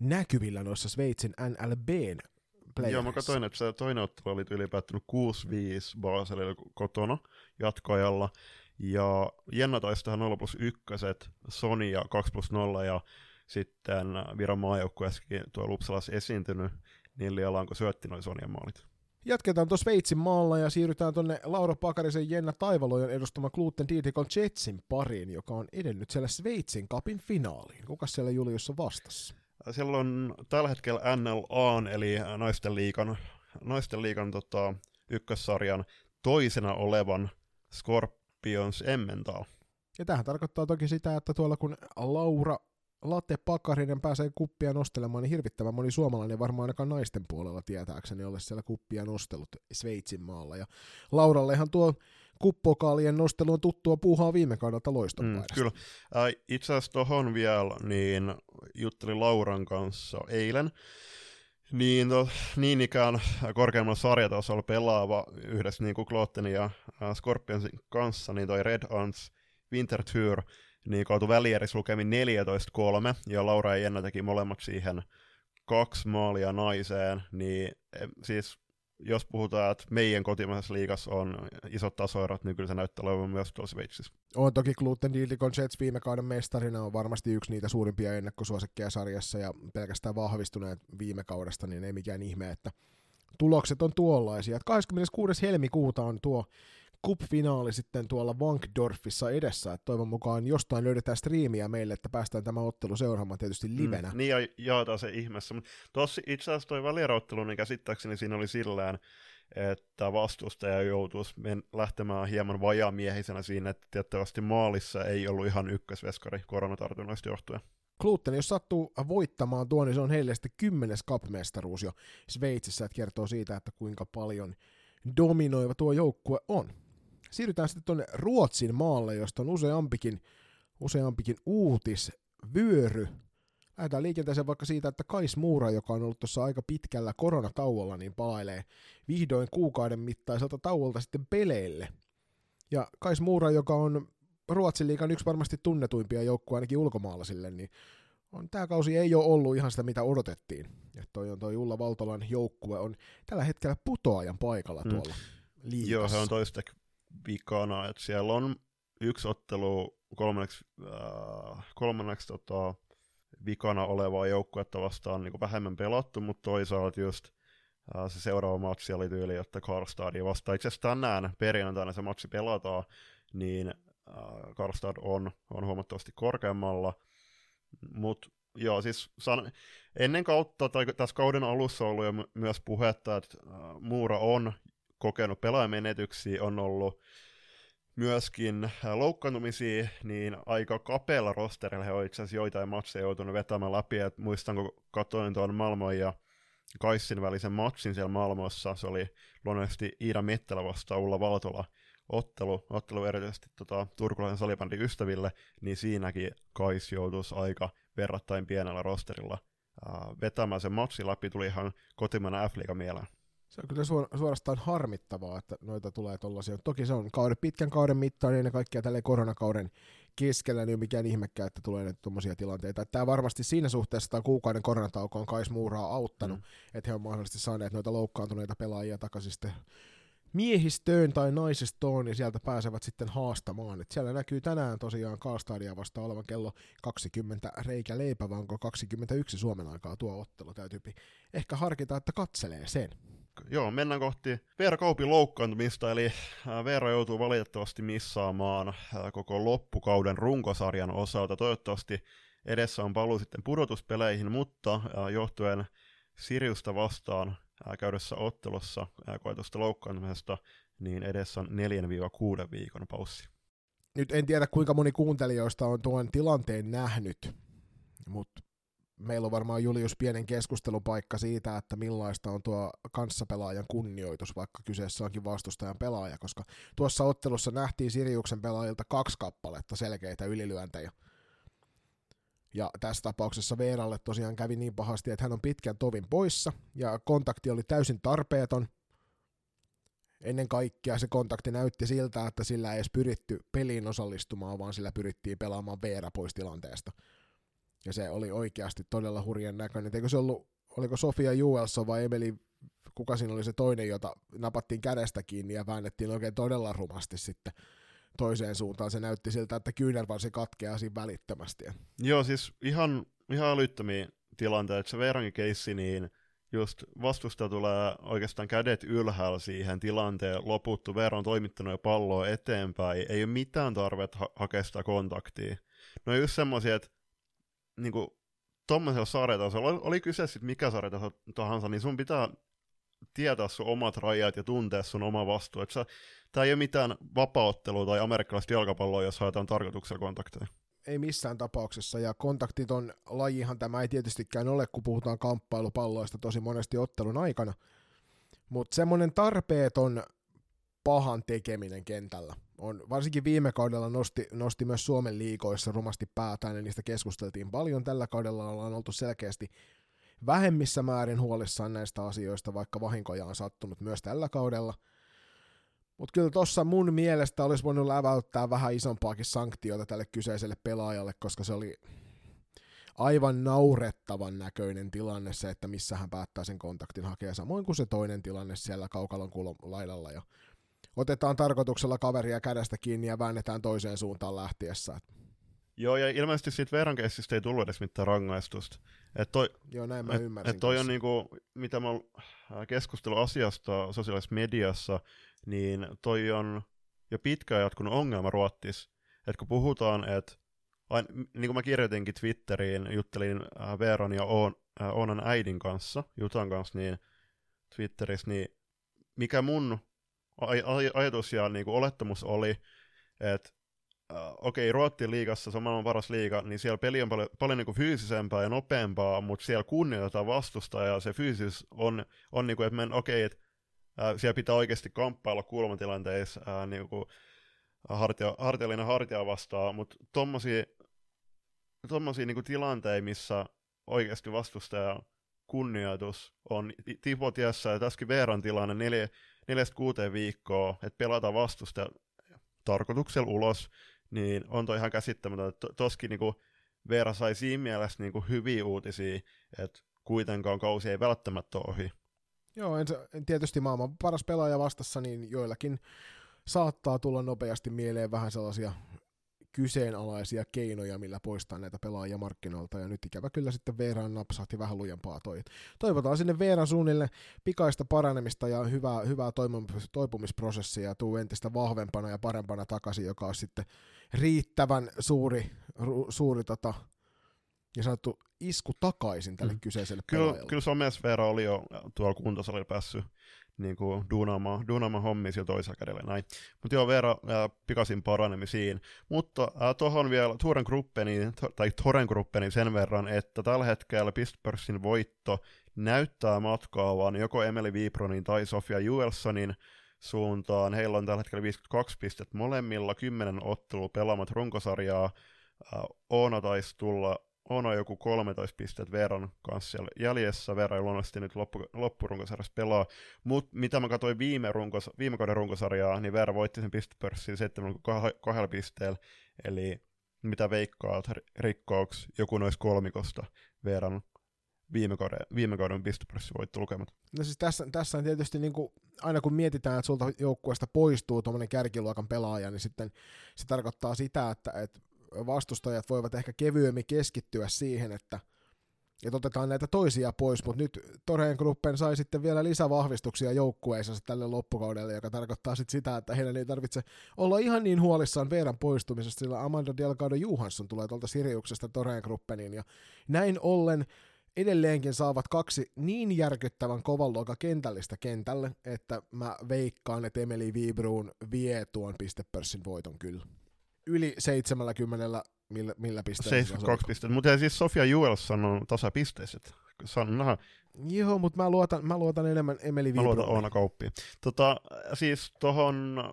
näkyvillä noissa Sveitsin NLBn Joo, mä katsoin, että se toinen ottelu oli yli päättynyt 6-5 Baselilla kotona jatkoajalla. Ja Jenna taisi tähän 0 plus 1, Sony ja 2 plus 0 ja sitten Viron maajoukkueessakin tuo Lupsalas esiintynyt, niin Lialanko syötti noin Sonjan maalit. Jatketaan tuossa Sveitsin maalla ja siirrytään tuonne Laura Pakarisen Jenna Taivalojen edustama Gluten Dietikon Jetsin pariin, joka on edennyt siellä Sveitsin kapin finaaliin. Kuka siellä Julius on vastassa? Siellä on tällä hetkellä NLA, eli naisten liikan, naisten liikan tota, ykkössarjan toisena olevan Scorpions Emmental. Ja tähän tarkoittaa toki sitä, että tuolla kun Laura Latte Pakarinen pääsee kuppia nostelemaan, niin hirvittävän moni suomalainen varmaan ainakaan naisten puolella tietääkseni ole siellä kuppia nostellut Sveitsin maalla. Ja Laurallehan tuo kuppokaalien nostelu on tuttua puuhaa viime kaudelta loiston mm, Kyllä. Äh, itse asiassa tuohon vielä, niin juttelin Lauran kanssa eilen, niin, to, niin ikään korkeammalla sarjatasolla pelaava yhdessä niin kuin Klottenin ja äh, Scorpionsin kanssa, niin toi Red Ants Winter Tour, niin kautui välieris lukemin 14-3, ja Laura ja Jenna teki molemmat siihen kaksi maalia naiseen, niin siis jos puhutaan, että meidän kotimaisessa liigassa on isot tasoerot, niin kyllä se näyttää olevan myös tuolla Sveitsissä. On toki Gluten Dielikon Jets viime kauden mestarina on varmasti yksi niitä suurimpia ennakkosuosikkeja sarjassa ja pelkästään vahvistuneet viime kaudesta, niin ei mikään ihme, että tulokset on tuollaisia. 26. helmikuuta on tuo Cup-finaali sitten tuolla Wankdorfissa edessä, että toivon mukaan jostain löydetään striimiä meille, että päästään tämä ottelu seuraamaan tietysti mm, livenä. Mm, niin ja jaetaan se ihmeessä. Tuossa itse asiassa toi välierottelu, niin käsittääkseni siinä oli sillään, että vastustaja joutuisi men- lähtemään hieman vajaamiehisenä siinä, että tiettävästi maalissa ei ollut ihan ykkösveskari koronatartunnoista johtuen. Gluten, jos sattuu voittamaan tuo, niin se on heille sitten kymmenes kapmestaruus jo Sveitsissä, että kertoo siitä, että kuinka paljon dominoiva tuo joukkue on siirrytään sitten tuonne Ruotsin maalle, josta on useampikin, useampikin uutisvyöry. Lähdetään liikenteeseen vaikka siitä, että Kais Muura, joka on ollut tuossa aika pitkällä koronatauolla, niin palailee vihdoin kuukauden mittaiselta tauolta sitten peleille. Ja Kais Muura, joka on Ruotsin liikan yksi varmasti tunnetuimpia joukkuja ainakin ulkomaalaisille, niin on, tämä kausi ei ole ollut ihan sitä, mitä odotettiin. Ja toi on toi Ulla Valtolan joukkue on tällä hetkellä putoajan paikalla mm. tuolla mm. liikassa. Joo, he on toistaiseksi vikana, että siellä on yksi ottelu kolmanneksi, äh, kolmanneksi tota, vikana olevaa joukkuetta vastaan niin vähemmän pelattu, mutta toisaalta just äh, se seuraava matsi oli tyyli, että Karlstadia vastaan. Itse asiassa tänään perjantaina se matsi pelataan, niin äh, Karlstad on, on huomattavasti korkeammalla, mutta joo, siis san- ennen kautta, tai tässä kauden alussa on ollut jo myös puhetta, että äh, Muura on kokenut pelaajamenetyksiä, on ollut myöskin äh, loukkaantumisia, niin aika kapealla rosterilla he on itse asiassa joitain matseja joutunut vetämään läpi, että muistan, kun katsoin tuon Malmo ja Kaissin välisen matsin siellä Malmossa, se oli luonnollisesti Iida Mettelä vastaan Ulla Valtola ottelu, ottelu erityisesti tota, turkulaisen salibändin ystäville, niin siinäkin Kais joutuisi aika verrattain pienellä rosterilla äh, vetämään sen matsi läpi, tuli ihan kotimainen f mieleen. Se on kyllä suorastaan harmittavaa, että noita tulee tollaisia. Toki se on kauden, pitkän kauden mittainen ja kaikkia tälle koronakauden keskellä, niin on mikään ihmekään, että tulee näitä tuommoisia tilanteita. Tämä varmasti siinä suhteessa tämä kuukauden koronatauko on Kais Muuraa auttanut, mm. että he on mahdollisesti saaneet noita loukkaantuneita pelaajia takaisin sitten miehistöön tai naisistoon ja sieltä pääsevät sitten haastamaan. Et siellä näkyy tänään tosiaan Kaastadia vasta olevan kello 20 reikä leipä, vai onko 21 Suomen aikaa tuo ottelu. Täytyy ehkä harkita, että katselee sen. Joo, mennään kohti Veera Kaupin loukkaantumista, eli Veera joutuu valitettavasti missaamaan koko loppukauden runkosarjan osalta. Toivottavasti edessä on paluu sitten pudotuspeleihin, mutta johtuen Siriusta vastaan käydessä ottelussa koetusta loukkaantumisesta, niin edessä on 4-6 viikon paussi. Nyt en tiedä kuinka moni kuuntelijoista on tuon tilanteen nähnyt, mutta meillä on varmaan Julius pienen keskustelupaikka siitä, että millaista on tuo kanssapelaajan kunnioitus, vaikka kyseessä onkin vastustajan pelaaja, koska tuossa ottelussa nähtiin Siriuksen pelaajilta kaksi kappaletta selkeitä ylilyöntejä. Ja tässä tapauksessa Veeralle tosiaan kävi niin pahasti, että hän on pitkän tovin poissa, ja kontakti oli täysin tarpeeton. Ennen kaikkea se kontakti näytti siltä, että sillä ei edes pyritty peliin osallistumaan, vaan sillä pyrittiin pelaamaan Veera pois tilanteesta. Ja se oli oikeasti todella hurjan näköinen. Eikö se ollut, oliko Sofia Juelson vai Emeli, kuka siinä oli se toinen, jota napattiin kädestä kiinni ja väännettiin oikein todella rumasti sitten toiseen suuntaan. Se näytti siltä, että kyynärvarsi katkeaa siinä välittömästi. Joo, siis ihan, ihan älyttömiä tilanteita. Se Veerankin keissi, niin just vastusta tulee oikeastaan kädet ylhäällä siihen tilanteen loputtu. Veera on toimittanut jo palloa eteenpäin. Ei ole mitään tarvetta ha- hakea sitä kontaktia. No just semmoisia, että niinku, tuommoisella sarjatasolla, oli, kyse sitten mikä sarjataso tahansa, niin sun pitää tietää sun omat rajat ja tuntea sun oma vastuu. Että tämä ei ole mitään vapauttelua tai amerikkalaista jalkapalloa, jos haetaan tarkoituksella kontakteja. Ei missään tapauksessa, ja kontaktiton lajihan tämä ei tietystikään ole, kun puhutaan kamppailupalloista tosi monesti ottelun aikana. Mutta semmoinen tarpeeton pahan tekeminen kentällä on, varsinkin viime kaudella nosti, nosti myös Suomen liikoissa rumasti päätään, ja niistä keskusteltiin paljon. Tällä kaudella ollaan oltu selkeästi vähemmissä määrin huolissaan näistä asioista, vaikka vahinkoja on sattunut myös tällä kaudella. Mutta kyllä tuossa mun mielestä olisi voinut läväyttää vähän isompaakin sanktiota tälle kyseiselle pelaajalle, koska se oli aivan naurettavan näköinen tilanne se, että missä hän päättää sen kontaktin hakea, samoin kuin se toinen tilanne siellä kaukalon laidalla. Ja otetaan tarkoituksella kaveria kädestä kiinni ja väännetään toiseen suuntaan lähtiessä. Joo, ja ilmeisesti siitä Veeran ei tullut edes mitään rangaistusta. Et toi, Joo, näin mä et, ymmärsin. Et toi on niinku, mitä mä keskustellut asiasta sosiaalisessa mediassa, niin toi on jo pitkään jatkunut ongelma Ruottis. Että kun puhutaan, että niin kuin mä kirjoitinkin Twitteriin, juttelin äh, Veeran ja Oon, äh, Oonan äidin kanssa, Jutan kanssa, niin Twitterissä, niin mikä mun aj- aj- ajatus ja niin kuin olettamus oli, että äh, okei, okay, Ruotsin liigassa, se on maailman paras liiga, niin siellä peli on paljon, paljon niin kuin fyysisempää ja nopeampaa, mutta siellä kunnioitetaan vastusta ja se fyysis on, on niin kuin, että okei, okay, että äh, siellä pitää oikeasti kamppailla kulmatilanteissa äh, niin kuin hartia, hartiallinen hartia vastaan, mutta tommosia, tommosia niin kuin tilanteita, missä oikeasti vastustaja kunnioitus on tipotiessa ja tässäkin Veeran tilanne neljä, neljästä kuuteen viikkoa, että pelata vastusta tarkoituksella ulos, niin on toi ihan käsittämätöntä. Toskin niinku Veera sai siinä mielessä niinku hyviä uutisia, että kuitenkaan kausi ei välttämättä ohi. Joo, en tietysti maailman paras pelaaja vastassa, niin joillakin saattaa tulla nopeasti mieleen vähän sellaisia kyseenalaisia keinoja, millä poistaa näitä pelaajia markkinoilta, ja nyt ikävä kyllä sitten Veeraan napsahti vähän lujempaa toi. Toivotaan sinne Veeran suunnille pikaista paranemista ja hyvää, hyvää toipumisprosessia ja tuu entistä vahvempana ja parempana takaisin, joka on sitten riittävän suuri, ru, suuri tota, ja sanottu isku takaisin tälle mm. kyseiselle kyllä, pelaajalle. Kyllä somessa Veera oli jo tuolla kuntosalilla päässyt niin kuin duunaamaan, duunaamaan hommia sillä toisella kädellä näin. Mutta joo, Veera ää, pikaisin paranemisiin. Mutta tuohon vielä Toren Gruppeni, tai Toren Gruppeni sen verran, että tällä hetkellä Pistpörssin voitto näyttää matkaavan joko Emeli Viipronin tai Sofia Juelsonin suuntaan. Heillä on tällä hetkellä 52 pistettä molemmilla, 10 ottelua pelaamat runkosarjaa. Oona taisi tulla on joku 13 pistettä Veeran kanssa siellä jäljessä. Veera ei luonnollisesti nyt loppu, loppurunkosarjassa pelaa. Mutta mitä mä katsoin viime, runkos, viime kauden runkosarjaa, niin Veera voitti sen pistepörssin 72 pisteellä. Eli mitä veikkaat rikkooksi joku noista kolmikosta verran viime kauden, viime kauden lukemat? No siis tässä, tässä on tietysti niin kuin, aina kun mietitään, että sulta joukkueesta poistuu tuommoinen kärkiluokan pelaaja, niin sitten se tarkoittaa sitä, että, että vastustajat voivat ehkä kevyemmin keskittyä siihen, että että otetaan näitä toisia pois, mutta nyt Toreen Gruppen sai sitten vielä lisävahvistuksia joukkueissa tälle loppukaudelle, joka tarkoittaa sitten sitä, että heidän ei tarvitse olla ihan niin huolissaan Veeran poistumisesta, sillä Amanda Delgado Johansson tulee tuolta Siriuksesta Toreen Gruppeniin, ja näin ollen edelleenkin saavat kaksi niin järkyttävän kovan luokan kentällistä kentälle, että mä veikkaan, että Emeli Vibruun vie tuon pistepörssin voiton kyllä. Yli 70 millä, millä pisteellä? 72 pistettä, mutta siis Sofia Juels on tasapisteiset. Sanna. Joo, mutta mä luotan, mä luotan enemmän Emeli. Mä luotan Oona Kauppiin. Tota, siis tohon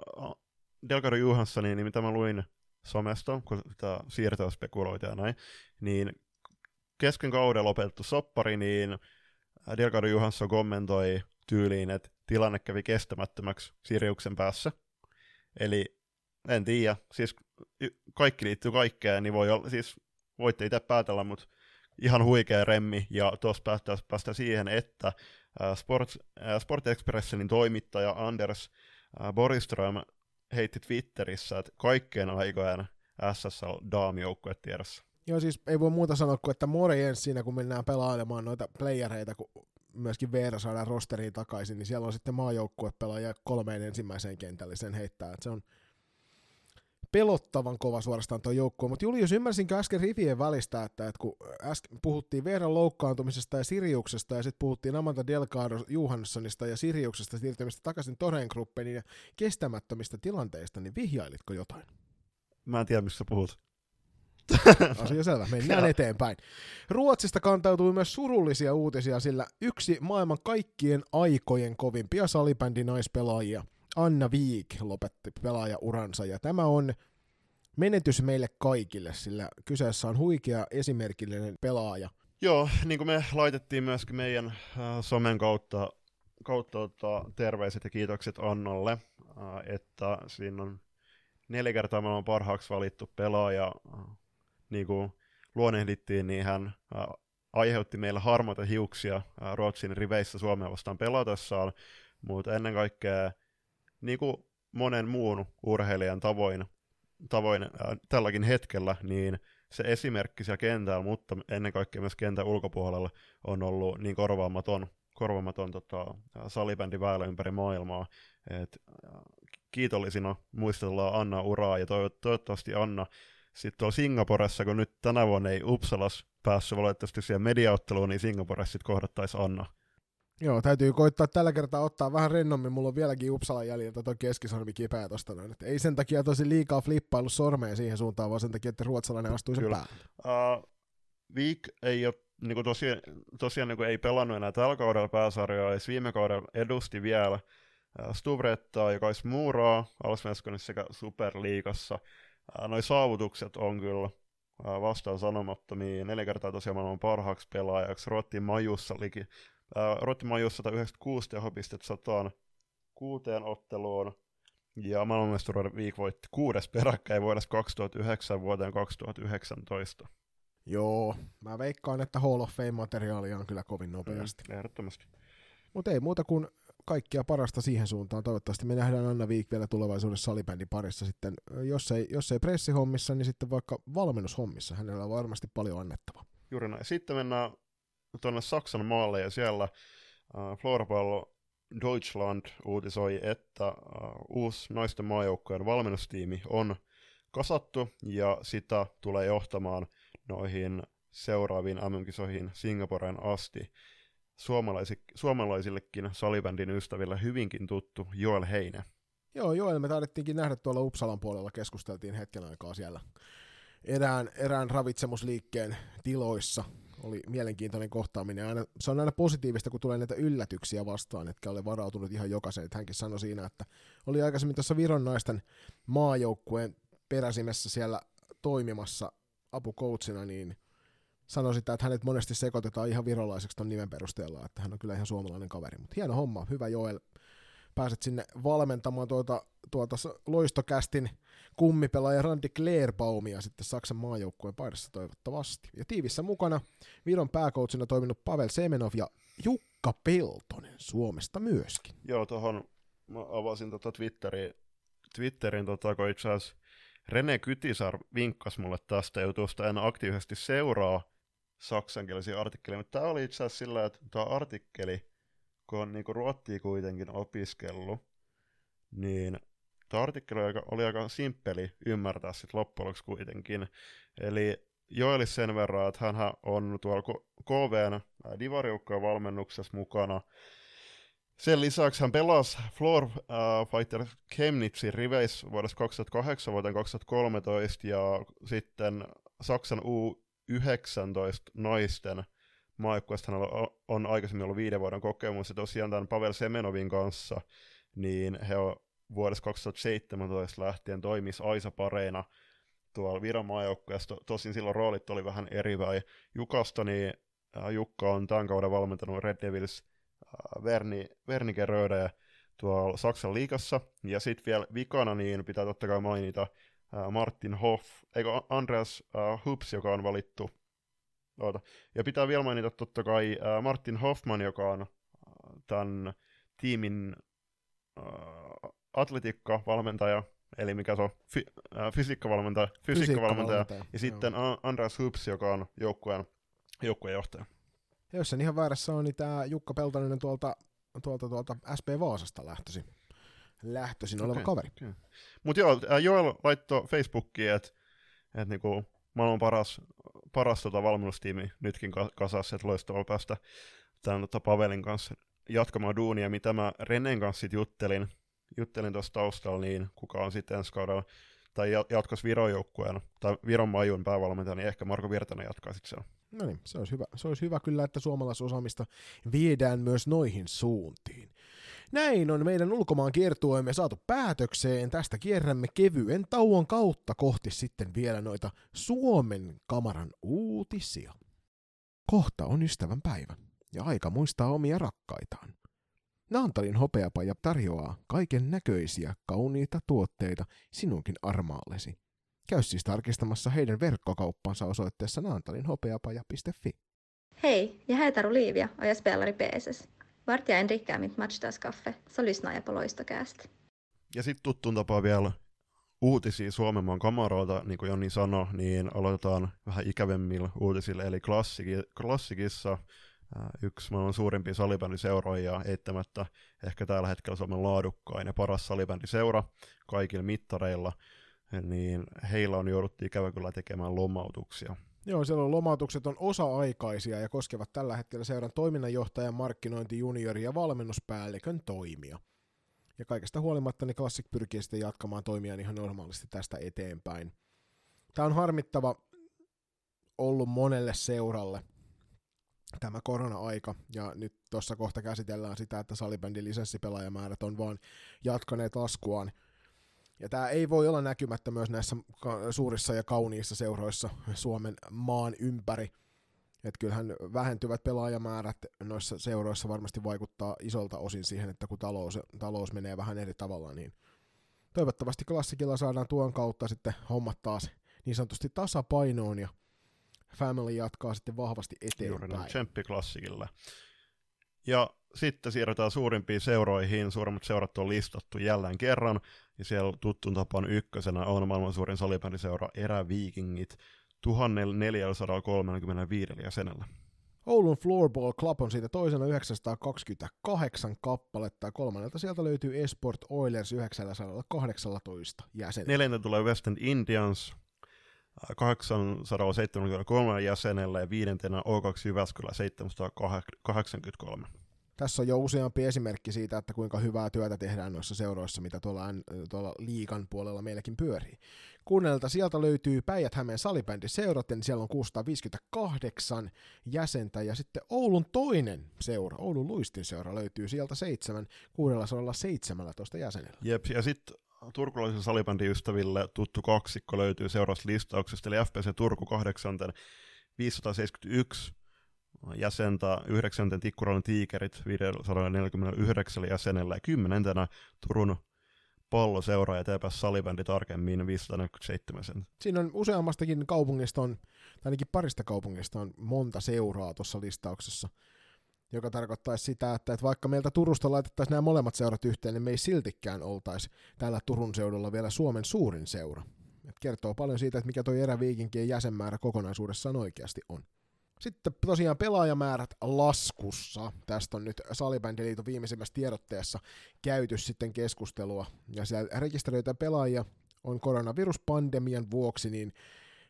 Delgado Johanssoniin, niin mitä mä luin somesta, kun sitä siirtoa spekuloita ja näin, niin kesken kauden lopetettu soppari, niin Delgado Johansson kommentoi tyyliin, että tilanne kävi kestämättömäksi Siriuksen päässä. Eli en tiedä, siis kaikki liittyy kaikkeen, niin voi olla, siis voitte itse päätellä, mutta ihan huikea remmi, ja tuossa päästä, päästä siihen, että Sport, Sport Expressenin toimittaja Anders Boriström heitti Twitterissä, että kaikkeen aikojen SSL daamijoukkue tiedossa. Joo, siis ei voi muuta sanoa kuin, että morjens siinä, kun mennään pelailemaan noita playereita, kun myöskin Veera saadaan rosteriin takaisin, niin siellä on sitten maajoukkuepelaaja kolmeen ensimmäiseen kentälle sen heittää. Että se on pelottavan kova suorastaan tuo joukkue. Mutta Julius, ymmärsinkö äsken rivien välistä, että, että kun äsken puhuttiin Veeran loukkaantumisesta ja Siriuksesta ja sitten puhuttiin Amanda Delgado Johanssonista ja Siriuksesta siirtymistä takaisin Toreen Gruppeniin ja kestämättömistä tilanteista, niin vihjailitko jotain? Mä en tiedä, missä puhut. Asia selvä, mennään eteenpäin. Ruotsista kantautui myös surullisia uutisia, sillä yksi maailman kaikkien aikojen kovimpia salibändi naispelaajia, Anna Viik, lopetti pelaajauransa, ja tämä on menetys meille kaikille, sillä kyseessä on huikea esimerkillinen pelaaja. Joo, niin kuin me laitettiin myöskin meidän äh, somen kautta, kautta tota, terveiset ja kiitokset Annalle, äh, että siinä on neljä kertaa maailman parhaaksi valittu pelaaja, äh, niin kuin luonnehdittiin, niin hän aiheutti meille harmaita hiuksia Ruotsin riveissä Suomea vastaan pelatessaan, mutta ennen kaikkea niin kuin monen muun urheilijan tavoin, tavoin äh, tälläkin hetkellä, niin se esimerkki siellä kentällä, mutta ennen kaikkea myös kentän ulkopuolella on ollut niin korvaamaton, korvaamaton tota, salibändi väylä ympäri maailmaa. Et, kiitollisina muistellaan Anna uraa ja toivottavasti Anna sitten tuolla Singaporessa, kun nyt tänä vuonna ei Uppsalas päässyt valitettavasti siihen mediaotteluun, niin Singaporessa sitten kohdattaisi Anna. Joo, täytyy koittaa tällä kertaa ottaa vähän rennommin. Mulla on vieläkin Uppsalan jäljiltä tuo keskisormi kipeä tosta noin. ei sen takia tosi liikaa flippailu sormeen siihen suuntaan, vaan sen takia, että ruotsalainen astui sen päälle. Uh, Viik ei ole niin kuin tosiaan, tosiaan niin kuin ei pelannut enää tällä kaudella pääsarjaa, ja viime kaudella edusti vielä uh, Stuvrettaa ja Kais Muuraa Alsvenskonissa sekä Superliigassa. Uh, noi saavutukset on kyllä uh, vastaan sanomattomia. Neljä kertaa tosiaan maailman parhaaksi pelaajaksi. Ruottiin Majussa liki Rotti Majus 196 tehopistettä sataan kuuteen otteluun. Ja maailmanmestaruuden viik voitti kuudes peräkkäin vuodesta 2009 vuoteen 2019. Joo, mä veikkaan, että Hall of Fame-materiaalia on kyllä kovin nopeasti. Mm, ehdottomasti. Mutta ei muuta kuin kaikkia parasta siihen suuntaan. Toivottavasti me nähdään Anna Viik vielä tulevaisuudessa salibändin parissa sitten. Jos ei, jos ei pressihommissa, niin sitten vaikka valmennushommissa. Hänellä on varmasti paljon annettavaa. Juuri näin. Sitten mennään tuonne Saksan maalle ja siellä uh, Floorball Deutschland uutisoi, että uh, uusi naisten maajoukkojen valmennustiimi on kasattu ja sitä tulee johtamaan noihin seuraaviin MM-kisoihin Singaporeen asti. Suomalaisi, suomalaisillekin salibändin ystäville hyvinkin tuttu Joel Heine. Joo, Joel me taidettiinkin nähdä tuolla Uppsalan puolella, keskusteltiin hetken aikaa siellä erään, erään ravitsemusliikkeen tiloissa oli mielenkiintoinen kohtaaminen. Aina, se on aina positiivista, kun tulee näitä yllätyksiä vastaan, etkä ole varautunut ihan jokaisen. Että hänkin sanoi siinä, että oli aikaisemmin tuossa Viron naisten maajoukkueen peräsimessä siellä toimimassa apukoutsina, niin sanoi sitä, että hänet monesti sekoitetaan ihan virolaiseksi ton nimen perusteella, että hän on kyllä ihan suomalainen kaveri. Mutta hieno homma, hyvä Joel. Pääset sinne valmentamaan tuota, tuota loistokästin kummipelaaja Randy Clairbaumia sitten Saksan maajoukkueen paidassa toivottavasti. Ja tiivissä mukana Viron pääkoutsina toiminut Pavel Semenov ja Jukka Peltonen Suomesta myöskin. Joo, tuohon mä avasin tota Twitterin, Twitterin tota, kun itse asiassa Rene Kytisar vinkkasi mulle tästä jutusta, en aktiivisesti seuraa saksankielisiä artikkeleja, mutta tämä oli itse asiassa sillä, että tämä artikkeli, kun on niinku ruottia kuitenkin opiskellut, niin tämä artikkeli oli aika, oli aika simppeli ymmärtää sitten loppujen lopuksi kuitenkin. Eli Joelis sen verran, että hän on tuolla KVn divariukkojen valmennuksessa mukana. Sen lisäksi hän pelasi Floor uh, Fighter Chemnitzin riveissä vuodesta 2008 vuoteen 2013 ja sitten Saksan U19 naisten maajoukkueesta on aikaisemmin ollut viiden vuoden kokemus ja tosiaan tämän Pavel Semenovin kanssa niin he on vuodesta 2017 lähtien toimis Aisa pareina tuolla Viron maajoukkueessa. Tosin silloin roolit oli vähän eri vai Jukasta, niin äh, Jukka on tämän kauden valmentanut Red Devils äh, Verni, Verniken Röde tuolla Saksan liigassa. Ja sitten vielä vikana niin pitää totta kai mainita äh, Martin Hoff, eikö Andreas Hups, joka on valittu. Oota. Ja pitää vielä mainita totta kai äh, Martin Hoffman, joka on äh, tämän tiimin äh, atletiikka-valmentaja, eli mikä se on, Fy- äh, fysiikkavalmentaja, fysiikkavalmentaja, ja sitten joo. Andreas Hoops, joka on joukkueen, joukkueen johtaja. Ja jos sen ihan väärässä on, niin tämä Jukka Peltonen tuolta, tuolta, tuolta SP Vaasasta lähtöisin, lähtöisin okay, oleva kaveri. Okay. Mutta joo, Joel laittoi Facebookiin, että et niinku, maailman paras, paras tota valmennustiimi nytkin kasassa, että loistavaa päästä tämän tota Pavelin kanssa jatkamaan duunia, mitä mä Renen kanssa juttelin, juttelin tuossa taustalla, niin kuka on sitten ensi kaudella, tai jatkossa Viron joukkueen, tai Viron majun päävalmentaja, niin ehkä Marko Virtanen jatkaa sitten siellä. No niin, se olisi hyvä. Se olisi hyvä kyllä, että suomalaisosaamista viedään myös noihin suuntiin. Näin on meidän ulkomaan kiertueemme saatu päätökseen. Tästä kierrämme kevyen tauon kautta kohti sitten vielä noita Suomen kamaran uutisia. Kohta on ystävän päivä ja aika muistaa omia rakkaitaan. Naantalin hopeapaja tarjoaa kaiken näköisiä kauniita tuotteita sinunkin armaallesi. Käy siis tarkistamassa heidän verkkokauppansa osoitteessa naantalinhopeapaja.fi. Hej, jag heter Olivia och jag spelar i PSS. Vart jag än dricker mitt matchdagskaffe så lyssnar jag på. Ja sitten tuttuun tapaa vielä uutisia Suomenmaan kamaroilta, niin kuin Jonni sanoi, niin aloitetaan vähän ikävemmillä uutisilla, eli klassikissa yksi maailman suurimpia salibändiseuroja ja eittämättä ehkä tällä hetkellä Suomen laadukkain ja paras salibändiseura kaikilla mittareilla, niin heillä on jouduttu ikävä kyllä tekemään lomautuksia. Joo, siellä on lomautukset on osa-aikaisia ja koskevat tällä hetkellä seuran toiminnanjohtajan, markkinointi, juniori ja valmennuspäällikön toimia. Ja kaikesta huolimatta niin Classic pyrkii sitten jatkamaan toimia ihan normaalisti tästä eteenpäin. Tämä on harmittava ollut monelle seuralle, tämä korona-aika, ja nyt tuossa kohta käsitellään sitä, että salibändin lisenssipelaajamäärät on vaan jatkaneet laskuaan. Ja tämä ei voi olla näkymättä myös näissä suurissa ja kauniissa seuroissa Suomen maan ympäri. Että kyllähän vähentyvät pelaajamäärät noissa seuroissa varmasti vaikuttaa isolta osin siihen, että kun talous, talous menee vähän eri tavalla, niin toivottavasti klassikilla saadaan tuon kautta sitten hommat taas niin sanotusti tasapainoon ja Family jatkaa sitten vahvasti eteenpäin. Juuri tsemppi klassikilla. Ja sitten siirrytään suurimpiin seuroihin. Suurimmat seurat on listattu jälleen kerran. Ja siellä tuttun tapaan ykkösenä on maailman suurin salibändiseura Eräviikingit 1435 jäsenellä. Oulun Floorball Club on siitä toisena 928 kappaletta ja kolmannelta sieltä löytyy Esport Oilers 918 jäsenellä. Neljäntä tulee West End Indians 873 jäsenellä ja viidentenä O2 Jyväskylä 783. Tässä on jo useampi esimerkki siitä, että kuinka hyvää työtä tehdään noissa seuroissa, mitä tuolla, tuolla liikan puolella meilläkin pyörii. Kuunnelta sieltä löytyy Päijät-Hämeen salibändi seuraten, niin siellä on 658 jäsentä, ja sitten Oulun toinen seura, Oulun luistin seura, löytyy sieltä 7, 617 jäsenellä. Jep, ja sitten turkulaisen salibändiystäville tuttu kaksikko löytyy seuraavasta listauksesta, eli FPC Turku 8. 571 jäsentä, yhdeksänten Tikkuran tiikerit 549 jäsenellä ja kymmenentenä Turun palloseura ja TPS salibändi tarkemmin 547 sen. Siinä on useammastakin kaupungista, on, tai ainakin parista kaupungista on monta seuraa tuossa listauksessa, joka tarkoittaisi sitä, että, että vaikka meiltä Turusta laitettaisiin nämä molemmat seurat yhteen, niin me ei siltikään oltaisi täällä Turun seudulla vielä Suomen suurin seura. Et kertoo paljon siitä, että mikä tuo eräviikinkien jäsenmäärä kokonaisuudessaan oikeasti on. Sitten tosiaan pelaajamäärät laskussa. Tästä on nyt Salibändiliiton viimeisimmässä tiedotteessa käyty sitten keskustelua. Ja siellä rekisteröitä pelaajia on koronaviruspandemian vuoksi, niin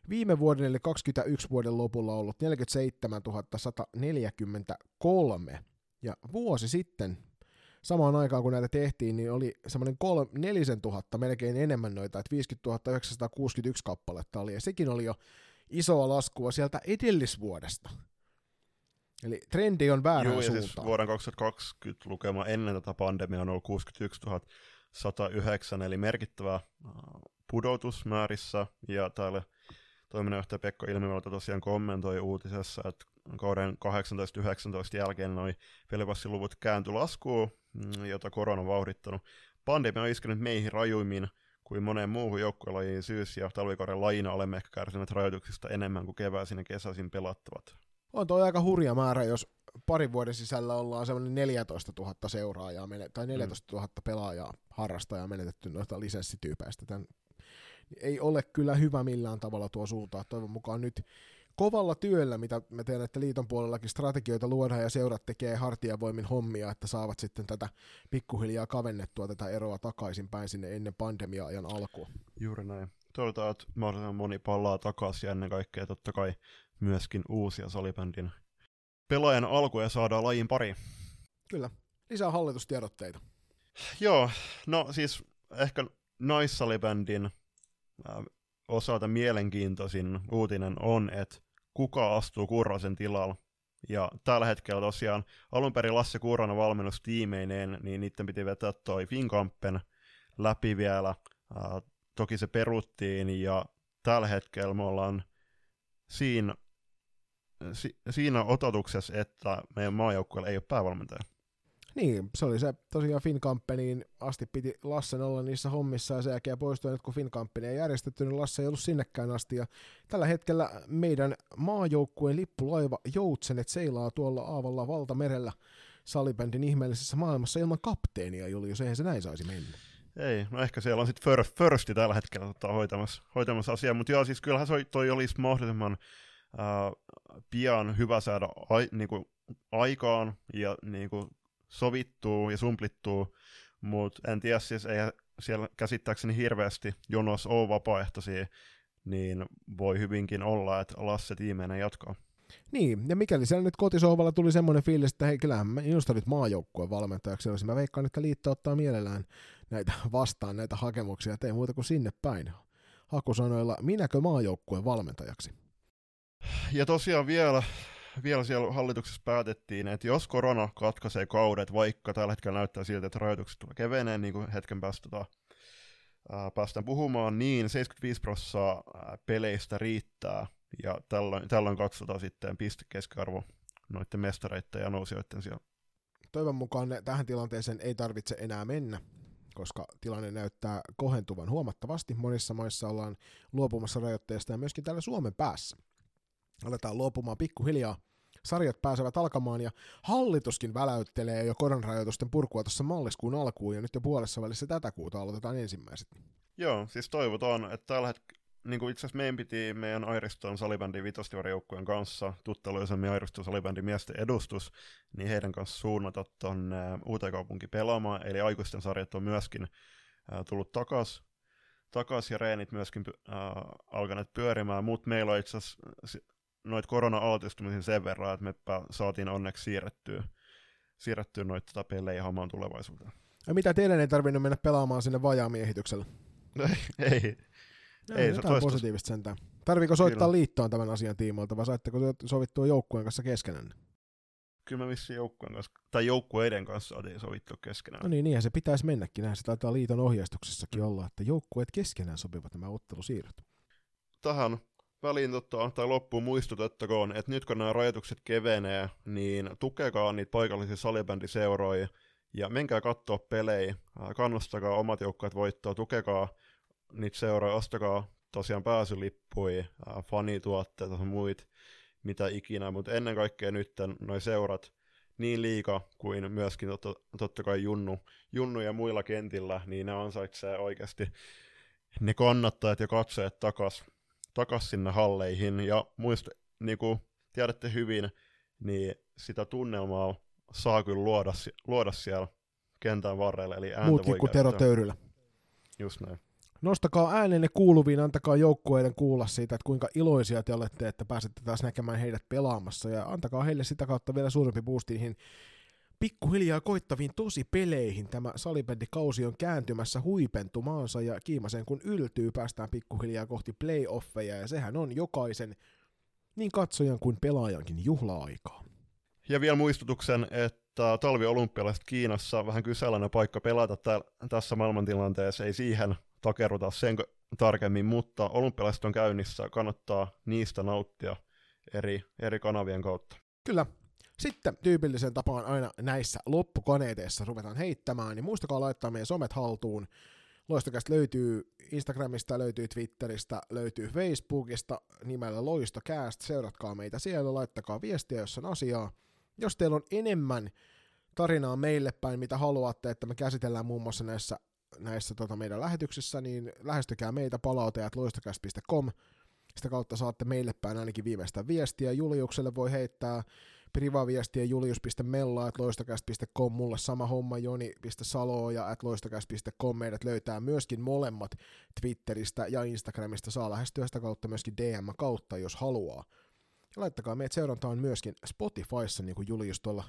viime vuoden eli 21 vuoden lopulla ollut 47 143. Ja vuosi sitten, samaan aikaan kun näitä tehtiin, niin oli semmoinen 4 000 melkein enemmän noita, että 50 961 kappaletta oli, ja sekin oli jo isoa laskua sieltä edellisvuodesta. Eli trendi on Joo, ja suuntaan. siis vuoden 2020 lukema ennen tätä pandemiaa on ollut 61 109, eli merkittävä äh, pudotus määrissä, ja täällä toiminnanjohtaja Pekka Ilmivalta tosiaan kommentoi uutisessa, että kauden 18-19 jälkeen noi pelipassiluvut kääntyi laskuun, mm, jota korona on vauhdittanut. Pandemia on iskenyt meihin rajuimmin kuin moneen muuhun joukkuelajiin syys- ja talvikauden lajina olemme ehkä kärsineet rajoituksista enemmän kuin keväisin ja kesäisin pelattavat. On toi aika hurja määrä, jos parin vuoden sisällä ollaan semmoinen 14 000 seuraajaa tai 14 000 pelaajaa, harrastajaa menetetty noista lisenssityypeistä. Tän ei ole kyllä hyvä millään tavalla tuo suuntaan. Toivon mukaan nyt kovalla työllä, mitä me teemme, että liiton puolellakin strategioita luodaan ja seurat tekee hartiavoimin hommia, että saavat sitten tätä pikkuhiljaa kavennettua tätä eroa takaisin päin sinne ennen pandemia-ajan alkua. Juuri näin. Toivotaan, että mahdollisimman moni palaa takaisin ja ennen kaikkea totta kai myöskin uusia salibändin pelaajan alkuja saadaan lajin pari. Kyllä. Lisää hallitustiedotteita. Joo, no siis ehkä naissalibändin osalta mielenkiintoisin uutinen on, että kuka astuu Kurrosen tilalla. Ja tällä hetkellä tosiaan alun perin Lasse Kurronen valmennustiimeineen, niin niiden piti vetää toi Finkampen läpi vielä. Äh, toki se peruttiin ja tällä hetkellä me ollaan siinä, si, siinä ototuksessa, että meidän maajoukkueella ei ole päävalmentaja. Niin, se oli se tosiaan Finkampeniin asti piti Lassen olla niissä hommissa ja sen jälkeen poistui, että kun Finkampeni ei järjestetty, niin Lasse ei ollut sinnekään asti. Ja tällä hetkellä meidän maajoukkueen lippulaiva Joutsenet seilaa tuolla aavalla valtamerellä salibändin ihmeellisessä maailmassa ilman kapteenia, Julius, eihän se näin saisi mennä. Ei, no ehkä siellä on sitten first, Firsti tällä hetkellä tota, hoitamassa, hoitamassa asiaa, mutta joo, siis kyllähän se, toi olisi mahdollisimman ää, pian hyvä saada ai, niinku, aikaan ja niinku, sovittuu ja sumplittuu, mutta en tiedä, siis ei siellä käsittääkseni hirveästi jonos ole vapaaehtoisia, niin voi hyvinkin olla, että Lasse tiimeenä jatkaa. Niin, ja mikäli siellä nyt kotisohvalla tuli semmoinen fiilis, että hei, kyllähän minusta nyt maajoukkueen valmentajaksi olisi. Mä veikkaan, että liitto ottaa mielellään näitä vastaan näitä hakemuksia, ei muuta kuin sinne päin. Hakusanoilla, minäkö maajoukkueen valmentajaksi? Ja tosiaan vielä, vielä siellä hallituksessa päätettiin, että jos korona katkaisee kaudet, vaikka tällä hetkellä näyttää siltä, että rajoitukset tulee keveneen, niin kuin hetken päästä tota, ää, päästään puhumaan, niin 75 prosenttia peleistä riittää, ja tällöin, tällöin katsotaan sitten pistekeskiarvo noiden mestareiden ja nousijoiden siellä. Toivon mukaan ne, tähän tilanteeseen ei tarvitse enää mennä, koska tilanne näyttää kohentuvan huomattavasti. Monissa maissa ollaan luopumassa rajoitteista ja myöskin täällä Suomen päässä. Aletaan luopumaan pikkuhiljaa. Sarjat pääsevät alkamaan ja hallituskin väläyttelee jo koronarajoitusten purkua tuossa maaliskuun alkuun ja nyt jo puolessa välissä tätä kuuta aloitetaan ensimmäiset. Joo, siis toivotaan, että tällä hetkellä niin kuin itse asiassa meidän piti meidän Airiston salibändin vitostivarjoukkueen kanssa, tutteluisemmin Airiston salibändin miesten edustus, niin heidän kanssa suunnata tuonne Uuteenkaupunki pelaamaan, eli aikuisten sarjat on myöskin äh, tullut takas, takas ja reenit myöskin äh, alkaneet pyörimään, mutta meillä on itse asiassa noita korona-altistumisia sen verran, että me saatiin onneksi siirrettyä, siirrettyä noita tota pelejä hamaan tulevaisuuteen. Ja mitä teidän ei tarvinnut mennä pelaamaan sinne vajaamiehityksellä? ei, ei. No, ei, jotain toistus... positiivista sentään. Tarviiko soittaa Kyllä. liittoon tämän asian tiimoilta, vai saitteko sovittua joukkueen kanssa keskenään? Kyllä me vissiin joukkueen kanssa, tai joukkueiden kanssa saatiin sovittua keskenään. No niin, niinhän se pitäisi mennäkin. Näin se taitaa liiton ohjeistuksessakin olla, että joukkueet keskenään sopivat nämä ottelusiirrot. Tähän väliin tota, tai loppuun muistutettakoon, että nyt kun nämä rajoitukset kevenee, niin tukekaa niitä paikallisia salibändiseuroja ja menkää katsoa pelejä, kannustakaa omat joukkueet voittoa, tukekaa niitä seuroja, ostakaa tosiaan pääsylippuja, fanituotteita ja muita, mitä ikinä, mutta ennen kaikkea nyt noin seurat, niin liika kuin myöskin totta, totta kai Junnu, Junnu ja muilla kentillä, niin ne ansaitsee oikeasti ne kannattajat ja katsojat takas, takas sinne halleihin. Ja muista, niin kuin tiedätte hyvin, niin sitä tunnelmaa saa kyllä luoda, luoda siellä kentän varrella. Eli ääntä Muutkin voi kuin Tero. Töyrylä. Just näin. Nostakaa äänenne kuuluviin, antakaa joukkueiden kuulla siitä, että kuinka iloisia te olette, että pääsette taas näkemään heidät pelaamassa, ja antakaa heille sitä kautta vielä suurempi boosti niihin pikkuhiljaa koittaviin tosi peleihin. Tämä salibändikausi on kääntymässä huipentumaansa, ja Kiimasen kun yltyy, päästään pikkuhiljaa kohti playoffeja, ja sehän on jokaisen niin katsojan kuin pelaajankin juhla-aikaa. Ja vielä muistutuksen, että talviolympialaiset Kiinassa on vähän kyseenalainen paikka pelata täällä, tässä maailmantilanteessa, ei siihen takerruta sen tarkemmin, mutta olympialaiset on käynnissä, kannattaa niistä nauttia eri, eri kanavien kautta. Kyllä. Sitten tyypillisen tapaan aina näissä loppukaneeteissa ruvetaan heittämään, niin muistakaa laittaa meidän somet haltuun. Loistokästä löytyy Instagramista, löytyy Twitteristä, löytyy Facebookista nimellä Loistocast. Seuratkaa meitä siellä, laittakaa viestiä, jos on asiaa. Jos teillä on enemmän tarinaa meille päin, mitä haluatte, että me käsitellään muun muassa näissä, näissä tota meidän lähetyksissä, niin lähestykää meitä palautajat loistocast.com. Sitä kautta saatte meille päin ainakin viimeistä viestiä. Juliukselle voi heittää privaviestiä julius.mella.loistokäst.com, mulle sama homma joni.salo ja at loistokäst.com, meidät löytää myöskin molemmat Twitteristä ja Instagramista, saa lähestyä sitä kautta myöskin DM kautta, jos haluaa. Ja laittakaa meidät seurantaan myöskin Spotifyssa, niin kuin Julius tuolla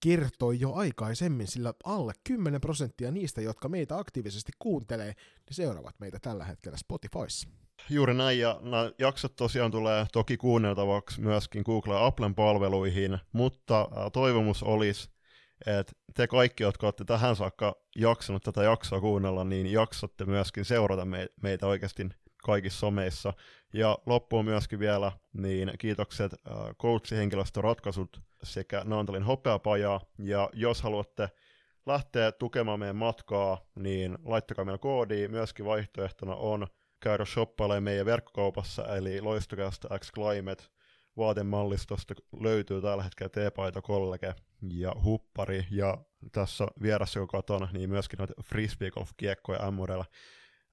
kertoi jo aikaisemmin, sillä alle 10 prosenttia niistä, jotka meitä aktiivisesti kuuntelee, niin seuraavat meitä tällä hetkellä Spotifyssa. Juuri näin, ja nämä jaksot tosiaan tulee toki kuunneltavaksi myöskin Google ja Applen palveluihin, mutta toivomus olisi, että te kaikki, jotka olette tähän saakka jaksanut tätä jaksoa kuunnella, niin jaksatte myöskin seurata meitä oikeasti kaikissa someissa. Ja loppuun myöskin vielä niin kiitokset äh, coachihenkilöstöratkaisut sekä Naantalin hopeapajaa. Ja jos haluatte lähteä tukemaan meidän matkaa, niin laittakaa meillä koodi. Myöskin vaihtoehtona on käydä shoppailemaan meidän verkkokaupassa, eli Loistokästä X Climate vaatemallistosta löytyy tällä hetkellä T-paita, kollege ja huppari, ja tässä vieressä kun katon, niin myöskin noita frisbee golf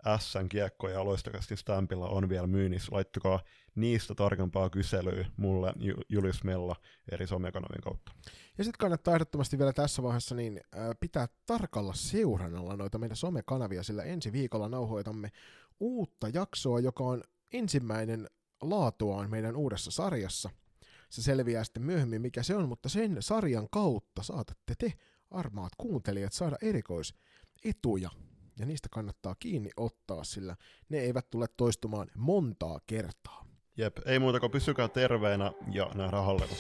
kiekkoja m SN kiekkoja Loistokästin stampilla on vielä myynnissä. Laittakaa niistä tarkempaa kyselyä mulle Julius Mella eri somekanavien kautta. Ja sitten kannattaa ehdottomasti vielä tässä vaiheessa niin pitää tarkalla seurannalla noita meidän somekanavia, sillä ensi viikolla nauhoitamme uutta jaksoa, joka on ensimmäinen laatuaan meidän uudessa sarjassa. Se selviää sitten myöhemmin, mikä se on, mutta sen sarjan kautta saatatte te, armaat kuuntelijat, saada erikoisetuja. Ja niistä kannattaa kiinni ottaa, sillä ne eivät tule toistumaan montaa kertaa. Jep, ei muuta kuin pysykää terveenä ja nähdään hallella.